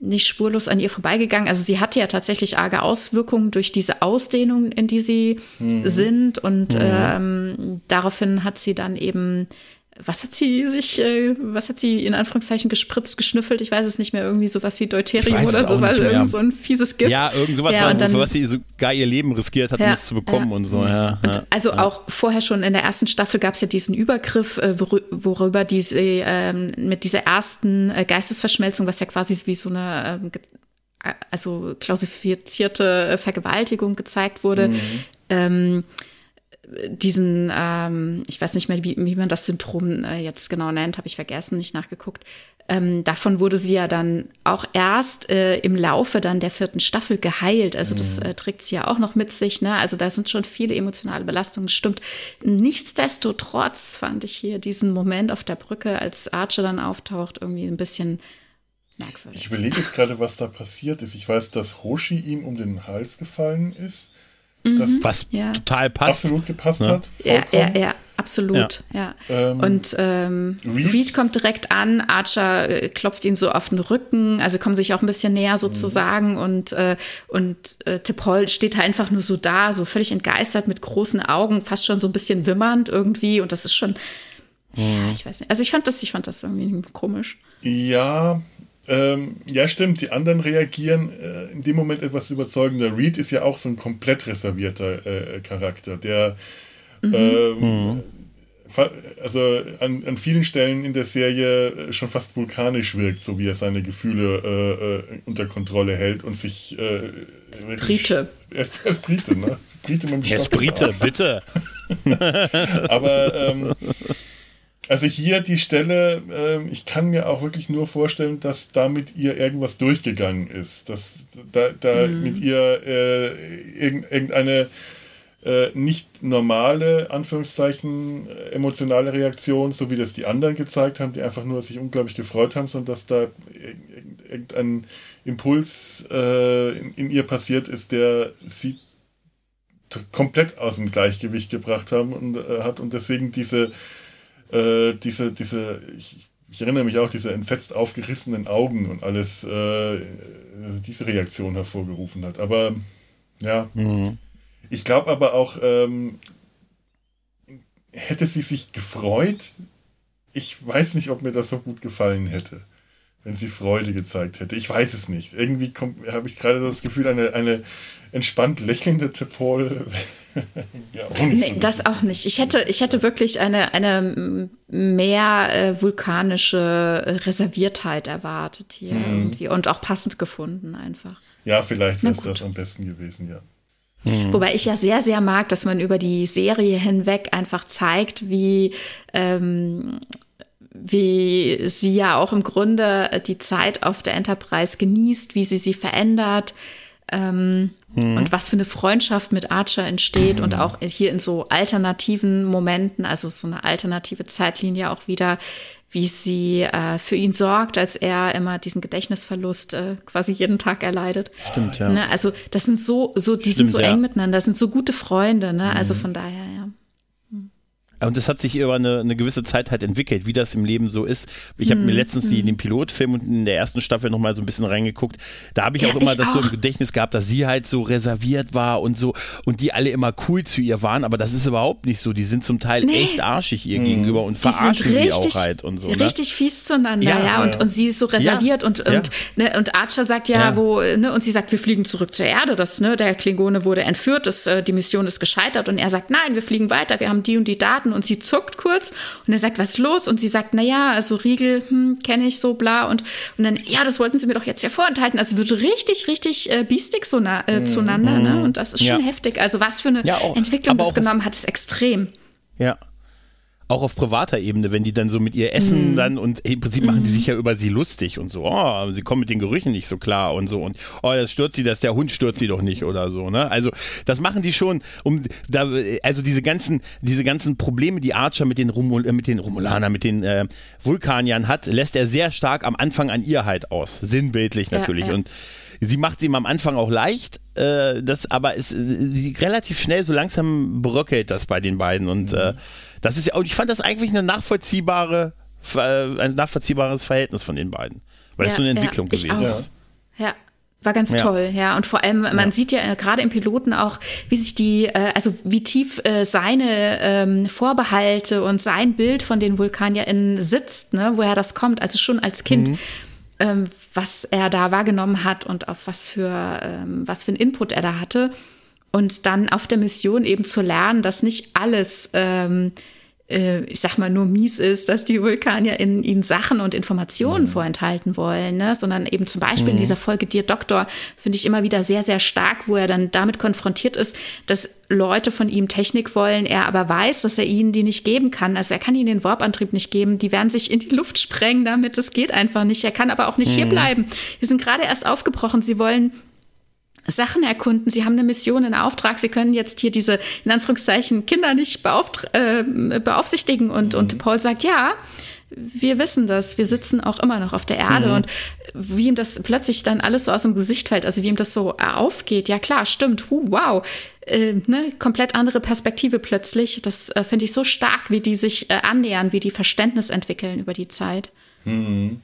nicht spurlos an ihr vorbeigegangen. Also sie hatte ja tatsächlich arge Auswirkungen durch diese Ausdehnung, in die sie mhm. sind. Und mhm. ähm, daraufhin hat sie dann eben was hat sie sich, äh, was hat sie in Anführungszeichen gespritzt, geschnüffelt? Ich weiß es nicht mehr, irgendwie sowas wie Deuterium oder sowas, irgend so ein fieses Gift. Ja, irgend sowas, ja, war, dann, was sie sogar ihr Leben riskiert hat, ja, um es zu bekommen ja. und so, ja. Und also auch vorher schon in der ersten Staffel gab es ja diesen Übergriff, äh, worüber diese, äh, mit dieser ersten äh, Geistesverschmelzung, was ja quasi wie so eine, ähm, also klassifizierte äh, Vergewaltigung gezeigt wurde, mhm. ähm, diesen, ähm, ich weiß nicht mehr, wie, wie man das Syndrom äh, jetzt genau nennt, habe ich vergessen, nicht nachgeguckt. Ähm, davon wurde sie ja dann auch erst äh, im Laufe dann der vierten Staffel geheilt. Also das mhm. äh, trägt sie ja auch noch mit sich. Ne? Also da sind schon viele emotionale Belastungen. Stimmt. Nichtsdestotrotz fand ich hier diesen Moment auf der Brücke, als Archer dann auftaucht, irgendwie ein bisschen merkwürdig. Ich überlege jetzt gerade, was da passiert ist. Ich weiß, dass Hoshi ihm um den Hals gefallen ist. Das mhm. was ja. total passt. Absolut gepasst ne? hat. Ja, ja, ja, absolut. Ja. ja. Ähm, und ähm, Reed? Reed? kommt direkt an, Archer äh, klopft ihn so auf den Rücken, also kommen sich auch ein bisschen näher sozusagen mhm. und, äh, und äh, Tipol steht halt einfach nur so da, so völlig entgeistert mit großen Augen, fast schon so ein bisschen wimmernd irgendwie und das ist schon, mhm. ja, ich weiß nicht. Also ich fand das, ich fand das irgendwie komisch. Ja, ähm, ja, stimmt. Die anderen reagieren äh, in dem Moment etwas überzeugender. Reed ist ja auch so ein komplett reservierter äh, Charakter, der mhm. Ähm, mhm. also an, an vielen Stellen in der Serie äh, schon fast vulkanisch wirkt, so wie er seine Gefühle äh, äh unter Kontrolle hält und sich. Äh, Brite. Er ist, er ist Brite, ne? Brite mit dem. Er Brite, bitte. *laughs* Aber ähm, also hier die Stelle, äh, ich kann mir auch wirklich nur vorstellen, dass da mit ihr irgendwas durchgegangen ist. Dass da, da mhm. mit ihr äh, irgendeine äh, nicht normale, Anführungszeichen, emotionale Reaktion, so wie das die anderen gezeigt haben, die einfach nur sich unglaublich gefreut haben, sondern dass da irgendein Impuls äh, in, in ihr passiert ist, der sie komplett aus dem Gleichgewicht gebracht haben und äh, hat und deswegen diese äh, diese, diese, ich, ich, erinnere mich auch, diese entsetzt aufgerissenen Augen und alles, äh, diese Reaktion hervorgerufen hat. Aber ja, mhm. ich glaube aber auch, ähm, hätte sie sich gefreut, ich weiß nicht, ob mir das so gut gefallen hätte, wenn sie Freude gezeigt hätte. Ich weiß es nicht. Irgendwie habe ich gerade das Gefühl, eine, eine entspannt lächelnde T'Pol. *laughs* ja, nee, das auch nicht. Ich hätte, ich hätte wirklich eine, eine mehr äh, vulkanische Reserviertheit erwartet hier mhm. irgendwie und auch passend gefunden einfach. Ja, vielleicht wäre es das am besten gewesen, ja. Mhm. Wobei ich ja sehr, sehr mag, dass man über die Serie hinweg einfach zeigt, wie, ähm, wie sie ja auch im Grunde die Zeit auf der Enterprise genießt, wie sie sie verändert, ähm, mhm. und was für eine Freundschaft mit Archer entsteht mhm. und auch hier in so alternativen Momenten, also so eine alternative Zeitlinie auch wieder, wie sie äh, für ihn sorgt, als er immer diesen Gedächtnisverlust äh, quasi jeden Tag erleidet. Stimmt, ja. Ne? Also das sind so, so die Stimmt, sind so ja. eng miteinander, das sind so gute Freunde, ne? Also mhm. von daher, ja. Und das hat sich über eine, eine gewisse Zeit halt entwickelt, wie das im Leben so ist. Ich habe mir mhm. letztens die, den Pilotfilm und in der ersten Staffel nochmal so ein bisschen reingeguckt. Da habe ich ja, auch immer ich das auch. so im Gedächtnis gehabt, dass sie halt so reserviert war und so und die alle immer cool zu ihr waren, aber das ist überhaupt nicht so. Die sind zum Teil nee. echt arschig ihr mhm. gegenüber und die verarschen richtig, sie auch halt und so. Ne? Richtig fies zueinander, ja. ja. Und, und sie ist so reserviert und, und, ne, und Archer sagt ja, wo, ne, und sie sagt, wir fliegen zurück zur Erde. Das, ne, der Klingone wurde entführt, das, äh, die Mission ist gescheitert und er sagt, nein, wir fliegen weiter, wir haben die und die Daten und sie zuckt kurz und er sagt, was ist los? Und sie sagt, na ja, also Riegel, hm, kenne ich so, bla. Und, und dann, ja, das wollten sie mir doch jetzt ja vorenthalten. Also wird richtig, richtig äh, biestig so na, äh, mhm. zueinander. Ne? Mhm. Und das ist schon ja. heftig. Also was für eine ja, auch, Entwicklung das genommen hat, ist extrem. Ja. Auch auf privater Ebene, wenn die dann so mit ihr essen mhm. dann und im Prinzip machen die mhm. sich ja über sie lustig und so, oh, sie kommen mit den Gerüchen nicht so klar und so und oh, das stört sie, dass der Hund stört sie doch nicht oder so, ne? Also das machen die schon, um da, also diese ganzen, diese ganzen Probleme, die Archer mit den Romul äh, mit den Romulanern, mit den äh, Vulkaniern hat, lässt er sehr stark am Anfang an ihr halt aus, sinnbildlich natürlich ja, ja. und Sie macht es ihm am Anfang auch leicht, äh, das, aber es, sie relativ schnell, so langsam bröckelt das bei den beiden. Und mhm. äh, das ist ja, und ich fand das eigentlich eine nachvollziehbare, äh, ein nachvollziehbares Verhältnis von den beiden. Weil ja, es so eine Entwicklung ja, gewesen ist. Ja. War ganz ja. toll, ja. Und vor allem, man ja. sieht ja äh, gerade im Piloten auch, wie sich die, äh, also wie tief äh, seine ähm, Vorbehalte und sein Bild von den VulkanierInnen sitzt, ne, woher das kommt. Also schon als Kind mhm ähm, was er da wahrgenommen hat und auf was für, ähm, was für einen Input er da hatte. Und dann auf der Mission eben zu lernen, dass nicht alles ähm, äh, ich sag mal, nur mies ist, dass die Vulkanier in ihnen Sachen und Informationen mhm. vorenthalten wollen, ne? sondern eben zum Beispiel mhm. in dieser Folge Dear Doktor finde ich immer wieder sehr, sehr stark, wo er dann damit konfrontiert ist, dass Leute von ihm Technik wollen, er aber weiß, dass er ihnen die nicht geben kann. Also er kann ihnen den Warp-Antrieb nicht geben, die werden sich in die Luft sprengen damit, das geht einfach nicht. Er kann aber auch nicht mhm. hier bleiben. Wir sind gerade erst aufgebrochen, sie wollen Sachen erkunden. Sie haben eine Mission, einen Auftrag. Sie können jetzt hier diese, in Anführungszeichen, Kinder nicht äh, beaufsichtigen. Und, mhm. und Paul sagt, ja, wir wissen das. Wir sitzen auch immer noch auf der Erde. Mhm. Und wie ihm das plötzlich dann alles so aus dem Gesicht fällt, also wie ihm das so aufgeht. Ja, klar, stimmt. Huh, wow. Äh, ne, komplett andere Perspektive plötzlich. Das äh, finde ich so stark, wie die sich äh, annähern, wie die Verständnis entwickeln über die Zeit. Mhm.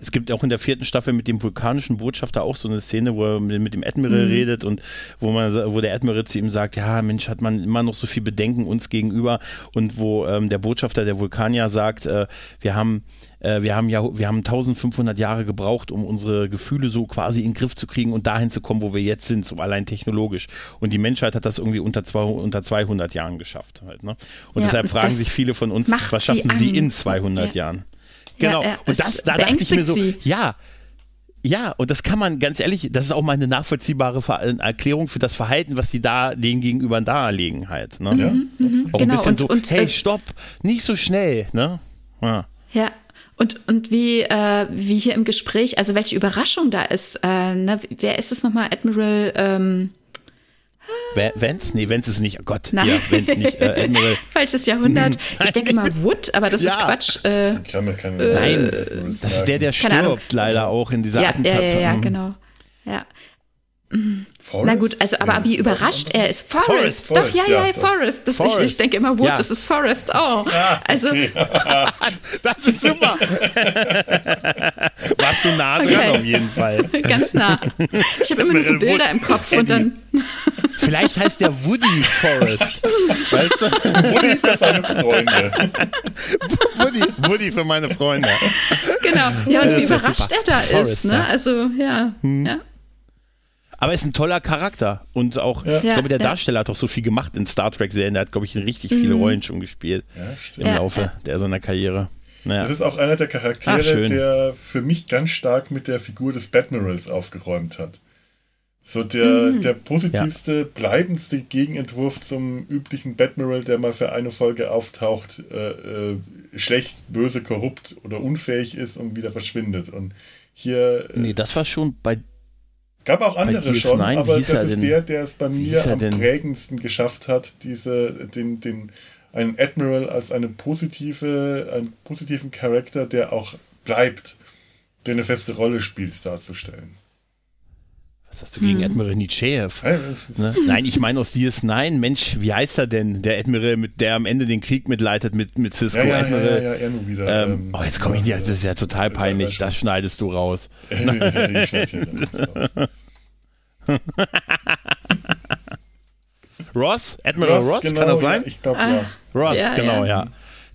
Es gibt auch in der vierten Staffel mit dem vulkanischen Botschafter auch so eine Szene, wo er mit dem Admiral mhm. redet und wo man, wo der Admiral zu ihm sagt, ja Mensch, hat man immer noch so viel Bedenken uns gegenüber und wo ähm, der Botschafter der Vulkanier sagt, äh, wir haben äh, wir haben ja, wir haben 1500 Jahre gebraucht, um unsere Gefühle so quasi in den Griff zu kriegen und dahin zu kommen, wo wir jetzt sind, so allein technologisch. Und die Menschheit hat das irgendwie unter, zwei, unter 200 Jahren geschafft halt. Ne? Und ja, deshalb fragen sich viele von uns, was schaffen sie, sie in 200 ja. Jahren? Genau. Ja, und das, da dachte ich mir so, sie. ja, ja, und das kann man ganz ehrlich, das ist auch mal eine nachvollziehbare Erklärung für das Verhalten, was die da denen gegenüber darlegen halt. Ne? Ja, mhm, auch genau. ein bisschen und, so, und, hey, äh, stopp, nicht so schnell, ne? Ja. ja. Und, und wie, äh, wie hier im Gespräch, also welche Überraschung da ist, äh, ne? wer ist es nochmal, Admiral, ähm, Vance? Nee, Vance ist nicht. Oh Gott, Nein. ja, Vance nicht. Äh, Admiral. *laughs* Falsches Jahrhundert. *laughs* Ich denke mal Wood, aber das ja. ist Quatsch. Äh, äh, Nein, das ist der, der stirbt leider auch in dieser ja, Attentat. Ja, ja, ja, genau. Ja. Forrest? Na gut, also aber ja, wie überrascht er ist. Forrest, Forrest, Forrest doch, ja, ja, ja, Forrest. Das, Forrest. Ich, ich denke immer, Wood, ja. das ist Forrest. Oh, ja, also. Okay. *laughs* das ist super. Warst du nah dran okay. auf jeden Fall. *laughs* Ganz nah. Ich habe immer nur so Bilder Wood. im Kopf und dann. *laughs* Vielleicht heißt der Woody Forrest. Weißt du? Woody für seine Freunde. Woody, Woody für meine Freunde. Genau. Ja, und wie überrascht er da Forrest, ist, ne? Also, ja. Hm. ja. Aber er ist ein toller Charakter. Und auch, ja. ich glaube, der Darsteller hat auch so viel gemacht in Star Trek-Serien. Der hat, glaube ich, richtig viele mhm. Rollen schon gespielt im Laufe der seiner Karriere. Naja. Das ist auch einer der Charaktere, Ach, der für mich ganz stark mit der Figur des Batmirals aufgeräumt hat. So der, mhm. der positivste, ja. bleibendste Gegenentwurf zum üblichen Batmiral, der mal für eine Folge auftaucht, äh, äh, schlecht, böse, korrupt oder unfähig ist und wieder verschwindet. Und hier. Äh, nee, das war schon bei Gab auch andere schon, 9, aber das ist denn? der, der es bei mir am denn? prägendsten geschafft hat, diese, den, den, einen Admiral als eine positive, einen positiven Charakter, der auch bleibt, der eine feste Rolle spielt, darzustellen. Was hast du gegen hm. Admiral Nietzscheev? Ne? Nein, ich meine aus DS9, Mensch, wie heißt er denn? Der Admiral, mit der am Ende den Krieg mitleitet mit, mit Cisco. Ja, ja, Admiral. ja, ja, er nur wieder. Ähm, ähm, oh, jetzt komme ich nicht, das ist ja total peinlich, das schneidest du raus. *laughs* *laughs* Ross? Admiral Ross, Ross genau, kann das sein? ich glaube ja. Ross, ja, genau, ja.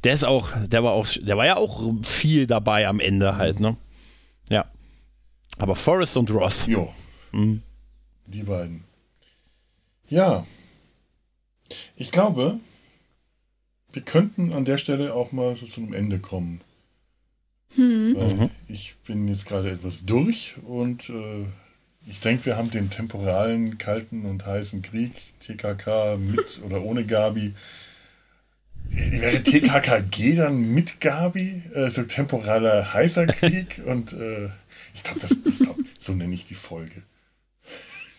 Der ist auch, der war auch, der war ja auch viel dabei am Ende halt, ne? Ja. Aber Forrest und Ross. Jo. Mhm. Die beiden. Ja. Ich glaube, wir könnten an der Stelle auch mal so zum Ende kommen. Hm. Mhm. Ich bin jetzt gerade etwas durch und äh, ich denke, wir haben den temporalen, kalten und heißen Krieg, TKK mit *laughs* oder ohne Gabi, wäre TKKG dann mit Gabi, äh, so temporaler heißer Krieg *laughs* und äh, ich glaube, glaub, so nenne ich die Folge.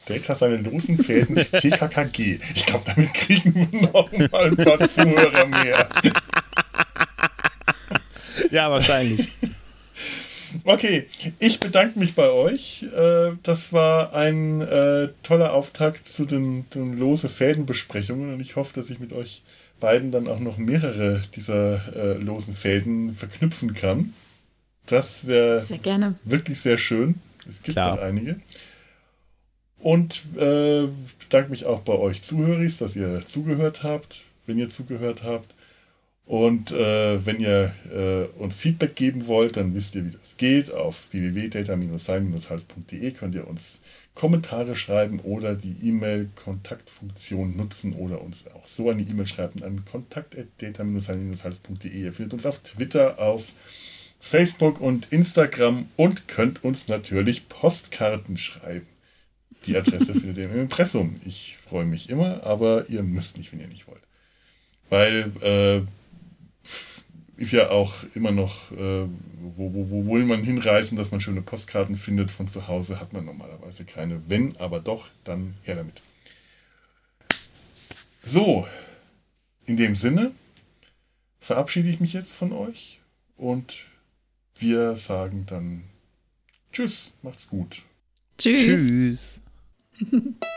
Data seine losen Fäden TKKG. Ich glaube, damit kriegen wir noch mal ein paar Zuhörer mehr. Ja, wahrscheinlich. Okay, ich bedanke mich bei euch. Äh, das war ein äh, toller Auftakt zu den, den lose Fädenbesprechungen und ich hoffe, dass ich mit euch beiden dann auch noch mehrere dieser äh, losen Fäden verknüpfen kann. Das wäre wirklich sehr schön. Es gibt Klar. einige. Und äh, bedanke mich auch bei euch Zuhöris, dass ihr zugehört habt, wenn ihr zugehört habt. Und äh, wenn ihr äh, uns Feedback geben wollt, dann wisst ihr, wie das geht. Auf www.data-sein-hals.de könnt ihr uns Kommentare schreiben oder die E-Mail-Kontaktfunktion nutzen oder uns auch so eine E-Mail schreiben an kontakt.data-sein-hals.de. Ihr findet uns auf Twitter, auf Facebook und Instagram und könnt uns natürlich Postkarten schreiben. Die Adresse findet ihr im Impressum. Ich freue mich immer, aber ihr müsst nicht, wenn ihr nicht wollt. Weil äh, ist ja auch immer noch, äh, wo, wo, wo will man hinreisen, dass man schöne Postkarten findet von zu Hause, hat man normalerweise keine. Wenn aber doch, dann her damit. So, in dem Sinne verabschiede ich mich jetzt von euch und wir sagen dann Tschüss, macht's gut. Tschüss. Tschüss. Mm-hmm. *laughs*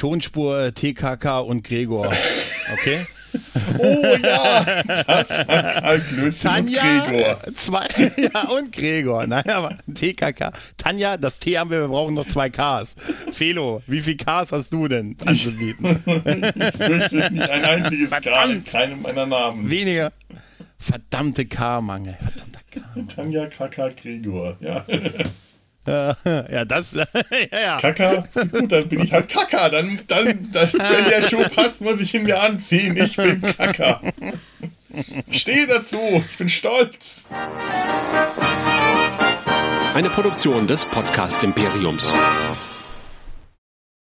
Tonspur TKK und Gregor. Okay? *laughs* Oh ja, das war Karl Klößchen Tanja, und Gregor. Zwei, *laughs* ja, und Gregor. Nein, aber TKK. Tanja, das T haben wir, wir brauchen noch zwei Ks. Felo, wie viel Ks hast du denn anzubieten? *laughs* ich fürchte nicht ein einziges Verdammt. K, keinem meiner Namen. Weniger. Verdammte K-Mangel. Verdammter K. Tanja KK Gregor, ja. *laughs* ja, das. *laughs* ja, ja. Kaka, gut, dann bin ich halt Kaka. Dann, dann, dann, wenn der Schuh passt, muss ich ihn mir anziehen. Ich bin Kaka. Ich stehe dazu. Ich bin stolz. Eine Produktion des Podcast Imperiums.